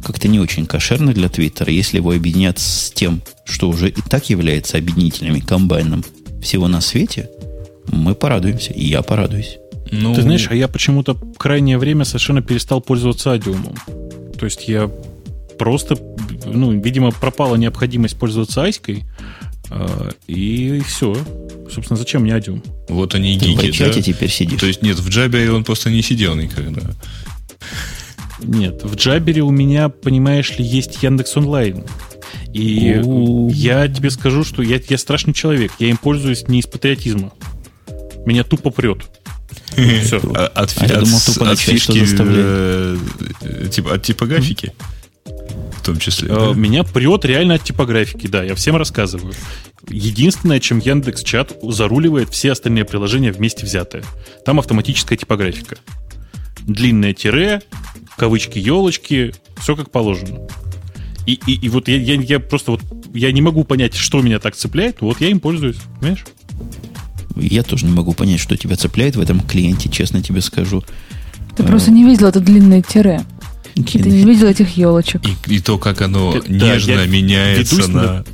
как-то не очень кошерно для Твиттера, если его объединят с тем, что уже и так является объединителями, комбайном всего на свете, мы порадуемся, и я порадуюсь. Ну... Ты знаешь, а я почему-то крайнее время совершенно перестал пользоваться адиумом. То есть я просто, ну, видимо, пропала необходимость пользоваться айской, э, и все. Собственно, зачем мне Адиум? Вот они и гики, в чате да? теперь сидишь. То есть нет, в Джабере он просто не сидел никогда. Нет, в Джабере у меня, понимаешь ли, есть Яндекс Онлайн. И У-у-у. я тебе скажу, что я, я страшный человек. Я им пользуюсь не из патриотизма. Меня тупо прет. Все. От, от, а я думал, тупо от фишки, э, типа, от типографики? В том числе. Э, меня прет реально от типографики, да, я всем рассказываю. Единственное, чем Яндекс Чат заруливает все остальные приложения вместе взятые. Там автоматическая типографика. Длинное тире, кавычки, елочки, все как положено. И, и, и вот я, я, я просто вот я не могу понять, что меня так цепляет, вот я им пользуюсь, понимаешь? Я тоже не могу понять, что тебя цепляет в этом клиенте, честно тебе скажу. Ты а, просто не видел это длинное тире. Длинное. Ты не видел этих елочек. И, и то, как оно Ты, нежно да, меняется на...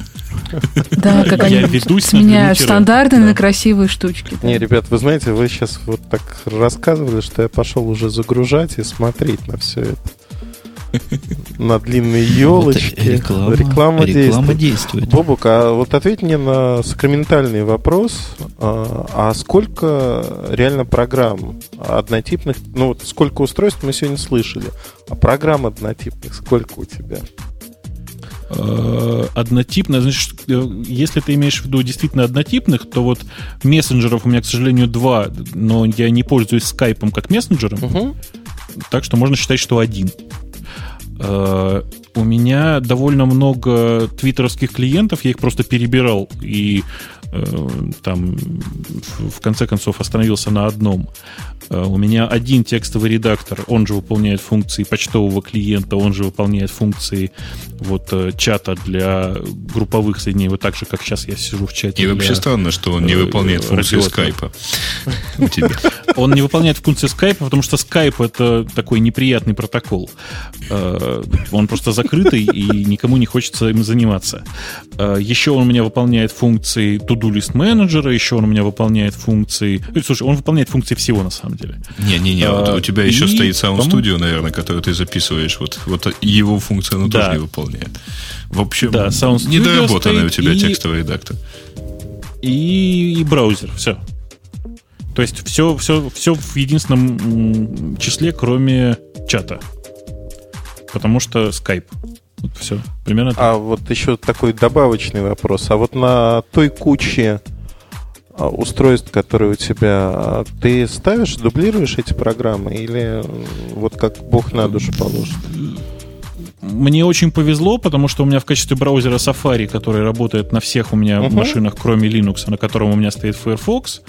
Да, как они меняют стандартные на красивые штучки. Не, ребят, вы знаете, вы сейчас вот так рассказывали, что я пошел уже загружать и смотреть на все это на длинные елочки. Вот реклама, реклама, реклама действует. действует. Бобук, а вот ответь мне на сакраментальный вопрос. А, а сколько реально программ однотипных, ну вот сколько устройств мы сегодня слышали, а программ однотипных сколько у тебя? Э, однотипно, значит, э, если ты имеешь в виду действительно однотипных, то вот мессенджеров у меня, к сожалению, два, но я не пользуюсь скайпом как мессенджером, угу. так что можно считать, что один. Э, у меня довольно много твиттеровских клиентов, я их просто перебирал и э, там в конце концов остановился на одном. Э, у меня один текстовый редактор, он же выполняет функции почтового клиента, он же выполняет функции вот чата для групповых соединений, вот так же, как сейчас я сижу в чате. И вообще странно, что он не выполняет функции скайпа у тебя. Он не выполняет функции скайпа, потому что скайп это такой неприятный протокол. Он просто закрытый, и никому не хочется им заниматься. Еще он у меня выполняет функции to-do list менеджера, еще он у меня выполняет функции... Слушай, он выполняет функции всего на самом деле. Не-не-не, вот у тебя еще стоит Sound Studio, наверное, который ты записываешь. Вот, вот его функция она да. тоже не выполняет. В общем, да, Sound недоработанный у тебя и, текстовый редактор. И, и браузер, все. То есть все, все, все в единственном числе, кроме чата. Потому что Skype. Вот все. Примерно так. А вот еще такой добавочный вопрос. А вот на той куче а, устройств, которые у тебя, ты ставишь, дублируешь эти программы или вот как Бог на душу положит? Мне очень повезло, потому что у меня в качестве браузера Safari, который работает на всех у меня uh-huh. машинах, кроме Linux, на котором у меня стоит Firefox,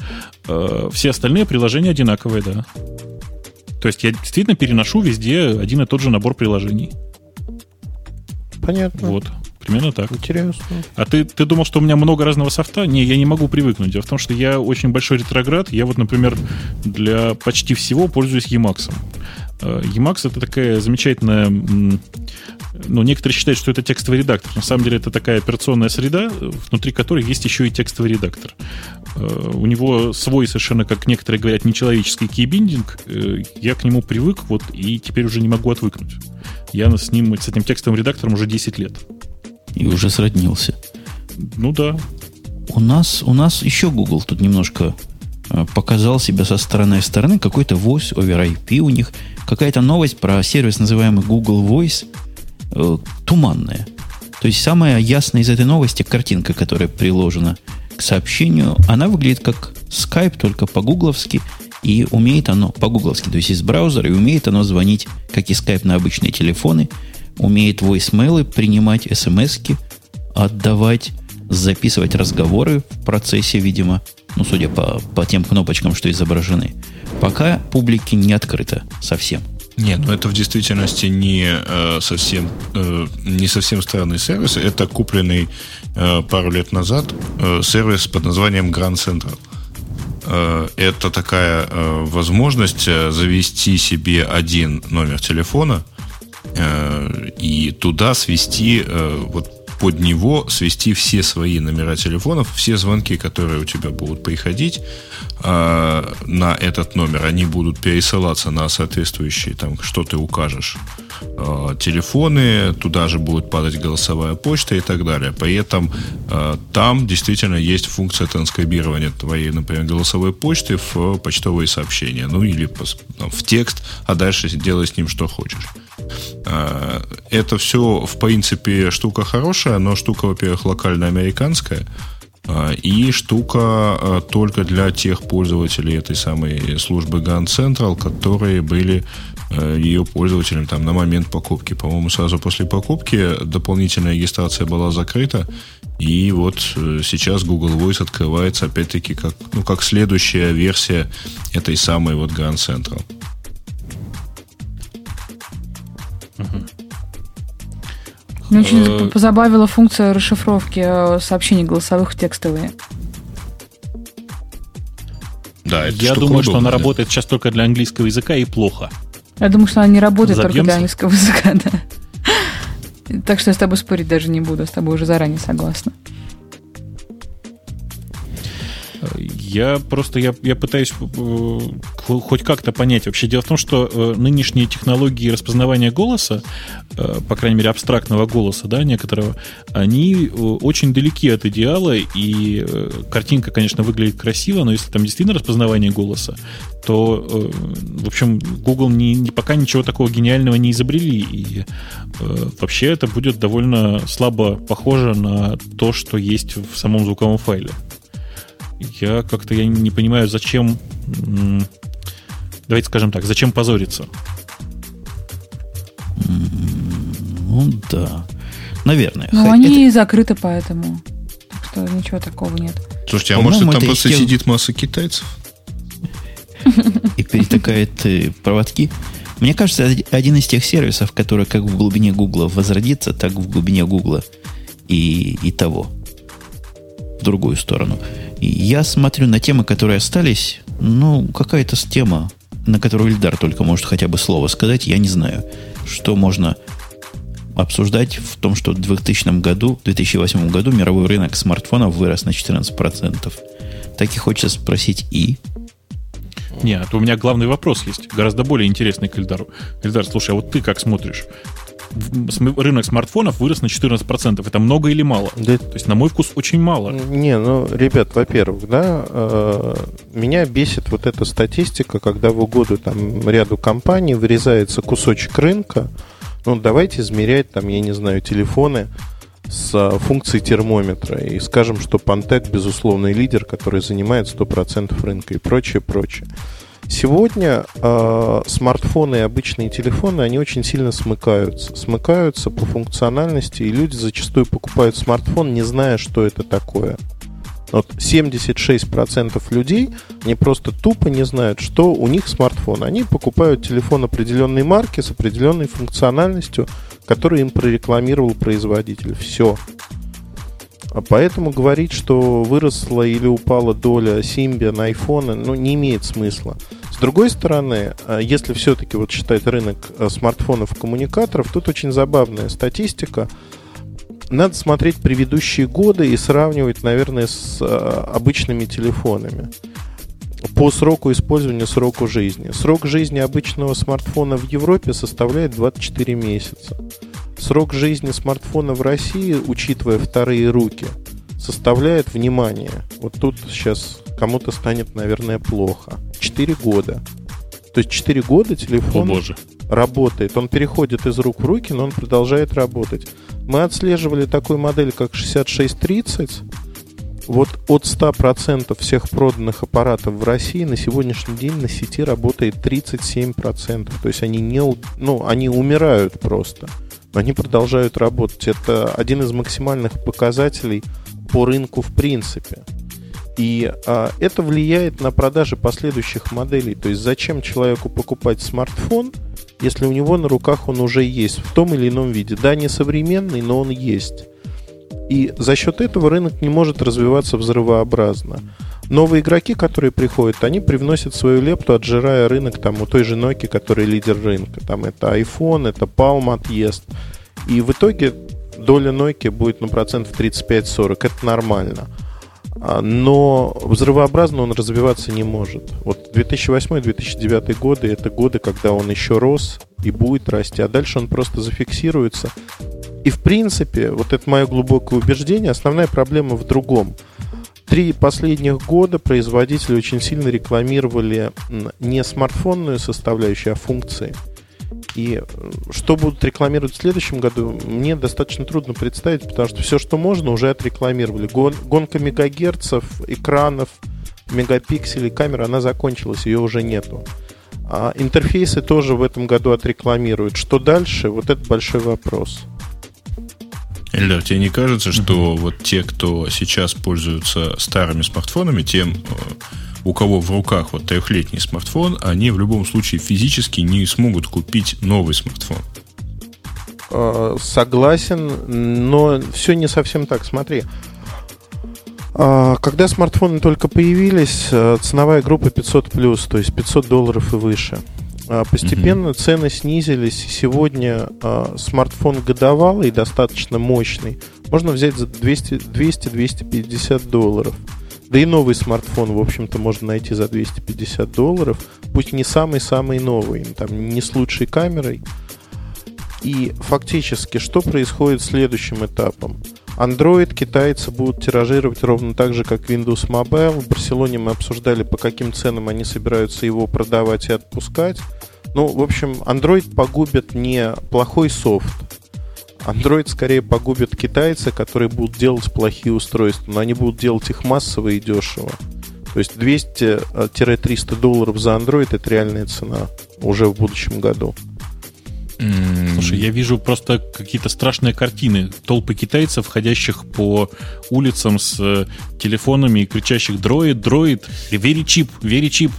все остальные приложения одинаковые, да. То есть я действительно переношу везде один и тот же набор приложений. Понятно. Вот. Примерно так. Интересно. А ты, ты думал, что у меня много разного софта? Не, я не могу привыкнуть. Дело в том, что я очень большой ретроград. Я вот, например, для почти всего пользуюсь Emacs. Э, Emacs это такая замечательная... Ну, некоторые считают, что это текстовый редактор. На самом деле это такая операционная среда, внутри которой есть еще и текстовый редактор. Э, у него свой совершенно, как некоторые говорят, нечеловеческий кейбиндинг. Э, я к нему привык, вот, и теперь уже не могу отвыкнуть. Я с ним, с этим текстовым редактором уже 10 лет. И уже сроднился. Ну да. У нас, у нас еще Google тут немножко э, показал себя со стороны стороны. Какой-то Voice over IP у них. Какая-то новость про сервис, называемый Google Voice, э, туманная. То есть самая ясная из этой новости картинка, которая приложена к сообщению, она выглядит как Skype, только по-гугловски, и умеет оно по-гугловски, то есть из браузера, и умеет оно звонить, как и Skype на обычные телефоны, умеет voicemail принимать смс отдавать, записывать разговоры в процессе, видимо, ну, судя по, по тем кнопочкам, что изображены. Пока публике не открыто совсем. Нет, ну это в действительности не э, совсем э, не совсем странный сервис. Это купленный э, пару лет назад э, сервис под названием Grand Central. Э, это такая э, возможность э, завести себе один номер телефона, Э, и туда свести э, вот под него свести все свои номера телефонов, все звонки, которые у тебя будут приходить э, на этот номер, они будут пересылаться на соответствующие, там, что ты укажешь, э, телефоны, туда же будет падать голосовая почта и так далее. При этом э, там действительно есть функция транскрибирования твоей, например, голосовой почты в почтовые сообщения, ну или в текст, а дальше делай с ним что хочешь. Это все, в принципе, штука хорошая, но штука, во-первых, локально американская, и штука э, только для тех пользователей этой самой службы Gun Central, которые были ее пользователем там на момент покупки. По-моему, сразу после покупки дополнительная регистрация была закрыта, и вот сейчас Google Voice открывается опять-таки как, ну, как следующая версия этой самой вот Grand Central. Меня очень э, позабавила функция расшифровки э, сообщений голосовых в текстовые. Да, это Я думаю, что она да. работает сейчас только для английского языка и плохо. Я думаю, что она не работает Забьемся? только для английского языка, да. Так что я с тобой спорить даже не буду, с тобой уже заранее согласна. Я просто я, я пытаюсь э, хоть как-то понять. Вообще. Дело в том, что э, нынешние технологии распознавания голоса, э, по крайней мере абстрактного голоса, да, некоторого, они очень далеки от идеала, и картинка, конечно, выглядит красиво, но если там действительно распознавание голоса, то, в общем, Google не, не, пока ничего такого гениального не изобрели, и вообще это будет довольно слабо похоже на то, что есть в самом звуковом файле я как-то я не понимаю, зачем... Давайте скажем так, зачем позориться? Ну да. Наверное. Ну, они это... закрыты поэтому. Так что ничего такого нет. Слушайте, а может там просто тех... сидит масса китайцев? И перетакает э, проводки. Мне кажется, один из тех сервисов, который как в глубине Гугла возродится, так в глубине Гугла и, и того. В другую сторону. Я смотрю на темы, которые остались. Ну, какая-то тема, на которую Ильдар только может хотя бы слово сказать, я не знаю. Что можно обсуждать в том, что в 2000 году, в 2008 году мировой рынок смартфонов вырос на 14%. Так и хочется спросить и... Нет, у меня главный вопрос есть, гораздо более интересный к Ильдару. Ильдар, слушай, а вот ты как смотришь? Рынок смартфонов вырос на 14%. Это много или мало? Да. То есть, на мой вкус, очень мало. Не, ну, ребят, во-первых, да, э, меня бесит вот эта статистика, когда в угоду там ряду компаний вырезается кусочек рынка. Ну, давайте измерять там, я не знаю, телефоны с функцией термометра. И скажем, что Pantec, безусловный лидер, который занимает 100% рынка и прочее, прочее. Сегодня э, смартфоны и обычные телефоны, они очень сильно смыкаются. Смыкаются по функциональности, и люди зачастую покупают смартфон, не зная, что это такое. Вот 76% людей, они просто тупо не знают, что у них смартфон. Они покупают телефон определенной марки с определенной функциональностью, которую им прорекламировал производитель. Все. А поэтому говорить, что выросла или упала доля Symbian на iPhone, ну, не имеет смысла. С другой стороны, а, если все-таки вот считать рынок а, смартфонов-коммуникаторов, тут очень забавная статистика. Надо смотреть предыдущие годы и сравнивать, наверное, с обычными телефонами по сроку использования, сроку жизни. Срок жизни обычного смартфона в Европе составляет 24 месяца. Срок жизни смартфона в России, учитывая вторые руки, составляет, внимание, вот тут сейчас кому-то станет, наверное, плохо, 4 года. То есть 4 года телефон О, боже. работает. Он переходит из рук в руки, но он продолжает работать. Мы отслеживали такую модель, как 6630, вот от 100% всех проданных аппаратов в России на сегодняшний день на сети работает 37%. То есть они, не, ну, они умирают просто. Они продолжают работать. Это один из максимальных показателей по рынку в принципе. И а, это влияет на продажи последующих моделей. То есть зачем человеку покупать смартфон, если у него на руках он уже есть в том или ином виде. Да, не современный, но он есть. И за счет этого рынок не может развиваться взрывообразно. Новые игроки, которые приходят, они привносят свою лепту, отжирая рынок там, у той же Nokia, который лидер рынка. Там это iPhone, это Palm отъезд. И в итоге доля Nokia будет на процентов 35-40. Это нормально. А, но взрывообразно он развиваться не может. Вот 2008-2009 годы это годы, когда он еще рос и будет расти, а дальше он просто зафиксируется. И в принципе, вот это мое глубокое убеждение, основная проблема в другом. Три последних года производители очень сильно рекламировали не смартфонную составляющую, а функции – и э, что будут рекламировать в следующем году, мне достаточно трудно представить, потому что все, что можно, уже отрекламировали. Гон, гонка мегагерцев, экранов, мегапикселей, камер, она закончилась, ее уже нету. А интерфейсы тоже в этом году отрекламируют. Что дальше? Вот это большой вопрос. Эльдар, тебе не кажется, что uh-huh. вот те, кто сейчас пользуются старыми смартфонами, тем э, у кого в руках вот трехлетний смартфон, они в любом случае физически не смогут купить новый смартфон. А, согласен, но все не совсем так. Смотри, а, когда смартфоны только появились, э, ценовая группа 500 плюс, то есть 500 долларов и выше. А, постепенно mm цены снизились. Сегодня смартфон годовалый, достаточно мощный, можно взять за 200-250 долларов. Да и новый смартфон, в общем-то, можно найти за 250 долларов. Пусть не самый-самый новый, там не с лучшей камерой. И фактически, что происходит следующим этапом? Android китайцы будут тиражировать ровно так же, как Windows Mobile. В Барселоне мы обсуждали, по каким ценам они собираются его продавать и отпускать. Ну, в общем, Android погубит не плохой софт, Android скорее погубит китайцы, которые будут делать плохие устройства, но они будут делать их массово и дешево. То есть 200-300 долларов за Android это реальная цена уже в будущем году. Слушай, я вижу просто какие-то страшные картины. Толпы китайцев, ходящих по улицам с э, телефонами и кричащих «Дроид, дроид!» и «Вери чип, вери чип!»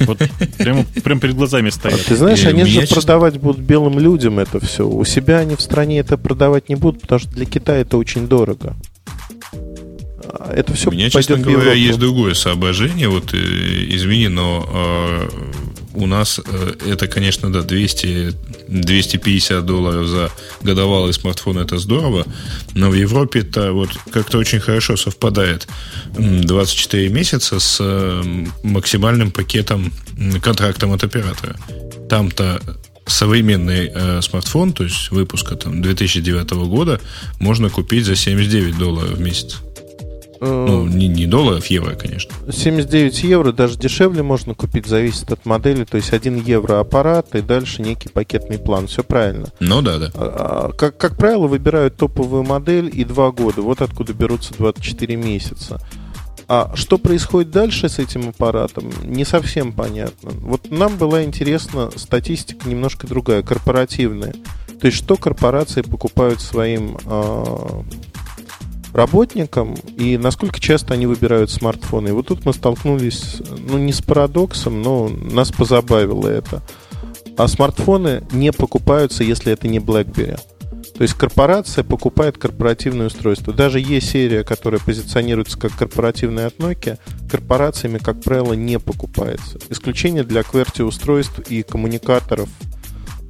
Вот прямо, прямо перед глазами стоят. А ты знаешь, и они же продавать будут белым людям это все. У себя они в стране это продавать не будут, потому что для Китая это очень дорого. А, это все У меня, честно говоря, есть другое соображение. Вот, э, извини, но э, у нас э, это, конечно, да, 200, 250 долларов за годовалый смартфон, это здорово, но в Европе это вот как-то очень хорошо совпадает 24 месяца с э, максимальным пакетом, контрактом от оператора. Там-то современный э, смартфон, то есть выпуска там 2009 года, можно купить за 79 долларов в месяц. Ну, не, не долларов, евро, конечно. 79 евро, даже дешевле можно купить, зависит от модели. То есть 1 евро аппарат и дальше некий пакетный план. Все правильно. Ну да, да. А, как, как правило, выбирают топовую модель и 2 года. Вот откуда берутся 24 месяца. А что происходит дальше с этим аппаратом, не совсем понятно. Вот нам была интересна статистика немножко другая, корпоративная. То есть, что корпорации покупают своим э, работникам и насколько часто они выбирают смартфоны. И вот тут мы столкнулись, ну, не с парадоксом, но нас позабавило это. А смартфоны не покупаются, если это не BlackBerry. То есть корпорация покупает корпоративное устройство. Даже E-серия, которая позиционируется как корпоративная от Nokia, корпорациями, как правило, не покупается. Исключение для QWERTY устройств и коммуникаторов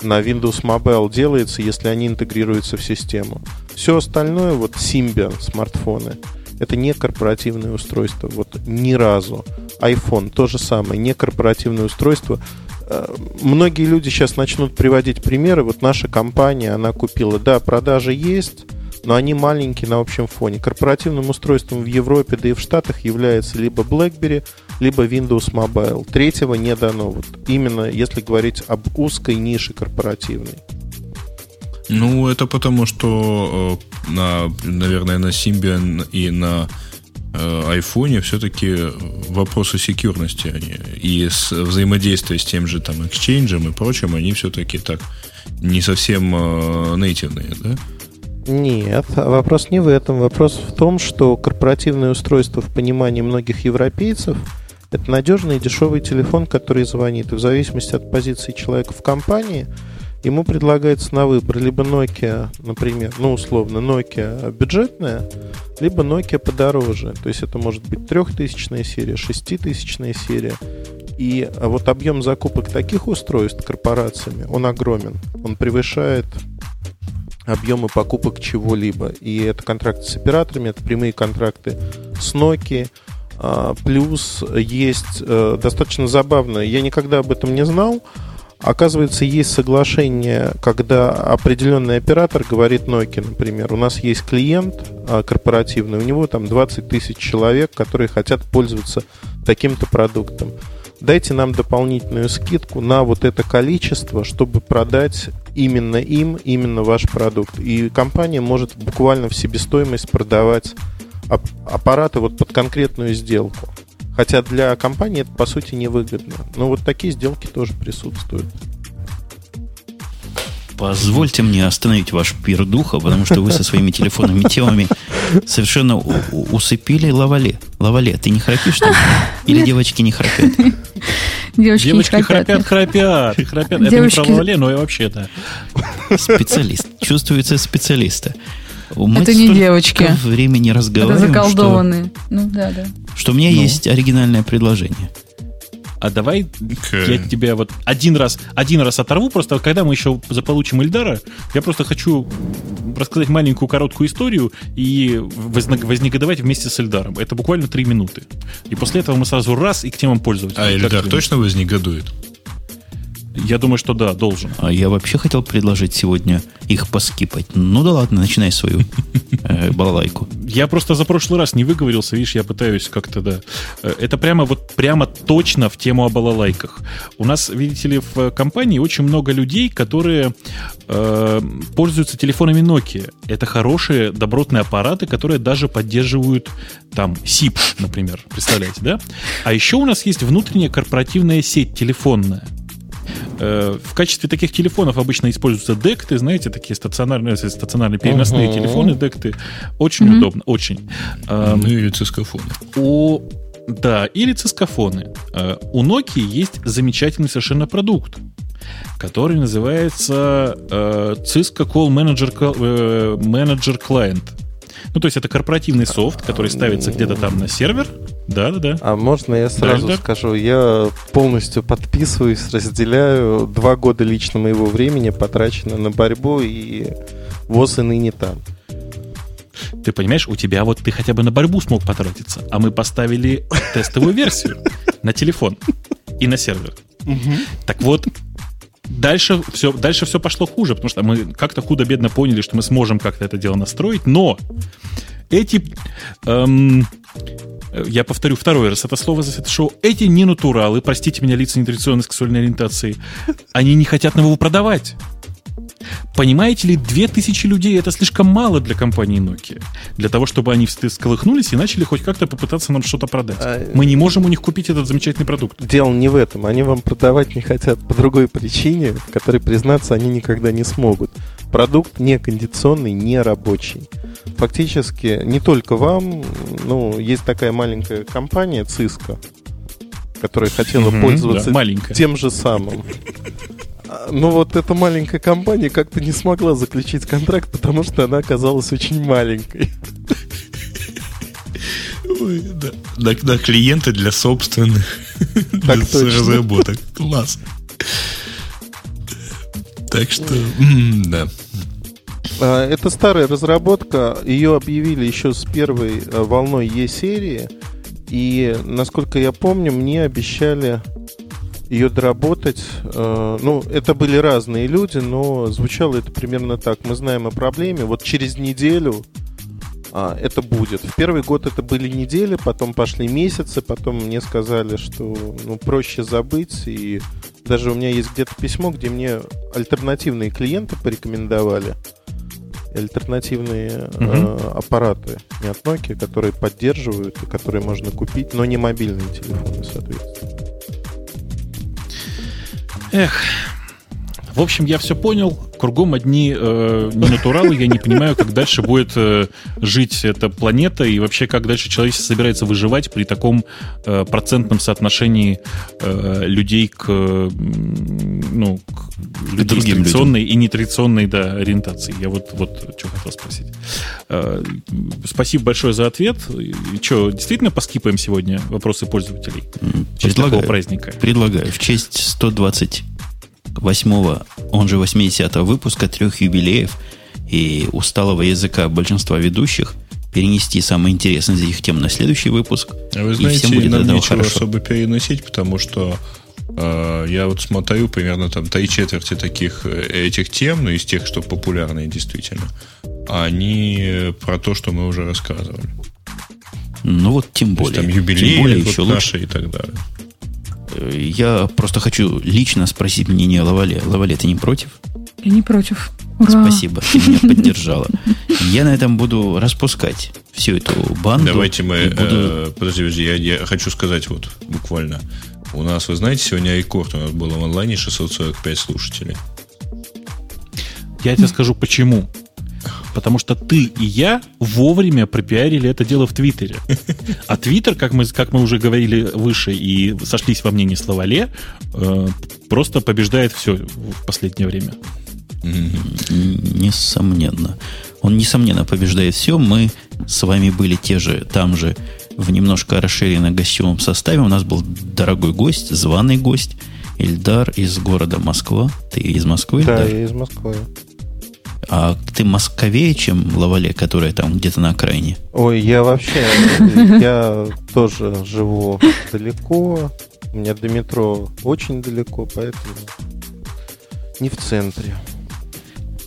на Windows Mobile делается, если они интегрируются в систему. Все остальное, вот Symbian смартфоны, это не корпоративное устройство, вот ни разу. iPhone то же самое, не корпоративное устройство. Э, многие люди сейчас начнут приводить примеры. Вот наша компания, она купила, да, продажи есть, но они маленькие на общем фоне. Корпоративным устройством в Европе, да и в Штатах является либо BlackBerry, либо Windows Mobile. Третьего не дано. Вот именно если говорить об узкой нише корпоративной. Ну, это потому, что, э, на, наверное, на Symbian и на э, iPhone все-таки вопросы секьюрности они, и с взаимодействия с тем же там Exchange и прочим, они все-таки так не совсем э, нейтивные, да? Нет, вопрос не в этом. Вопрос в том, что корпоративное устройство в понимании многих европейцев это надежный и дешевый телефон, который звонит. И в зависимости от позиции человека в компании, ему предлагается на выбор либо Nokia, например, ну условно Nokia бюджетная, либо Nokia подороже. То есть это может быть трехтысячная серия, шеститысячная серия. И вот объем закупок таких устройств корпорациями, он огромен. Он превышает объемы покупок чего-либо. И это контракты с операторами, это прямые контракты с Nokia. А, плюс есть э, достаточно забавно, я никогда об этом не знал, Оказывается, есть соглашение, когда определенный оператор говорит Nokia, например, у нас есть клиент а, корпоративный, у него там 20 тысяч человек, которые хотят пользоваться таким-то продуктом. Дайте нам дополнительную скидку на вот это количество, чтобы продать именно им, именно ваш продукт. И компания может буквально в себестоимость продавать аппараты вот под конкретную сделку. Хотя для компании это, по сути, невыгодно. Но вот такие сделки тоже присутствуют. Позвольте мне остановить ваш пир духа, потому что вы со своими телефонными темами совершенно усыпили лавале. Лавале, ты не храпишь там? Или девочки не храпят? Девочки, Девочки храпят, храпят, храпят. храпят. Девочки... Это не про лавале, но и вообще-то. Специалист. Чувствуется специалиста. Мы это не девочки. времени разговариваем. Это заколдованные. Что, ну да, да. Что у меня ну. есть оригинальное предложение. А давай okay. я тебя вот один раз, один раз оторву, просто когда мы еще заполучим Эльдара, я просто хочу рассказать маленькую короткую историю и вознегодовать вместе с Эльдаром. Это буквально три минуты. И после этого мы сразу раз и к темам пользователя. А Эльдар точно вознегодует? Я думаю, что да, должен. А я вообще хотел предложить сегодня их поскипать. Ну да ладно, начинай свою э, балалайку. Я просто за прошлый раз не выговорился, видишь, я пытаюсь как-то, да. Э, это прямо вот прямо точно в тему о балалайках. У нас, видите ли, в компании очень много людей, которые э, пользуются телефонами Nokia. Это хорошие, добротные аппараты, которые даже поддерживают там SIP, например, представляете, да? А еще у нас есть внутренняя корпоративная сеть телефонная. Э, в качестве таких телефонов обычно используются декты, знаете, такие стационарные, стационарные переносные uh-huh. телефоны, декты. Очень uh-huh. удобно, очень. Ну или цискофоны. У да, или цискофоны. Э, у Nokia есть замечательный совершенно продукт, который называется э, Cisco Call Manager, Manager Client. Ну, то есть это корпоративный софт, который ставится где-то там на сервер. Да, да, да. А можно я сразу да, скажу? Я полностью подписываюсь, разделяю. Два года лично моего времени потрачено на борьбу, и ВОЗ и ныне там. Ты понимаешь, у тебя вот ты хотя бы на борьбу смог потратиться, а мы поставили тестовую версию на телефон и на сервер. Так вот, Дальше все, дальше все пошло хуже, потому что мы как-то худо-бедно поняли, что мы сможем как-то это дело настроить, но эти... Эм, я повторю второй раз это слово за это шоу. Эти ненатуралы, простите меня, лица нетрадиционной сексуальной ориентации, они не хотят нам его продавать. Понимаете ли, 2000 людей это слишком мало для компании Nokia. Для того, чтобы они всколыхнулись и начали хоть как-то попытаться нам что-то продать. А... Мы не можем у них купить этот замечательный продукт. Дело не в этом. Они вам продавать не хотят по другой причине, в которой признаться они никогда не смогут. Продукт не кондиционный, не рабочий. Фактически не только вам, ну, есть такая маленькая компания Cisco, которая хотела угу, пользоваться да, тем же самым. Но вот эта маленькая компания как-то не смогла заключить контракт, потому что она оказалась очень маленькой. Ой, да. На, на клиенты для собственных так для разработок. Класс. Так что, да. А, это старая разработка. Ее объявили еще с первой э, волной Е-серии. И, насколько я помню, мне обещали ее доработать. Э, ну, это были разные люди, но звучало это примерно так. Мы знаем о проблеме. Вот через неделю а, это будет. В первый год это были недели, потом пошли месяцы, потом мне сказали, что ну, проще забыть. И даже у меня есть где-то письмо, где мне альтернативные клиенты порекомендовали. Альтернативные угу. э, аппараты не от Nokia, которые поддерживают и которые можно купить, но не мобильные телефоны, соответственно. Эх. В общем, я все понял. Кругом одни э, ненатуралы. Я не понимаю, как дальше будет э, жить эта планета и вообще, как дальше человечество собирается выживать при таком э, процентном соотношении э, людей к, э, ну, к людей с традиционной людям. и нетрадиционной да, ориентации. Я вот, вот что хотел спросить. Э, спасибо большое за ответ. Что, действительно поскипаем сегодня вопросы пользователей? В честь предлагаю, праздника. Предлагаю. В честь 120 восьмого, он же 80-го выпуска трех юбилеев и усталого языка большинства ведущих перенести самое интересное из этих тем на следующий выпуск. А вы знаете, и всем будет нам нечего хорошо. особо переносить, потому что э, я вот смотрю примерно там три четверти таких э, этих тем, ну, из тех, что популярные действительно, они про то, что мы уже рассказывали. Ну вот тем более. там юбилей, тем более еще лучше. и так далее. Э, я просто хочу лично спросить мнение Лавале. Лавале, ты не против? Я не против. Ура. Спасибо, ты меня поддержала. Я на этом буду распускать всю эту банду. Давайте мы... Буду... Э, подожди, подожди, я, я хочу сказать вот буквально. У нас, вы знаете, сегодня рекорд. У нас было в онлайне 645 слушателей. Я тебе скажу почему. Потому что ты и я вовремя пропиарили это дело в Твиттере. А Твиттер, как мы, как мы уже говорили выше и сошлись во мнении Словале, э, просто побеждает все в последнее время. Несомненно. Он, несомненно, побеждает все. Мы с вами были те же, там же, в немножко расширенном гостевом составе. У нас был дорогой гость, званый гость, Ильдар из города Москва. Ты из Москвы? Да, Ильдар? я из Москвы. А ты московее, чем Лавале, которая там где-то на окраине? Ой, я вообще, я тоже живу далеко. У меня до метро очень далеко, поэтому не в центре.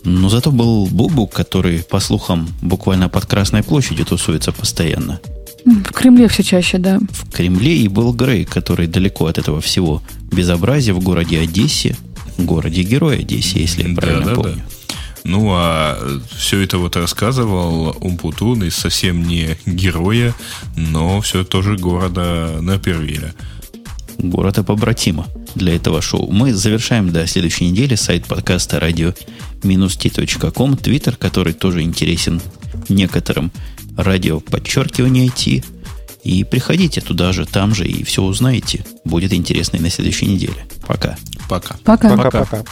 Но зато был Бубук, который, по слухам, буквально под Красной площадью тусуется постоянно. В Кремле все чаще, да. В Кремле и был Грей, который далеко от этого всего безобразия в городе Одессе, в городе Герой Одессе, если я правильно да, помню. Да. Ну, а все это вот рассказывал Умпутун из совсем не героя, но все тоже города Напервиля. Города побратима для этого шоу. Мы завершаем до следующей недели сайт подкаста радио t.com, твиттер, который тоже интересен некоторым радио подчеркивание IT. И приходите туда же, там же, и все узнаете. Будет интересно и на следующей неделе. Пока. Пока. Пока. Пока. Пока.